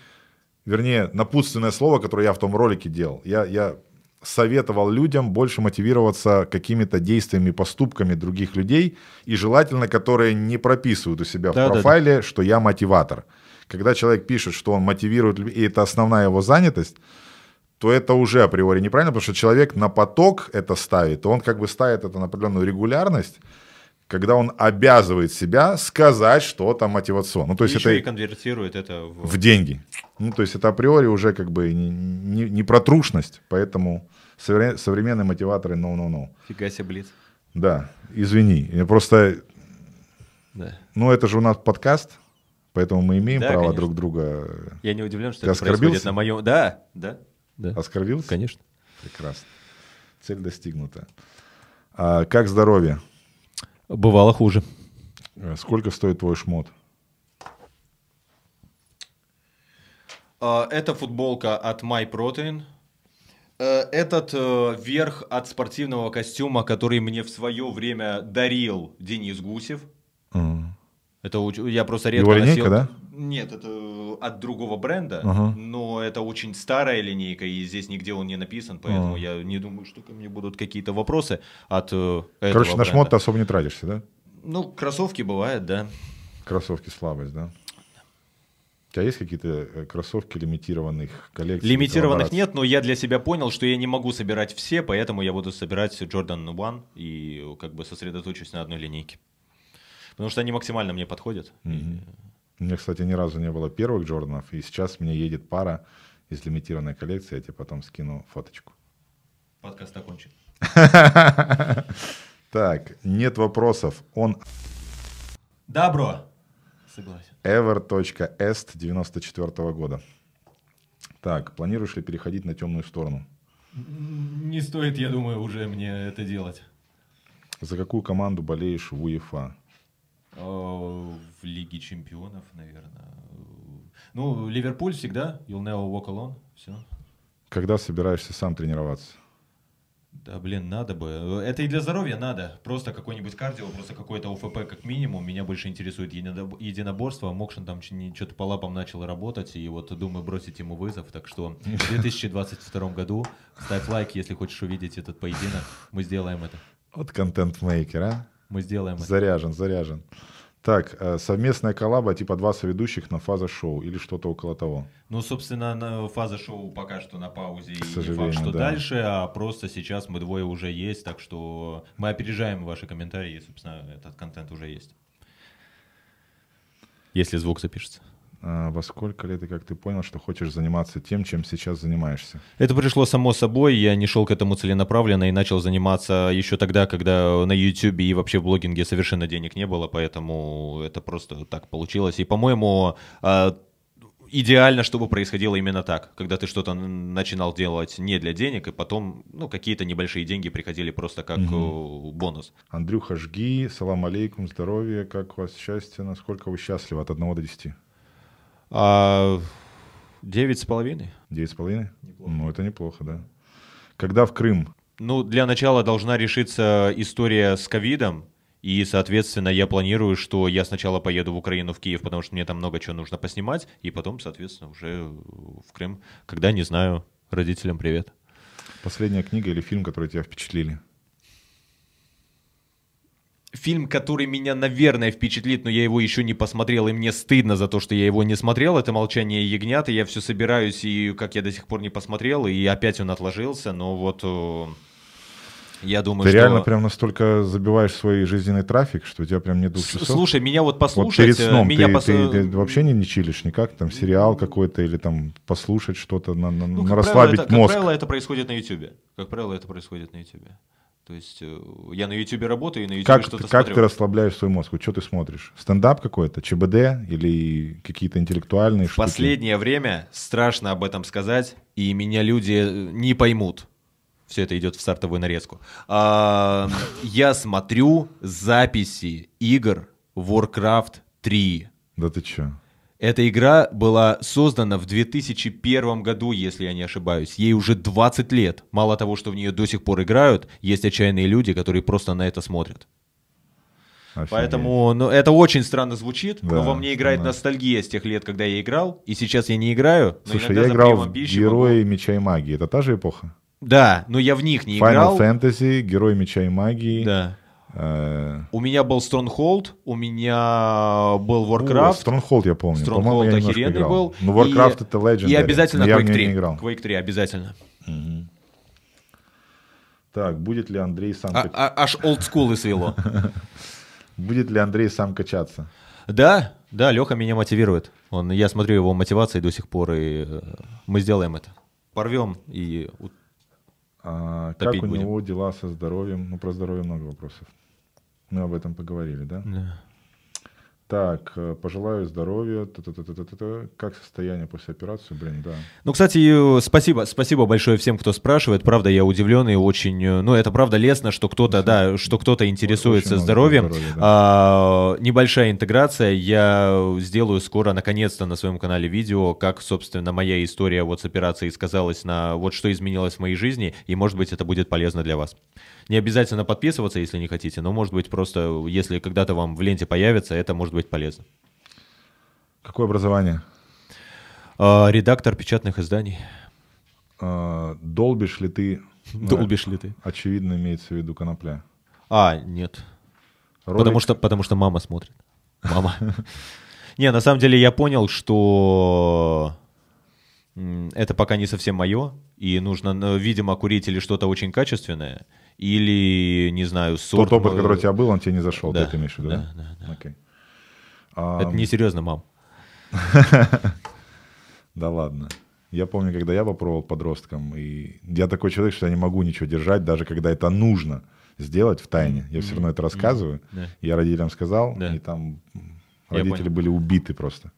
вернее, напутственное слово, которое я в том ролике делал, я, я советовал людям больше мотивироваться какими-то действиями, поступками других людей, и желательно, которые не прописывают у себя да, в профайле, да, да. что я мотиватор. Когда человек пишет, что он мотивирует, и это основная его занятость, то это уже априори неправильно, потому что человек на поток это ставит, он как бы ставит это на определенную регулярность, когда он обязывает себя сказать что-то мотивационное. Ну, то есть и это и конвертирует это в... в деньги. Ну, то есть это априори уже как бы не, не, не про трушность, поэтому современные мотиваторы no-no-no. Фига себе, Блиц. Да, извини, я просто... Да. Ну, это же у нас подкаст, поэтому мы имеем да, право конечно. друг друга... Я не удивлен, что Ты это происходит на моем... Да, да, да. Оскорбился? Конечно. Прекрасно. Цель достигнута. А как здоровье? Бывало хуже. Э, сколько стоит твой шмот? А, это футболка от MyProtein. Э, этот э, верх от спортивного костюма, который мне в свое время дарил Денис Гусев. Mm. Это я просто редко Его линейка, носил. да? Нет, это от другого бренда, uh-huh. но это очень старая линейка, и здесь нигде он не написан, поэтому uh-huh. я не думаю, что ко мне будут какие-то вопросы от э, этого Короче, на шмот ты особо не тратишься, да? Ну, кроссовки бывают, да. Кроссовки слабость, да? У тебя есть какие-то э, кроссовки лимитированных коллекций? Лимитированных нет, но я для себя понял, что я не могу собирать все, поэтому я буду собирать Jordan One и как бы сосредоточусь на одной линейке. Потому что они максимально мне подходят. Mm-hmm. У меня, кстати, ни разу не было первых Джорданов, и сейчас мне едет пара из лимитированной коллекции, я тебе потом скину фоточку. Подкаст окончен. <laughs> Так, нет вопросов. Он... Да, бро. Согласен. ever.est 94 года. Так, планируешь ли переходить на темную сторону? Не стоит, я думаю, уже мне это делать. За какую команду болеешь в УЕФА? В Лиге чемпионов, наверное. Ну, Ливерпуль всегда. You'll never walk alone. Все. Когда собираешься сам тренироваться? Да, блин, надо бы. Это и для здоровья надо. Просто какой-нибудь кардио, просто какой-то ОФП как минимум. Меня больше интересует единоборство. Мокшин там что-то по лапам начал работать. И вот думаю бросить ему вызов. Так что в <laughs> 2022 году ставь лайк, если хочешь увидеть этот поединок. Мы сделаем это. Вот контент-мейкер, Мы сделаем это. Заряжен, заряжен. Так, э, совместная коллаба типа два соведущих на фаза-шоу или что-то около того? Ну, собственно, на фаза-шоу пока что на паузе К и не факт, что да. дальше, а просто сейчас мы двое уже есть, так что мы опережаем ваши комментарии, и, собственно, этот контент уже есть. Если звук запишется. А, во сколько лет и как ты понял, что хочешь заниматься тем, чем сейчас занимаешься? Это пришло само собой, я не шел к этому целенаправленно и начал заниматься еще тогда, когда на YouTube и вообще в блогинге совершенно денег не было, поэтому это просто так получилось. И, по-моему, а, идеально, чтобы происходило именно так, когда ты что-то начинал делать не для денег, и потом ну, какие-то небольшие деньги приходили просто как угу. бонус. Андрюха, жги, салам алейкум, здоровья, как у вас счастье, насколько вы счастливы от 1 до 10? А, девять с половиной. Девять с половиной? Ну, это неплохо, да. Когда в Крым? Ну, для начала должна решиться история с ковидом, и, соответственно, я планирую, что я сначала поеду в Украину, в Киев, потому что мне там много чего нужно поснимать, и потом, соответственно, уже в Крым. Когда, не знаю, родителям привет. Последняя книга или фильм, который тебя впечатлили? Фильм, который меня, наверное, впечатлит, но я его еще не посмотрел, и мне стыдно за то, что я его не смотрел, это «Молчание ягнят», и я все собираюсь, и как я до сих пор не посмотрел, и опять он отложился, но вот... Я думаю, Ты что... реально прям настолько забиваешь свой жизненный трафик, что у тебя прям нет двух часов? Слушай, меня вот послушать... Вот перед сном меня ты, пос... ты, ты вообще не, не чилишь никак? Там сериал какой-то или там послушать что-то, на, на, ну, на расслабить правило, это, мозг? Как правило, это происходит на YouTube. Как правило, это происходит на YouTube. То есть э, я на YouTube работаю и на YouTube как, что-то как смотрю. ты расслабляешь свой мозг? Вот что ты смотришь? Стендап какой-то, ЧБД или какие-то интеллектуальные В штуки? последнее время страшно об этом сказать, и меня люди не поймут. Все это идет в стартовую нарезку. А, <laughs> я смотрю записи игр Warcraft 3. Да ты чё? Эта игра была создана в 2001 году, если я не ошибаюсь. Ей уже 20 лет. Мало того, что в нее до сих пор играют, есть отчаянные люди, которые просто на это смотрят. Офигеть. Поэтому ну, это очень странно звучит, Да, но во мне играет да. ностальгия с тех лет, когда я играл, и сейчас я не играю. Но Слушай, я играл в Герои могу- Меча и Магии. Это та же эпоха? Да, но я в них не Final играл. Fantasy, Герой Меча и Магии. Да. У меня был Stronghold, у меня был о, Warcraft. Stronghold я помню. Stronghold я охеренный играл. был. Ну, Warcraft И- это Legendary. И обязательно Quake него 3. не играл. Quake 3 обязательно. Так, будет ли Андрей сам, А- а- аж олдскулы свело. <laughs> будет ли Андрей сам качаться? Да, да, Леха меня мотивирует. Он, я смотрю его мотивации до сих пор, и э, мы сделаем это. Порвем и А, как у будем. него дела со здоровьем? Ну, про здоровье много вопросов. Мы об этом поговорили, да? Да. Так, э, пожелаю здоровья. Та-та-та-та-та-та. Как состояние после операции? Блин, да. Ну, кстати, э, спасибо, спасибо большое всем, кто спрашивает. Правда, я удивлен и очень, э, ну, это правда лестно, что кто-то, <laughs> да, что кто-то интересуется здоровьем. здоровья, да. А, небольшая интеграция. Я сделаю скоро, наконец-то, на своем канале видео, как, собственно, моя история вот с операцией сказалась на вот что изменилось в моей жизни, и, может быть, это будет полезно для вас. Не обязательно подписываться, если не хотите, но, может быть, просто, если когда-то вам в ленте появится, это может быть полезно. Какое образование? А, редактор печатных изданий. А, долбишь ли ты? ну, Долбишь ли ты? Очевидно, имеется в виду конопля. А, нет. Ролик- Потому что, потому что мама смотрит. Мама. <laughs> Не, на самом деле я понял, что это пока не совсем мое, и нужно, ну, видимо, курить или что-то очень качественное, или, не знаю, сорт... Тот опыт, э, который у тебя был, он тебе не зашел, да, ты имеешь в виду, да? да, да, Окей. А, Это несерьезно, мам. <laughs> Да ладно. Я помню, когда я попробовал подростком, и я такой человек, что я не могу ничего держать, даже когда это нужно сделать в тайне. Я все равно это рассказываю. Да. Я родителям сказал, Да. и там родители были убиты просто.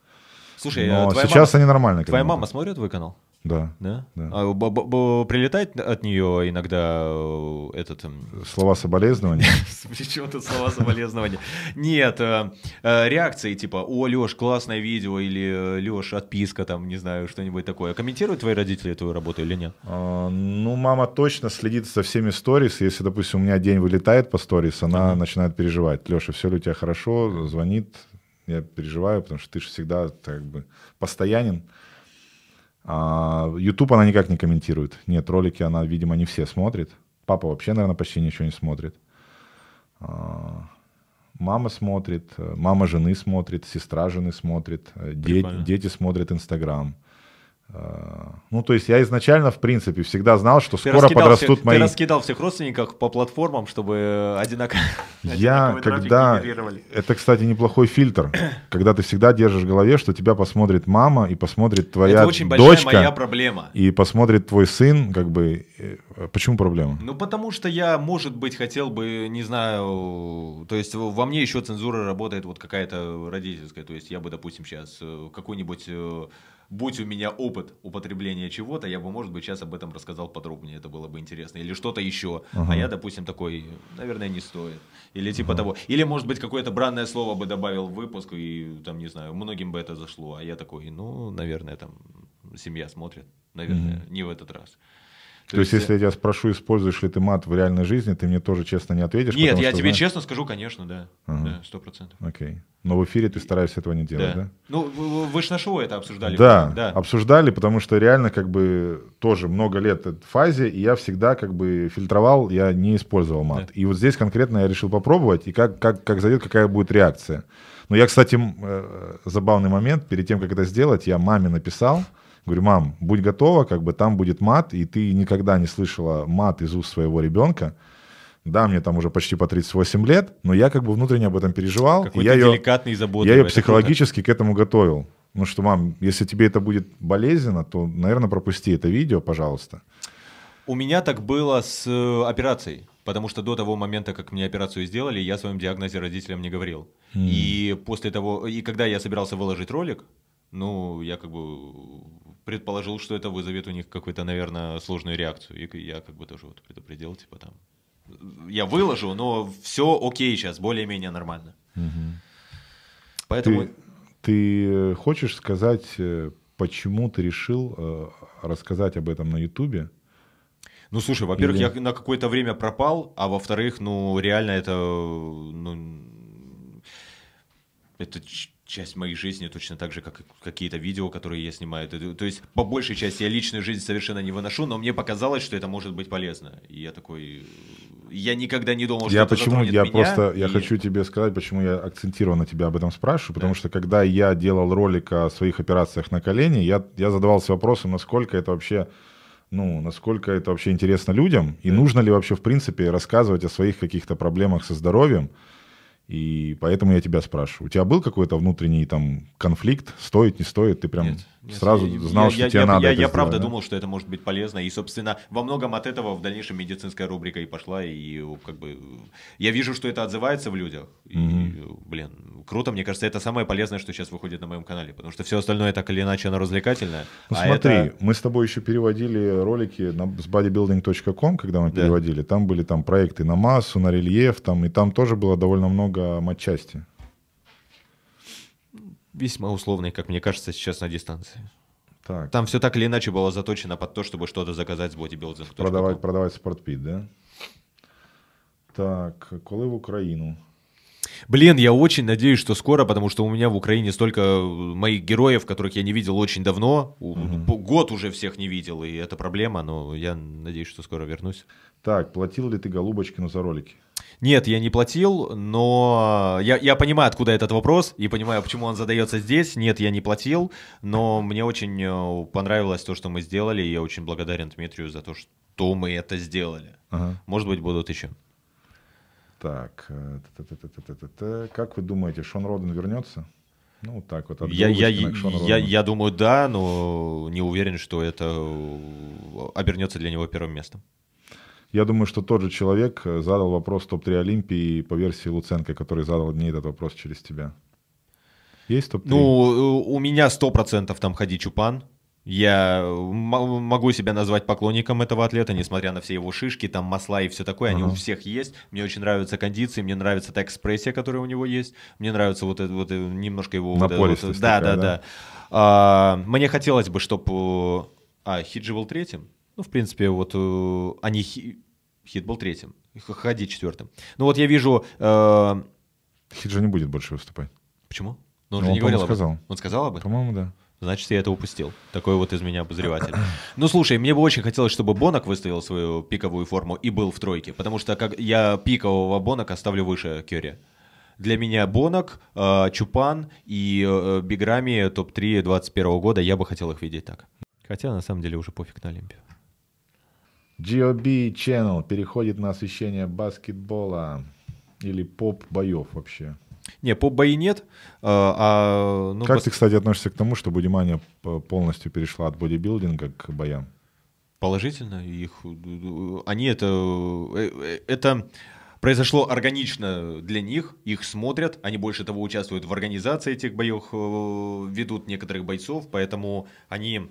Слушай, Но твоя сейчас они нормально. твоя мама смотрит твой канал? Да. Да? Да. А б- б- б- прилетает от нее иногда э, этот... м, Слова соболезнования. <laughs> Причем тут слова соболезнования? Нет, э, э, реакции типа «О, Леш, классное видео» или «Леш, отписка», там, не знаю, что-нибудь такое. Комментируют твои родители твою работу или нет? А, Ну, мама точно следит за всеми сторис. Если, допустим, у меня день вылетает по сторис, она начинает переживать. Леша, все ли у тебя хорошо? Звонит. Я переживаю, потому что ты же всегда как бы постоянен. А YouTube она никак не комментирует. Нет, ролики она, видимо, не все смотрит. Папа вообще, наверное, почти ничего не смотрит. А, Мама смотрит, э, мама жены смотрит, сестра жены смотрит, э, де- дети смотрят Инстаграм. А, Ну, то есть я изначально, в принципе, всегда знал, что Ты скоро подрастут всех- мои... Ты раскидал всех родственников по платформам, чтобы <laughs> одинаково... Я, когда... Это, кстати, неплохой фильтр, <clears throat> когда ты всегда держишь в голове, что тебя посмотрит мама и посмотрит твоя Это очень большая дочка, моя проблема. и посмотрит твой сын, как бы... э, Почему проблема? Ну, потому что я, может быть, хотел бы, не знаю, то есть во мне еще цензура работает вот какая-то родительская, то есть я бы, допустим, сейчас какой-нибудь, э, будь у меня опыт употребления чего-то, я бы, может быть, сейчас об этом рассказал подробнее, это было бы интересно, или что-то еще, Ага. а я, допустим, такой, наверное, не стоит, или типа того, или, может быть, какое-то бранное слово бы добавил в выпуск, и там, не знаю, многим бы это зашло, а я такой, ну, наверное, там семья смотрит, наверное, не в этот раз. То есть, если я тебя спрошу, используешь ли ты мат в реальной жизни, ты мне тоже честно не ответишь? Нет, я что тебе знаешь- честно скажу, конечно, да. Сто процентов. Окей. Но в эфире ты стараешься этого не делать, да? Да. Ну, вы, вы ж на шоу это обсуждали. Да, да. обсуждали, потому что реально как бы тоже много лет в фазе, и я всегда как бы фильтровал, я не использовал мат. Да. И вот здесь конкретно я решил попробовать, и как, как, как зайдет, какая будет реакция. Но я, кстати, э, забавный момент, перед тем, как это сделать, я маме написал, говорю, мам, будь готова, как бы там будет мат, и ты никогда не слышала мат из уст своего ребенка, Да, мне там уже почти по 38 лет, но я как бы внутренне об этом переживал. Какой я деликатный и заботливый. Я ее психологически к этому готовил. Ну что, мам, если тебе это будет болезненно, то, наверное, пропусти это видео, пожалуйста. У меня так было с э, операцией. Потому что до того момента, как мне операцию сделали, я о своем диагнозе родителям не говорил. Mm. И после того, и когда я собирался выложить ролик, ну, я как бы предположил, что это вызовет у них какую-то, наверное, сложную реакцию. И я как бы тоже вот предупредил, типа там, я выложу, но все окей сейчас, более-менее нормально. Mm-hmm. Поэтому... Ты, ты хочешь сказать, э, почему ты решил э, рассказать об этом на Ютубе? Ну, слушай, во-первых, Или... я на какое-то время пропал, а во-вторых, ну, реально это, ну, это часть моей жизни, точно так же, как какие-то видео, которые я снимаю. То есть, по большей части я личную жизнь совершенно не выношу, но мне показалось, что это может быть полезно. И я такой... Я никогда не думал, что я это почему я меня, просто и... я хочу тебе сказать, почему я акцентированно тебя об этом спрашиваю, потому да. что когда я делал ролик о своих операциях на колени, я я задавался вопросом, насколько это вообще ну, насколько это вообще интересно людям, и нужно ли вообще, в принципе, рассказывать о своих каких-то проблемах со здоровьем, и поэтому я тебя спрашиваю. У тебя был какой-то внутренний там конфликт? Стоит, не стоит? Ты прям нет, нет, сразу я, знал, я, что я, тебе я, надо Я, это я сделать, правда да? думал, что это может быть полезно. И, собственно, во многом от этого в дальнейшем медицинская рубрика и пошла. И как бы я вижу, что это отзывается в людях. И, угу. блин, круто. Мне кажется, это самое полезное, что сейчас выходит на моем канале. Потому что все остальное так или иначе оно развлекательное. Ну а смотри, это... мы с тобой еще переводили ролики на, с bodybuilding.com, когда мы переводили. Да. Там были там проекты на массу, на рельеф, там, и там тоже было довольно много матчасти весьма условный, как мне кажется, сейчас на дистанции. Так. Там все так или иначе было заточено под то, чтобы что-то заказать с бодибилдинг. Продавать, продавать спортпит, да? Так, коли в Украину? Блин, я очень надеюсь, что скоро, потому что у меня в Украине столько моих героев, которых я не видел очень давно. Угу. Год уже всех не видел, и это проблема, но я надеюсь, что скоро вернусь. Так, платил ли ты Голубочкину за ролики? Нет, я не платил, но я, я понимаю, откуда этот вопрос, и понимаю, почему он задается здесь. Нет, я не платил, но мне очень э, понравилось то, что мы сделали, и я очень благодарен Дмитрию за то, что мы это сделали. Ага. Может быть, будут еще. Так, э, как вы думаете, Шон Роден вернется? Ну, так вот. От я, я, я, я думаю, да, но не уверен, что это э, обернется для него первым местом. Я думаю, что тот же человек э, задал вопрос топ-3 Олимпии по версии Луценко, который задал мне этот вопрос через тебя. Есть топ-3? Ну, э, у меня 100% там Хади Чупан. Я могу себя назвать поклонником этого атлета, несмотря на все его шишки, там масла и все такое, они uh-huh. у всех есть. Мне очень нравятся кондиции, мне нравится та экспрессия, которая у него есть. Мне нравится вот это вот немножко его... Вот, вот, да, да, да, да. А, мне хотелось бы, чтобы... А, Хиджи был третьим? Ну, в принципе, вот э, они хи... Хит был третьим, Хади четвертым. Ну вот я вижу... Э... Хит же не будет больше выступать. Почему? Ну, он ну, же не говорил сказал. Об... Он сказал об этом? По-моему, да. Значит, я это упустил. Такой вот из меня обозреватель. <clears throat> Ну, слушай, мне бы очень хотелось, чтобы Бонок выставил свою пиковую форму и был в тройке, потому что как я пикового Бонака ставлю выше Керри. Для меня Бонок, э, Чупан и э, Биграми топ-3 21 года, я бы хотел их видеть так. Хотя, на самом деле, уже пофиг на Олимпию. GOB Channel переходит на освещение баскетбола или поп-боев вообще. Не, поп-бои нет. А, а, ну, как бас... ты, кстати, относишься к тому, что бодимания полностью перешла от бодибилдинга к боям? Положительно. Их, они это, э, э, это произошло органично для них, их смотрят, они больше того участвуют в организации этих боев, э, ведут некоторых бойцов, поэтому они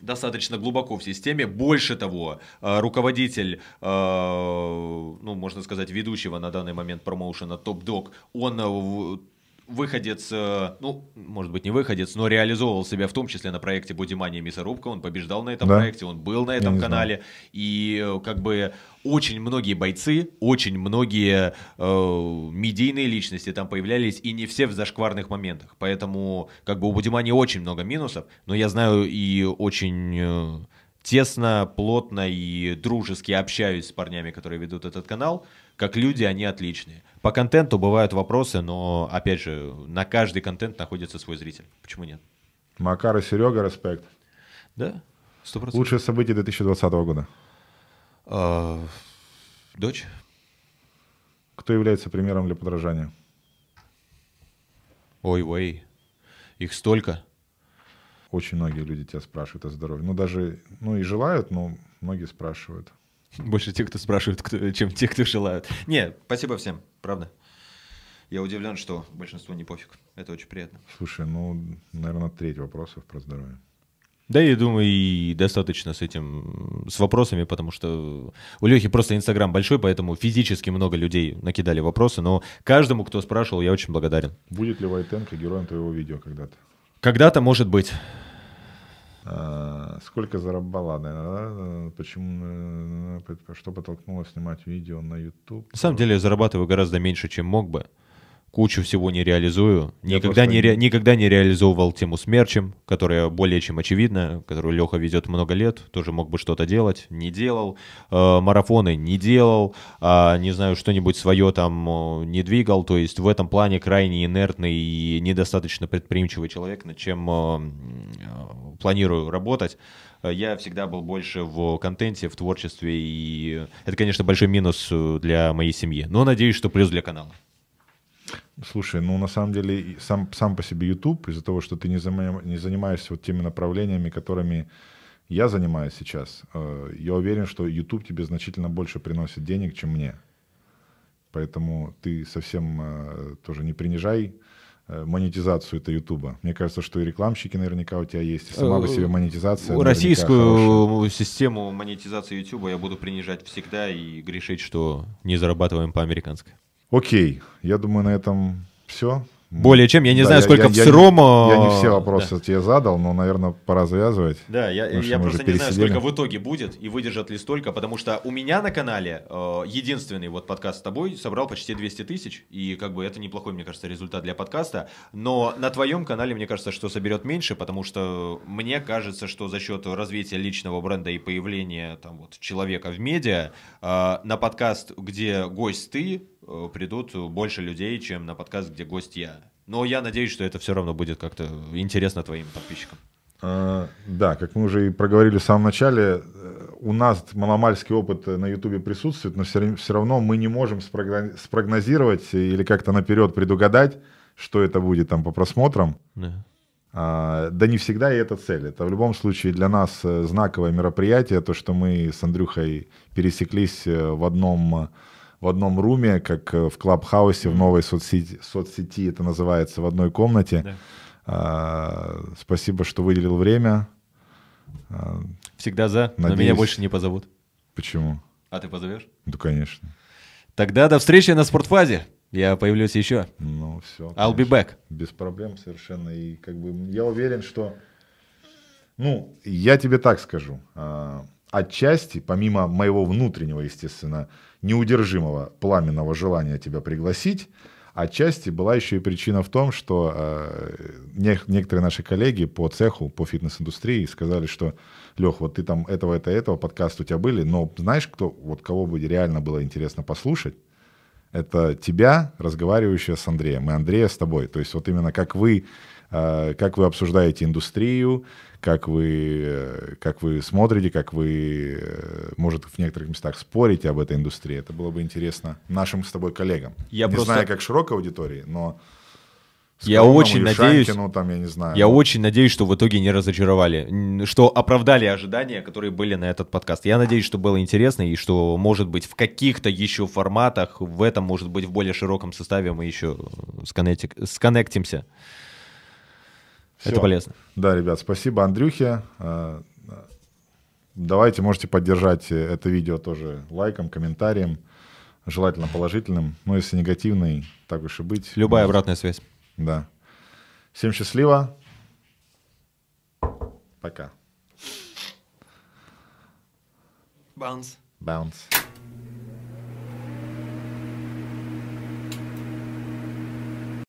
достаточно глубоко в системе. Больше того, э, руководитель, э, ну, можно сказать, ведущего на данный момент промоушена Топ Дог, он э, выходец, ну, может быть, не выходец, но реализовывал себя в том числе на проекте Бодимания Мясорубка, он побеждал на этом да? проекте, он был на этом канале, знаю. и как бы очень многие бойцы, очень многие э, медийные личности там появлялись, и не все в зашкварных моментах. Поэтому как бы у Будимани очень много минусов, но я знаю и очень э, тесно, плотно и дружески общаюсь с парнями, которые ведут этот канал. Как люди, они отличные. По контенту бывают вопросы, но, опять же, на каждый контент находится свой зритель. Почему нет? Макар и Серега, респект. Да, 100%. Лучшее событие 2020 года. А, Дочь. Кто является примером для подражания? Ой-ой, их столько. Очень многие люди тебя спрашивают о здоровье. Ну, даже, ну и желают, но многие спрашивают. <laughs> Больше тех, кто спрашивает, кто, чем те, кто желают. Не, спасибо всем, правда. Я удивлен, что большинство не пофиг. Это очень приятно. Слушай, ну, наверное, треть вопросов про здоровье. Да, я думаю, и достаточно с этим, с вопросами, потому что у Лехи просто Инстаграм большой, поэтому физически много людей накидали вопросы, но каждому, кто спрашивал, я очень благодарен. Будет ли Войтенко героем твоего видео когда-то? Когда-то, может быть. А, сколько зарабатывал, наверное, почему, что подтолкнуло снимать видео на YouTube? На самом деле я зарабатываю гораздо меньше, чем мог бы кучу всего не реализую. Никогда не, ре, никогда не реализовывал тему с мерчем, которая более чем очевидна, которую Леха ведет много лет, тоже мог бы что-то делать, не делал. Э, марафоны не делал, э, не знаю, что-нибудь свое там э, не двигал. То есть в этом плане крайне инертный и недостаточно предприимчивый человек, над чем э, э, планирую работать я всегда был больше в контенте, в творчестве, и это, конечно, большой минус э, для моей семьи. Но надеюсь, что плюс для канала. Слушай, ну на самом деле сам, сам по себе YouTube, из-за того, что ты не, заним, не занимаешься вот теми направлениями, которыми я занимаюсь сейчас, э, я уверен, что YouTube тебе значительно больше приносит денег, чем мне. Поэтому ты совсем э, тоже не принижай э, монетизацию это Ютуба. Мне кажется, что и рекламщики наверняка у тебя есть, и сама по себе монетизация. Российскую хорошая. систему монетизации Ютуба я буду принижать всегда и грешить, что не зарабатываем по американской. Окей, я думаю, на этом все. Более чем. Я не да, знаю, я, сколько я, в сыром... Я, я не все вопросы да. тебе задал, но, наверное, пора завязывать. Да, я, я просто не знаю, сколько в итоге будет и выдержат ли столько, потому что у меня на канале э, единственный вот подкаст с тобой собрал почти 200 тысяч, и как бы это неплохой, мне кажется, результат для подкаста. Но на твоем канале, мне кажется, что соберет меньше, потому что мне кажется, что за счет развития личного бренда и появления там вот человека в медиа э, на подкаст, где гость ты, придут больше людей, чем на подкаст, где гость я. Но я надеюсь, что это все равно будет как-то интересно твоим подписчикам. А, да, как мы уже и проговорили в самом начале, э, у нас маломальский опыт на Ютубе присутствует, но все, все равно мы не можем спрогнозировать или как-то наперед предугадать, что это будет там по просмотрам. Да. А, да не всегда и это цель. Это в любом случае для нас э, знаковое мероприятие, то, что мы с Андрюхой пересеклись в одном в одном руме, как э, в Клабхаусе, в новой соцсети, соцсети это называется, в одной комнате. Да. А, спасибо, что выделил время. А, Всегда за, Надеюсь... но меня больше не позовут. Почему? А ты позовешь? Да, конечно. Тогда до встречи на спортфазе. Я появлюсь еще. Ну, все. I'll be back. Без проблем совершенно. И как бы я уверен, что... Ну, я тебе так скажу. А, отчасти, помимо моего внутреннего, естественно, неудержимого пламенного желания тебя пригласить, отчасти была еще и причина в том, что э, некоторые наши коллеги по цеху, по фитнес-индустрии сказали, что Лех, вот ты там этого, это, этого, подкаст у тебя были, но знаешь, кто, вот кого бы реально было интересно послушать? Это тебя, разговаривающая с Андреем, и Андрея с тобой. То есть вот именно как вы, как вы обсуждаете индустрию, как вы, э, как вы смотрите, как вы, э, может, в некоторых местах спорите об этой индустрии. Это было бы интересно нашим с тобой коллегам. Я не просто... знаю, как широкой аудитории, но я очень надеюсь, там, я не знаю. Я очень надеюсь, что в итоге не разочаровали, что оправдали ожидания, которые были на этот подкаст. Я надеюсь, что было интересно и что, может быть, в каких-то еще форматах, в этом, может быть, в более широком составе мы еще сконнектимся. Все. Это полезно. Да, ребят, спасибо Андрюхе. А, давайте, можете поддержать это видео тоже лайком, комментарием, желательно положительным. Но если негативный, так уж и быть. Любая может... обратная связь. Да. Всем счастливо. Пока. Bounce. Bounce.